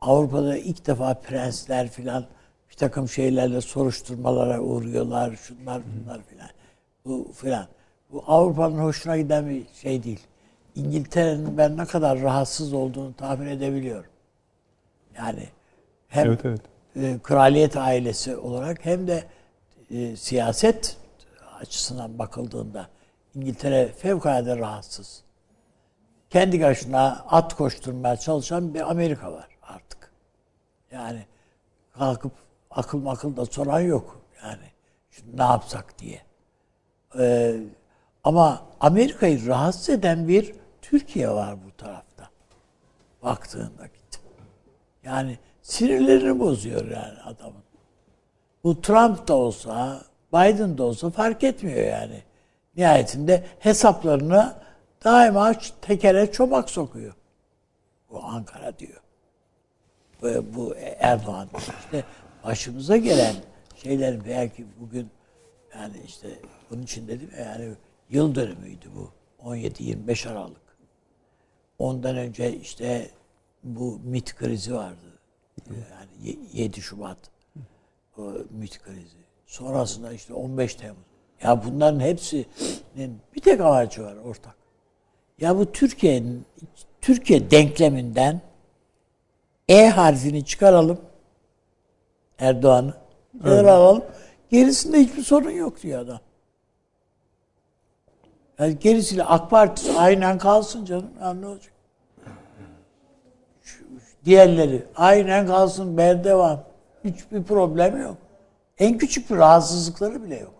Avrupa'da ilk defa prensler filan bir takım şeylerle soruşturmalara uğruyorlar şunlar bunlar filan. Bu filan. Bu Avrupa'nın hoşuna giden bir şey değil. İngiltere'nin ben ne kadar rahatsız olduğunu tahmin edebiliyorum. Yani hem Evet evet. e, kraliyet ailesi olarak hem de e, siyaset açısından bakıldığında İngiltere fevkalade rahatsız. Kendi başına at koşturmaya çalışan bir Amerika var artık. Yani kalkıp akıl makıl da soran yok. Yani şimdi ne yapsak diye. Ee, ama Amerika'yı rahatsız eden bir Türkiye var bu tarafta. Baktığında git. Yani sinirlerini bozuyor yani adamın. Bu Trump da olsa, Biden da olsa fark etmiyor yani. Nihayetinde hesaplarını daima tekere çomak sokuyor. Bu Ankara diyor. Bu Erdoğan işte başımıza gelen şeyler belki bugün yani işte bunun için dedim ya yani yıl dönümüydü bu. 17-25 Aralık. Ondan önce işte bu MIT krizi vardı. Yani ye- 7 Şubat o MIT krizi. Sonrasında işte 15 Temmuz. Ya bunların hepsinin bir tek amacı var ortak. Ya bu Türkiye'nin Türkiye denkleminden E harfini çıkaralım. Erdoğan'ı. kenara alalım. Gerisinde hiçbir sorun yok diyor adam. Yani gerisiyle AK Parti aynen kalsın canım. Ya ne olacak? Şu- Diğerleri aynen kalsın ben devam. Hiçbir problem yok. En küçük bir rahatsızlıkları bile yok.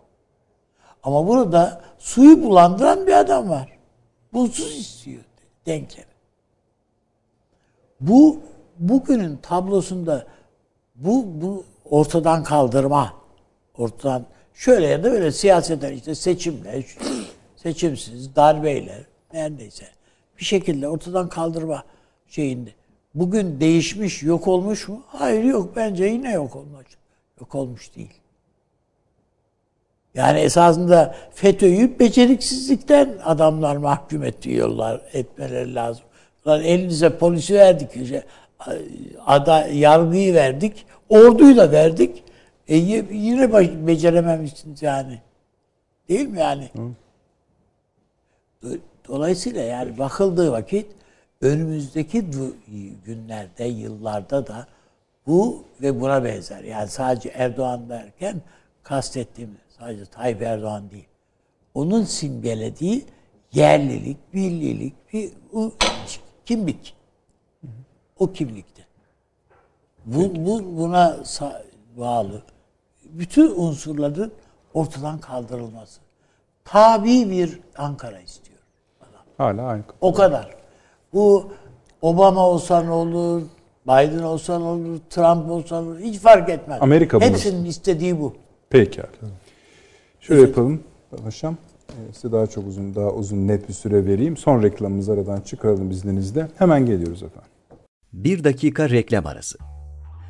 Ama burada suyu bulandıran bir adam var. Buzsuz istiyor denklemi. Bu bugünün tablosunda bu bu ortadan kaldırma ortadan şöyle ya da böyle siyaseten işte seçimle seçimsiz darbeyle neredeyse bir şekilde ortadan kaldırma şeyinde bugün değişmiş yok olmuş mu? Hayır yok bence yine yok olmuş. Yok olmuş değil. Yani esasında FETÖ'yü beceriksizlikten adamlar mahkum ediyorlar, etmeleri lazım. Lan elinize polisi verdik, işte, ada, yargıyı verdik, orduyu da verdik. E yine becerememişsiniz yani. Değil mi yani? Dolayısıyla yani bakıldığı vakit önümüzdeki günlerde, yıllarda da bu ve buna benzer. Yani sadece Erdoğan derken kastettiğim sadece Tayyip Erdoğan değil. Onun simgelediği yerlilik, millilik, bir kimlik. O kimlikte. Bu, bu buna bağlı bütün unsurların ortadan kaldırılması. Tabi bir Ankara istiyor. Hala aynı. O kadar. Bu Obama olsa ne olur, Biden olsa ne olur, Trump olsa ne olur hiç fark etmez. Amerika bunu. Hepsinin istediği bu. Peki. Şöyle yapalım paşam. Ee, size daha çok uzun, daha uzun net bir süre vereyim. Son reklamımızı aradan çıkaralım izninizle. Hemen geliyoruz efendim. Bir dakika reklam arası.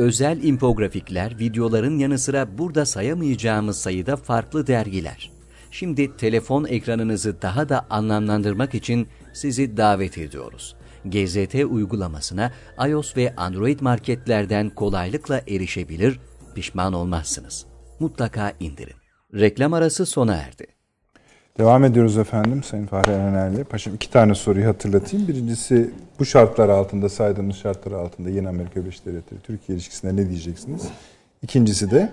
özel infografikler, videoların yanı sıra burada sayamayacağımız sayıda farklı dergiler. Şimdi telefon ekranınızı daha da anlamlandırmak için sizi davet ediyoruz. GZT uygulamasına iOS ve Android marketlerden kolaylıkla erişebilir, pişman olmazsınız. Mutlaka indirin. Reklam arası sona erdi. Devam ediyoruz efendim Sayın Fahri Erener'le. Paşam iki tane soruyu hatırlatayım. Birincisi bu şartlar altında, saydığımız şartlar altında yeni Amerika Birleşik Devletleri Türkiye ilişkisine ne diyeceksiniz? İkincisi de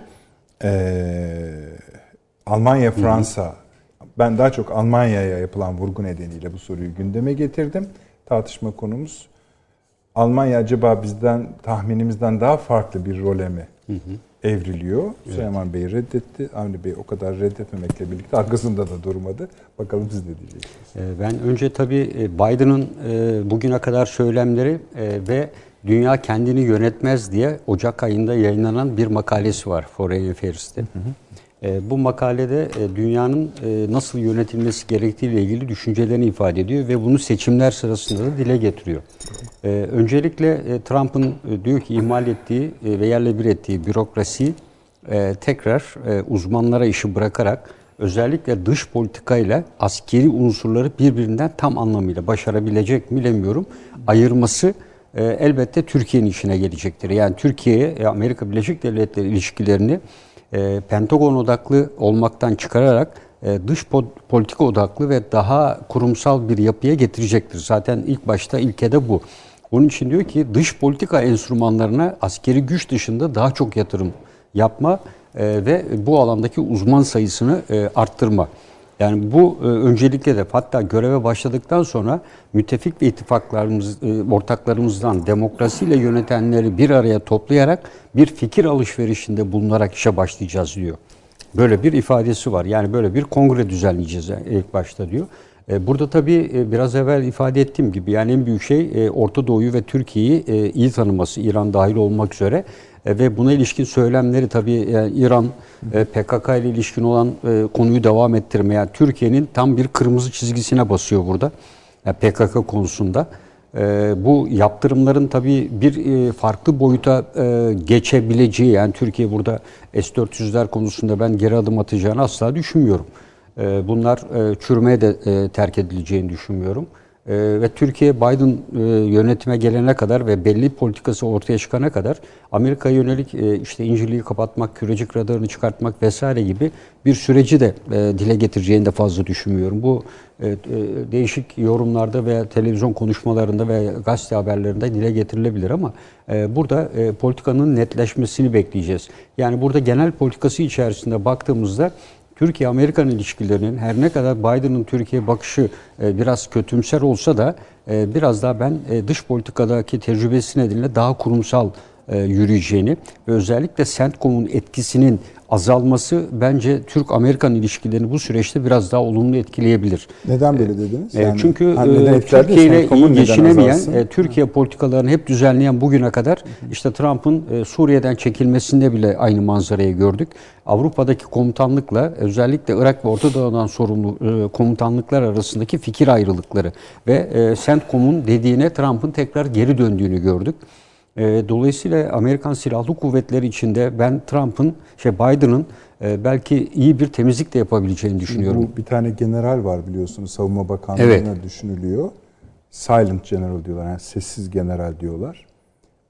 ee, Almanya, Fransa. Ben daha çok Almanya'ya yapılan vurgu nedeniyle bu soruyu gündeme getirdim. Tartışma konumuz Almanya acaba bizden tahminimizden daha farklı bir role mi hı hı evriliyor. Evet. Süleyman Bey reddetti. Avni Bey o kadar reddetmemekle birlikte arkasında da durmadı. Bakalım siz ne diyeceksiniz? Ee, ben önce tabii e, Biden'ın e, bugüne kadar söylemleri e, ve dünya kendini yönetmez diye Ocak ayında yayınlanan bir makalesi var Foreign Affairs'te. Hı hı. Bu makalede dünyanın nasıl yönetilmesi gerektiğiyle ilgili düşüncelerini ifade ediyor ve bunu seçimler sırasında da dile getiriyor. Öncelikle e, Trump'ın e, diyor ki ihmal ettiği e, ve yerle bir ettiği bürokrasi e, tekrar e, uzmanlara işi bırakarak özellikle dış politikayla askeri unsurları birbirinden tam anlamıyla başarabilecek mi bilemiyorum. Ayırması e, elbette Türkiye'nin işine gelecektir. Yani Türkiye'ye e, Amerika Birleşik Devletleri ilişkilerini e, Pentagon odaklı olmaktan çıkararak e, dış politika odaklı ve daha kurumsal bir yapıya getirecektir. Zaten ilk başta ilkede bu. Onun için diyor ki dış politika enstrümanlarına askeri güç dışında daha çok yatırım yapma e, ve bu alandaki uzman sayısını e, arttırma. Yani bu e, öncelikle de hatta göreve başladıktan sonra müttefik ve ittifaklarımız, e, ortaklarımızdan demokrasiyle yönetenleri bir araya toplayarak bir fikir alışverişinde bulunarak işe başlayacağız diyor. Böyle bir ifadesi var. Yani böyle bir kongre düzenleyeceğiz ilk başta diyor. E, burada tabii e, biraz evvel ifade ettiğim gibi yani en büyük şey e, Orta Doğu'yu ve Türkiye'yi iyi tanıması, İran dahil olmak üzere ve buna ilişkin söylemleri tabii yani İran PKK ile ilişkin olan konuyu devam ettirmeye, yani Türkiye'nin tam bir kırmızı çizgisine basıyor burada yani PKK konusunda. Bu yaptırımların tabii bir farklı boyuta geçebileceği yani Türkiye burada S-400'ler konusunda ben geri adım atacağını asla düşünmüyorum. Ee, bunlar e, çürümeye de e, terk edileceğini düşünmüyorum. Ee, ve Türkiye Biden e, yönetime gelene kadar ve belli politikası ortaya çıkana kadar Amerika'ya yönelik işte İncirliği kapatmak, kürecik radarını çıkartmak vesaire gibi bir süreci de dile getireceğini de fazla düşünmüyorum. Bu değişik yorumlarda veya televizyon konuşmalarında veya gazete haberlerinde dile getirilebilir ama burada politikanın netleşmesini bekleyeceğiz. Yani burada genel politikası içerisinde baktığımızda Türkiye-Amerikan ilişkilerinin her ne kadar Biden'ın Türkiye bakışı e, biraz kötümser olsa da e, biraz daha ben e, dış politikadaki tecrübesi nedeniyle daha kurumsal yürüyeceğini ve özellikle CENTCOM'un etkisinin azalması bence Türk-Amerikan ilişkilerini bu süreçte biraz daha olumlu etkileyebilir. Neden böyle dediniz? Yani, Çünkü hani Türkiye ile iyi geçinemeyen, e, Türkiye politikalarını hep düzenleyen bugüne kadar işte Trump'ın e, Suriye'den çekilmesinde bile aynı manzarayı gördük. Avrupa'daki komutanlıkla özellikle Irak ve Orta Doğu'dan sorumlu e, komutanlıklar arasındaki fikir ayrılıkları ve e, CENTCOM'un dediğine Trump'ın tekrar geri döndüğünü gördük. E, dolayısıyla Amerikan Silahlı Kuvvetleri içinde ben Trump'ın, şey Biden'ın e, belki iyi bir temizlik de yapabileceğini düşünüyorum. Bu bir tane general var biliyorsunuz Savunma Bakanlığı'na evet. düşünülüyor. Silent General diyorlar yani sessiz general diyorlar.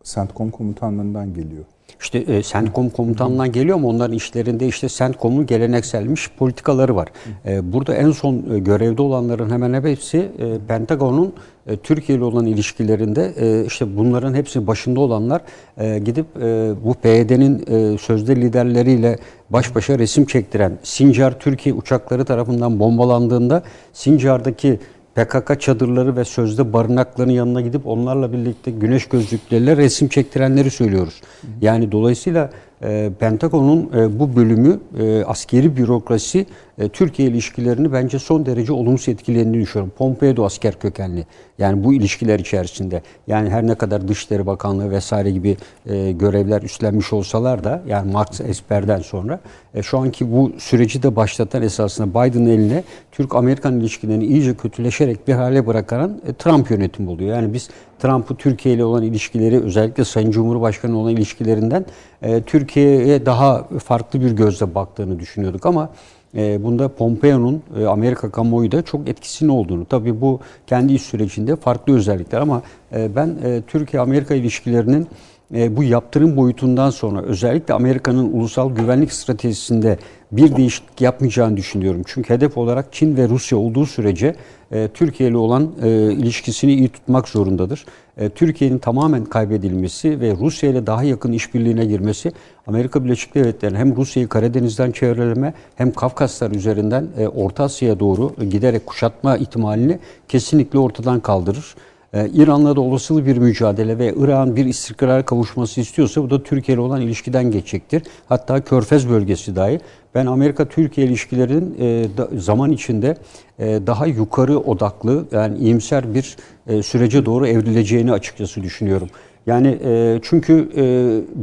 CENTCOM komutanlığından geliyor. İşte e, CENTCOM komutanından geliyor ama onların işlerinde işte CENTCOM'un gelenekselmiş politikaları var. E, burada en son e, görevde olanların hemen hepsi e, Pentagon'un e, Türkiye ile olan ilişkilerinde e, işte bunların hepsi başında olanlar e, gidip e, bu PYD'nin e, sözde liderleriyle baş başa resim çektiren Sincar Türkiye uçakları tarafından bombalandığında Sincar'daki PKK çadırları ve sözde barınakların yanına gidip onlarla birlikte güneş gözlükleriyle resim çektirenleri söylüyoruz. Yani dolayısıyla e, Pentagon'un bu bölümü e, askeri bürokrasi e, Türkiye ilişkilerini bence son derece olumsuz etkilediğini düşünüyorum. Pompeo asker kökenli. Yani bu ilişkiler içerisinde. Yani her ne kadar Dışişleri Bakanlığı vesaire gibi e, görevler üstlenmiş olsalar da yani Max Esper'den sonra şu anki bu süreci de başlatan esasında Biden'ın eline Türk-Amerikan ilişkilerini iyice kötüleşerek bir hale bırakan Trump yönetimi oluyor. Yani biz Trump'ı Türkiye ile olan ilişkileri özellikle Sayın Cumhurbaşkanı olan ilişkilerinden e, Türkiye'ye daha farklı bir gözle baktığını düşünüyorduk ama e, bunda Pompeo'nun e, Amerika kamuoyu da çok etkisinin olduğunu. Tabii bu kendi iş sürecinde farklı özellikler ama e, ben e, Türkiye-Amerika ilişkilerinin bu yaptırım boyutundan sonra özellikle Amerika'nın ulusal güvenlik stratejisinde bir değişiklik yapmayacağını düşünüyorum. Çünkü hedef olarak Çin ve Rusya olduğu sürece e, Türkiye ile olan e, ilişkisini iyi tutmak zorundadır. E, Türkiye'nin tamamen kaybedilmesi ve Rusya ile daha yakın işbirliğine girmesi Amerika Birleşik Devletleri'nin hem Rusya'yı Karadeniz'den çevreleme hem Kafkaslar üzerinden e, Orta Asya'ya doğru giderek kuşatma ihtimalini kesinlikle ortadan kaldırır. Ee, İran'la da olasılı bir mücadele ve Irak'ın bir istikrar kavuşması istiyorsa bu da Türkiye ile olan ilişkiden geçecektir. Hatta Körfez bölgesi dahi. Ben Amerika-Türkiye ilişkilerinin e, zaman içinde e, daha yukarı odaklı yani iyimser bir e, sürece doğru evrileceğini açıkçası düşünüyorum. Yani e, çünkü e,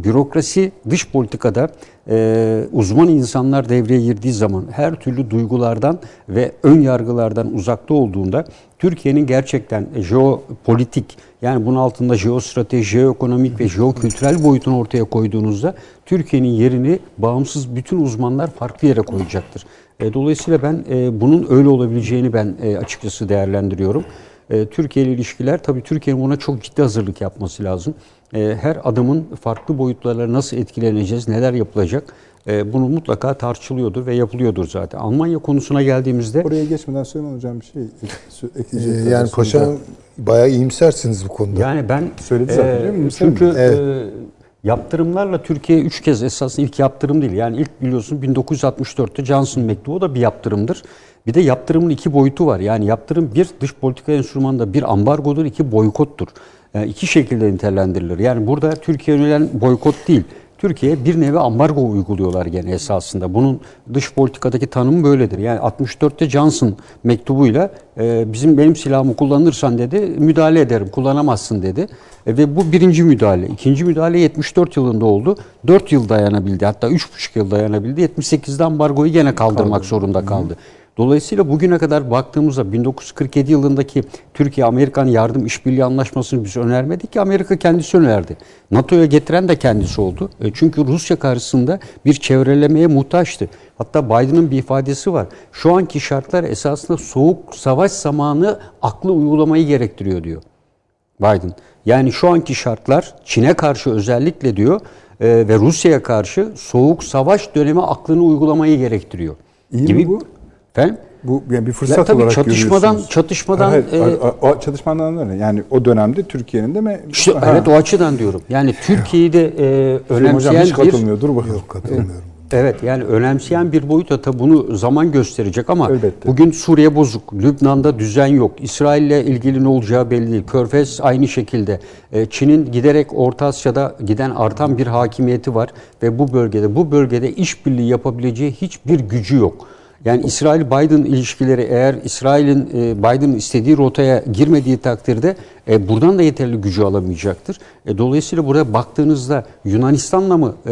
bürokrasi dış politikada e, uzman insanlar devreye girdiği zaman her türlü duygulardan ve ön yargılardan uzakta olduğunda Türkiye'nin gerçekten jeopolitik yani bunun altında jeostrateji, jeoekonomik ve jeokültürel boyutunu ortaya koyduğunuzda Türkiye'nin yerini bağımsız bütün uzmanlar farklı yere koyacaktır. E, dolayısıyla ben e, bunun öyle olabileceğini ben e, açıkçası değerlendiriyorum. E, Türkiye ile ilişkiler tabii Türkiye'nin buna çok ciddi hazırlık yapması lazım. E, her adımın farklı boyutlarla nasıl etkileneceğiz, neler yapılacak e, bunu mutlaka tartışılıyordur ve yapılıyordur zaten. Almanya konusuna geldiğimizde... Oraya geçmeden Süleyman Hocam bir şey ekleyecek. Ee, yani paşa bayağı iyimsersiniz bu konuda. Yani ben... Söyledi zaten e, Çünkü evet. e, yaptırımlarla Türkiye üç kez esasında ilk yaptırım değil. Yani ilk biliyorsun 1964'te Johnson mektubu da bir yaptırımdır. Bir de yaptırımın iki boyutu var. Yani yaptırım bir dış politika enstrümanında bir ambargodur, iki boykottur. Yani iki şekilde nitelendirilir. Yani burada Türkiye yönelen boykot değil. Türkiye bir nevi ambargo uyguluyorlar gene esasında. Bunun dış politikadaki tanımı böyledir. Yani 64'te Johnson mektubuyla e, bizim benim silahımı kullanırsan dedi müdahale ederim kullanamazsın dedi. E, ve bu birinci müdahale. İkinci müdahale 74 yılında oldu. 4 yıl dayanabildi hatta 3,5 yıl dayanabildi. 78'de ambargoyu gene kaldırmak Kaldı. zorunda kaldı. Hı. Dolayısıyla bugüne kadar baktığımızda 1947 yılındaki Türkiye-Amerikan yardım işbirliği anlaşmasını biz önermedik ki Amerika kendisi önerdi. NATO'ya getiren de kendisi oldu. E, çünkü Rusya karşısında bir çevrelemeye muhtaçtı. Hatta Biden'ın bir ifadesi var. Şu anki şartlar esasında soğuk savaş zamanı aklı uygulamayı gerektiriyor diyor Biden. Yani şu anki şartlar Çin'e karşı özellikle diyor e, ve Rusya'ya karşı soğuk savaş dönemi aklını uygulamayı gerektiriyor. İyi gibi, mi bu? Efendim? Bu yani bir fırsat tabii olarak çatışmadan çatışmadan evet, e, o, çatışmadan öyle. Yani o dönemde Türkiye'nin de mi? İşte ha. evet o açıdan diyorum. Yani Türkiye'yi de e, önemseyen hocam hiç katılmıyor. Dur bakalım. Yok katılmıyorum. Evet yani önemseyen bir boyut da bunu zaman gösterecek ama Elbette. bugün Suriye bozuk, Lübnan'da düzen yok, İsrail'le ilgili ne olacağı belli değil. Körfez aynı şekilde. E, Çin'in giderek Orta Asya'da giden artan bir hakimiyeti var ve bu bölgede bu bölgede işbirliği yapabileceği hiçbir gücü yok. Yani İsrail-Biden ilişkileri eğer İsrail'in e, Biden'ın istediği rotaya girmediği takdirde e, buradan da yeterli gücü alamayacaktır. E, dolayısıyla buraya baktığınızda Yunanistan'la mı e,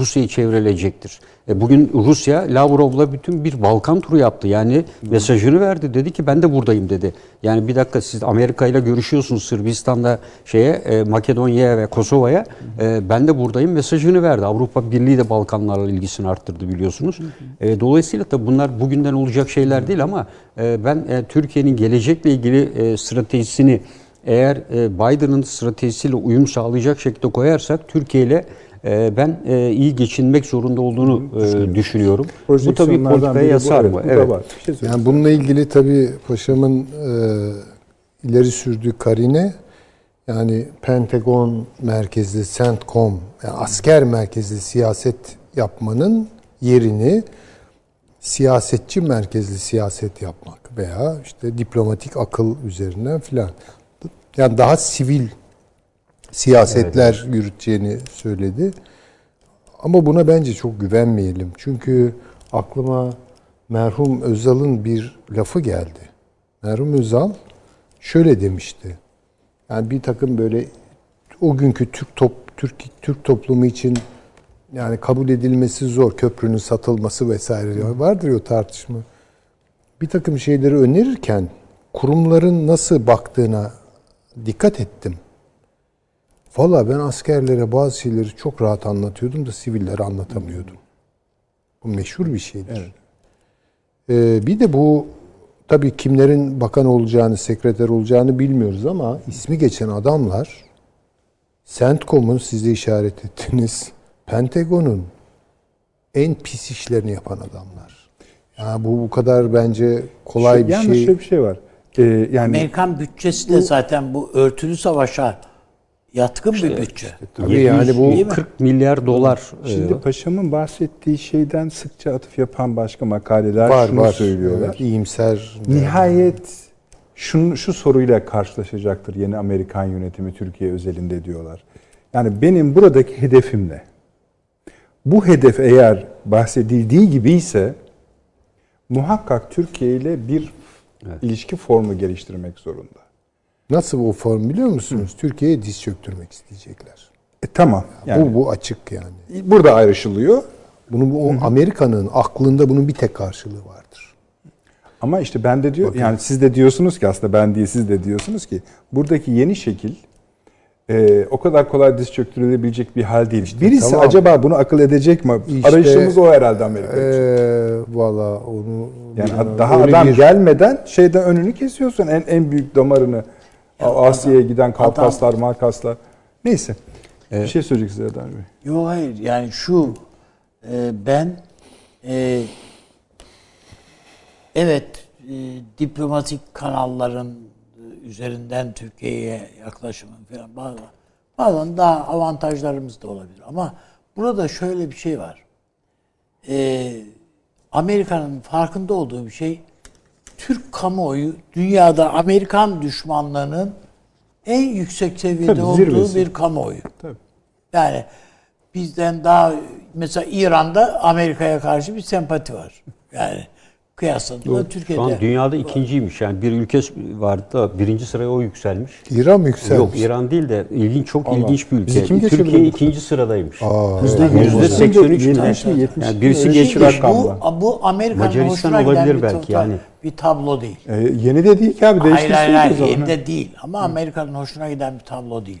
Rusya'yı çevrilecektir? E, bugün Rusya Lavrov'la bütün bir Balkan turu yaptı. Yani mesajını verdi. Dedi ki ben de buradayım dedi. Yani bir dakika siz Amerika ile görüşüyorsunuz Sırbistan'da şeye e, Makedonya'ya ve Kosova'ya. E, ben de buradayım mesajını verdi. Avrupa Birliği de Balkanlarla ilgisini arttırdı biliyorsunuz. E, dolayısıyla da bunlar bugünden olacak şeyler değil ama e, ben e, Türkiye'nin gelecekle ilgili e, stratejisini eğer e, Biden'ın stratejisiyle uyum sağlayacak şekilde koyarsak Türkiye ile ben e, iyi geçinmek zorunda olduğunu e, düşünüyorum. Bu tabii politikaya yasar evet, mı? bu da var. Bir şey. Yani bununla ilgili tabii paşamın e, ileri sürdüğü karine yani Pentagon merkezli CENTCOM yani asker merkezli siyaset yapmanın yerini siyasetçi merkezli siyaset yapmak veya işte diplomatik akıl üzerinden filan. Yani daha sivil siyasetler yürüteceğini söyledi. Ama buna bence çok güvenmeyelim. Çünkü aklıma merhum Özal'ın bir lafı geldi. Merhum Özal şöyle demişti. Yani bir takım böyle o günkü Türk top Türk Türk toplumu için yani kabul edilmesi zor köprünün satılması vesaire vardır ya o tartışma. Bir takım şeyleri önerirken kurumların nasıl baktığına dikkat ettim. Valla ben askerlere bazı şeyleri çok rahat anlatıyordum da sivillere anlatamıyordum. Bu meşhur bir şeydir. Ee, bir de bu tabii kimlerin bakan olacağını, sekreter olacağını bilmiyoruz ama ismi geçen adamlar CENTCOM'un siz de işaret ettiniz. Pentagon'un en pis işlerini yapan adamlar. Yani bu bu kadar bence kolay Şey- bir şey. şöyle bir şey var. Ee, yani Amerikan bütçesi de zaten bu örtülü savaşa yatkın bir bütçe. Tabii yani bu 40 milyar dolar e, Şimdi paşamın bahsettiği şeyden sıkça atıf yapan başka makaleler var şunu var. söylüyorlar. Evet, iyimser. Nihayet şunu, şu soruyla karşılaşacaktır yeni Amerikan yönetimi Türkiye özelinde diyorlar. Yani benim buradaki hedefim ne? Bu hedef eğer bahsedildiği gibi ise muhakkak Türkiye ile bir ilişki formu geliştirmek zorunda. Nasıl o form biliyor musunuz? Türkiye'ye diz çöktürmek isteyecekler. E, tamam. Yani Bu bu açık yani. burada ayrışılıyor. Bunun bu Amerika'nın aklında bunun bir tek karşılığı vardır. Ama işte ben de diyor yani siz de diyorsunuz ki aslında ben değil siz de diyorsunuz ki buradaki yeni şekil e, o kadar kolay diz çöktürülebilecek bir hal değil. Birisi tamam. acaba bunu akıl edecek mi? İşte, Arayışımız o herhalde Amerika için. Ee, Valla onu Yani bilemem. daha Öyle adam bir- gelmeden şeyden önünü kesiyorsun en en büyük damarını. Asya'ya giden Kafkaslar, Markaslar. Neyse. Bir şey söyleyeceksiniz Erdal Bey. Yok hayır yani şu e, ben e, evet e, diplomatik kanalların e, üzerinden Türkiye'ye yaklaşımın falan bazen, bazen daha avantajlarımız da olabilir ama burada şöyle bir şey var. E, Amerika'nın farkında olduğu bir şey Türk kamuoyu dünyada Amerikan düşmanlığının en yüksek seviyede Tabii, olduğu zirvesi. bir kamuoyu. Tabii. Yani bizden daha mesela İran'da Amerika'ya karşı bir sempati var. Yani kıyasladığında Şu Türkiye'de. an dünyada ikinciymiş. Yani bir ülke vardı da birinci sıraya o yükselmiş. İran mı yükselmiş? Yok İran değil de ilginç çok Allah. ilginç bir ülke. Türkiye ikinci sıradaymış. Yüzde yüzde 83 Yetmiş mi? mi, yetmiş Yani birisi Öyle bir geçmiş. rakam var. bu, bu Amerika'nın Macaristan hoşuna giden olabilir bir, belki yani. bir tablo değil. E, yeni de değil ki abi. Hayır hayır hayır zaman. elinde değil. Ama Amerika'nın hoşuna giden bir tablo değil.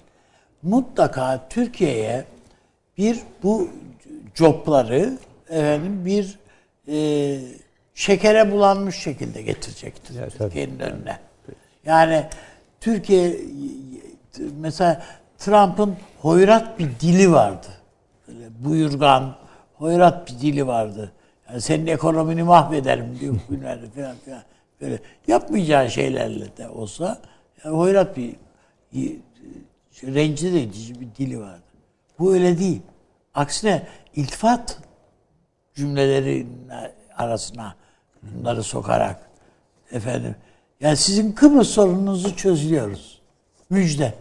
Mutlaka Türkiye'ye bir bu jobları efendim bir e, şekere bulanmış şekilde getirecektir Evet. Türkiye'nin önüne. Yani Türkiye mesela Trump'ın hoyrat bir dili vardı. Böyle buyurgan, hoyrat bir dili vardı. Yani senin ekonomini mahvederim diyor günlerde falan filan. Böyle yapmayacağın şeylerle de olsa yani hoyrat bir rencide edici bir dili vardı. Bu öyle değil. Aksine iltifat cümleleri arasına bunları sokarak efendim yani sizin Kıbrıs sorununuzu çözüyoruz. Müjde.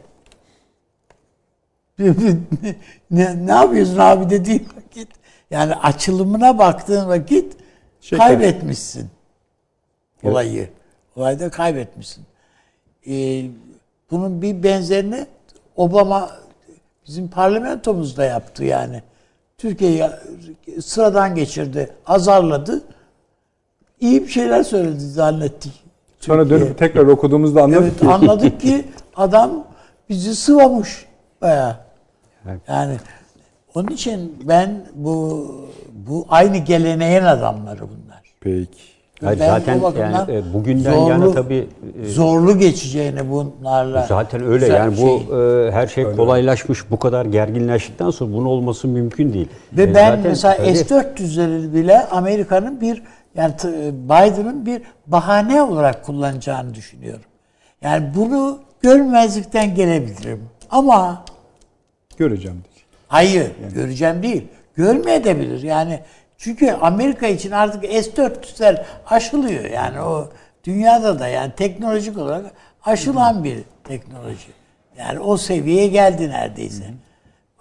ne, ne yapıyorsun abi dediğin vakit yani açılımına baktığın vakit Şeker. kaybetmişsin olayı. Olayda kaybetmişsin. Ee, bunun bir benzerini Obama bizim parlamentomuzda yaptı yani. Türkiye'yi sıradan geçirdi, azarladı. İyi bir şeyler söyledi zannettik. Sonra dönüp tekrar okuduğumuzda anladık Evet ki. anladık ki adam bizi sıvamış bayağı. Evet. Yani onun için ben bu bu aynı geleneğin adamları bunlar. Peki. Hayır, Ben zaten yani e, bugünden yana tabii e, zorlu geçeceğini bunlarla zaten öyle yani şey. bu e, her şey kolaylaşmış bu kadar gerginleştikten sonra bunun olması mümkün değil. Ve E, ben zaten mesela tabii- S-400'leri bile Amerika'nın bir yani Biden'ın bir bahane olarak kullanacağını düşünüyorum. Yani bunu görmezlikten gelebilirim. Ama Göreceğim. diyecek. hayır göreceğim değil. Görmeyebilir yani. Çünkü Amerika için artık S-400'ler aşılıyor yani o dünyada da yani teknolojik olarak aşılan bir teknoloji. Yani o seviyeye geldi neredeyse.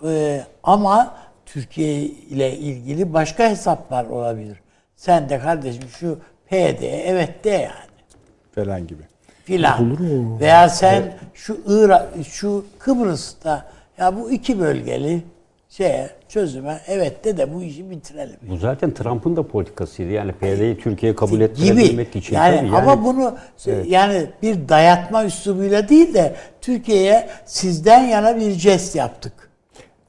Ee, ama Türkiye ile ilgili başka hesaplar olabilir. Sen de kardeşim şu PD evet de yani Falan gibi. filan. Veya sen şu Irak, şu Kıbrıs'ta ya bu iki bölgeli şeye çözüme evet de de bu işi bitirelim. Bu zaten Trump'ın da politikasıydı. Yani PYD'yi Türkiye kabul gibi. ettirebilmek için. Yani, tabii ama bunu yani bir dayatma üslubuyla değil de Türkiye'ye sizden yana bir jest yaptık.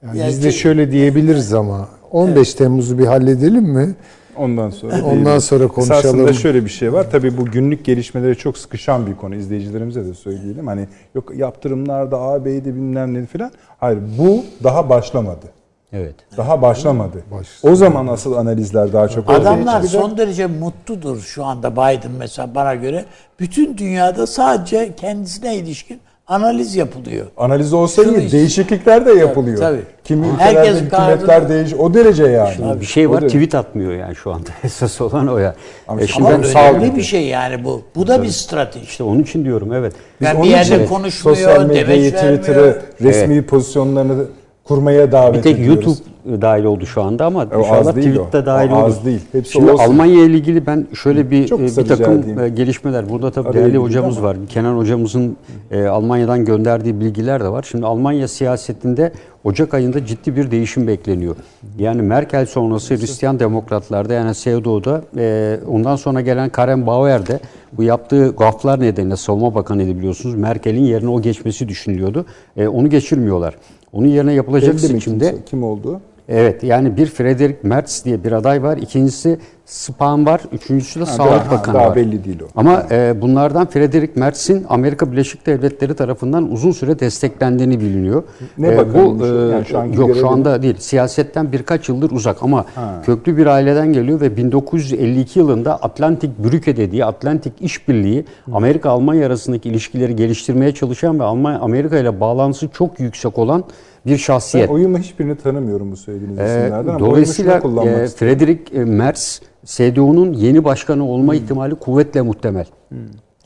Yani Yani biz de şöyle diyebiliriz ama 15 Temmuz'u bir halledelim mi? Ondan sonra Ondan sonra konuşalım. Esasında şöyle bir şey var. Tabii bu günlük gelişmelere çok sıkışan bir konu. İzleyicilerimize de söyleyelim. Hani yok yaptırımlarda AB'ydi bilmem ne falan. Hayır bu daha başlamadı. Evet. Daha başlamadı. O zaman asıl analizler daha çok ortaya Adamlar çıkacak. son derece mutludur şu anda Biden mesela bana göre. Bütün dünyada sadece kendisine ilişkin analiz yapılıyor. Analiz olsa Şunu iyi. Değişiklikler de yapılıyor. tabii. Kimi Herkes hükümetler değiş o derece yani. Bir şey O var derece. tweet atmıyor yani şu anda. Esas olan o ya. Ama E şimdi şimdi Ama önemli bir şey yani bu. Bu da bir strateji. işte onun için diyorum evet. Biz Yani onun bir yerde için konuşmuyor, sosyal medyayı. Twitter'ı, resmi pozisyonlarını kurmaya davet Bir tek ediyoruz. YouTube dahil oldu şu anda ama O inşallah o. de dahil O olur. az değil. Hepsi Şimdi olsun. Almanya ile ilgili ben şöyle bir e, bir takım edeyim. e, gelişmeler. Burada tabii Araya değerli hocamız ama. var. Kenan hocamızın e, Almanya'dan gönderdiği bilgiler de var. Şimdi Almanya siyasetinde Ocak ayında ciddi bir değişim bekleniyor. Yani Merkel sonrası Hristiyan demokratlarda yani CDU'da e, ondan sonra gelen Karen Bauer'de bu yaptığı gaflar nedeniyle savunma bakanıydı biliyorsunuz. Merkel'in yerine o geçmesi düşünülüyordu. E, onu geçirmiyorlar. Onun yerine yapılacak Belli seçimde kim oldu? Evet yani bir Frederick Merz diye bir aday var. İkincisi Spahn var. Üçüncüsü de Ha, Sağlık daha- Bakanı daha var. belli değil o. Ama e, bunlardan Frederick Merz'in Amerika Birleşik Devletleri tarafından uzun süre desteklendiğini biliniyor. Ne E, bakanıymış o? Yani şu yok şu anda değil. Siyasetten birkaç yıldır uzak ama Ha. köklü bir aileden geliyor ve 1952 yılında Atlantik Brücke dediği Atlantik İşbirliği Amerika Almanya arasındaki ilişkileri geliştirmeye çalışan ve Almanya Amerika ile bağlantısı çok yüksek olan bir Ben şahsiyet. oyumu hiçbirini tanımıyorum bu söylediğiniz Ee, isimlerden ama dolayısıyla e. Frederick e, Merz CDU'nun yeni başkanı olma ihtimali kuvvetle muhtemel.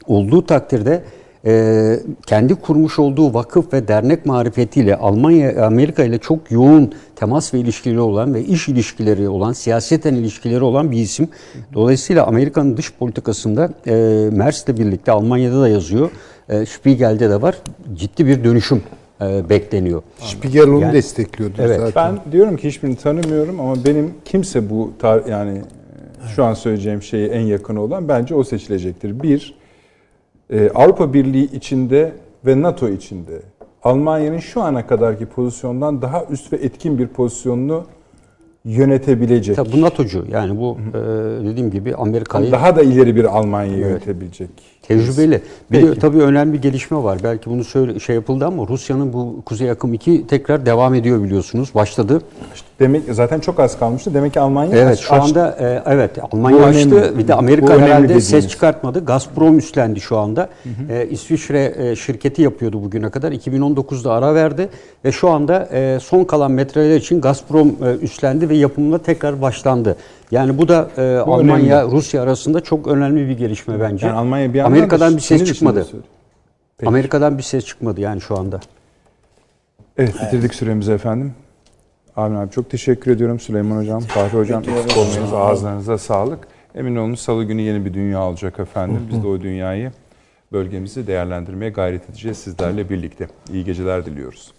Olduğu takdirde e, kendi kurmuş olduğu vakıf ve dernek marifetiyle Almanya Amerika ile çok yoğun temas ve ilişkileri olan ve iş ilişkileri olan, siyaseten ilişkileri olan bir isim. Dolayısıyla Amerika'nın dış politikasında e, Merz'le birlikte Almanya'da da yazıyor. E, Spiegel'de de var. Ciddi bir dönüşüm e, bekleniyor. Spiegel onu Yani- destekliyordu Evet. zaten. Ben diyorum ki hiçbirini tanımıyorum ama benim kimse bu tar- yani e, şu an söyleyeceğim şeye en yakın olan bence o seçilecektir. Bir, e, Avrupa Birliği içinde ve NATO içinde Almanya'nın şu ana kadarki pozisyondan daha üst ve etkin bir pozisyonunu yönetebilecek. Tabii bu NATO'cu yani bu e, dediğim gibi Amerika'yı Daha da ileri bir Almanya'yı yönetebilecek. Tecrübeli. Bir de Peki. tabii önemli bir gelişme var. Belki bunu söyle, şey yapıldı ama Rusya'nın bu Kuzey Akım 2 tekrar devam ediyor biliyorsunuz. Başladı. Demek zaten çok az kalmıştı. Demek ki Almanya Evet aç- şu aç- anda e, evet Almanya Bu açtı. önemli. Bir de Bu Amerika önemli herhalde dediğiniz. ses çıkartmadı. Gazprom üstlendi şu anda. E, İsviçre e, şirketi yapıyordu bugüne kadar. 2019'da ara verdi ve şu anda e, son kalan metreler için Gazprom e, üstlendi ve yapımına tekrar başlandı. Yani bu da e, Almanya Rusya arasında çok önemli bir gelişme bence. yani Almanya bir da Amerika'dan bir sinir ses çıkmadı. Peki. Amerika'dan bir ses çıkmadı yani şu anda. Evet bitirdik süremizi efendim. Amin abi çok teşekkür ediyorum Süleyman Hocam, Fahri Hocam. Eksik olmayınız, ağızlarınıza sağlık. Emin olun salı günü yeni bir dünya olacak efendim. Biz de o dünyayı bölgemizi değerlendirmeye gayret edeceğiz sizlerle birlikte. İyi geceler diliyoruz.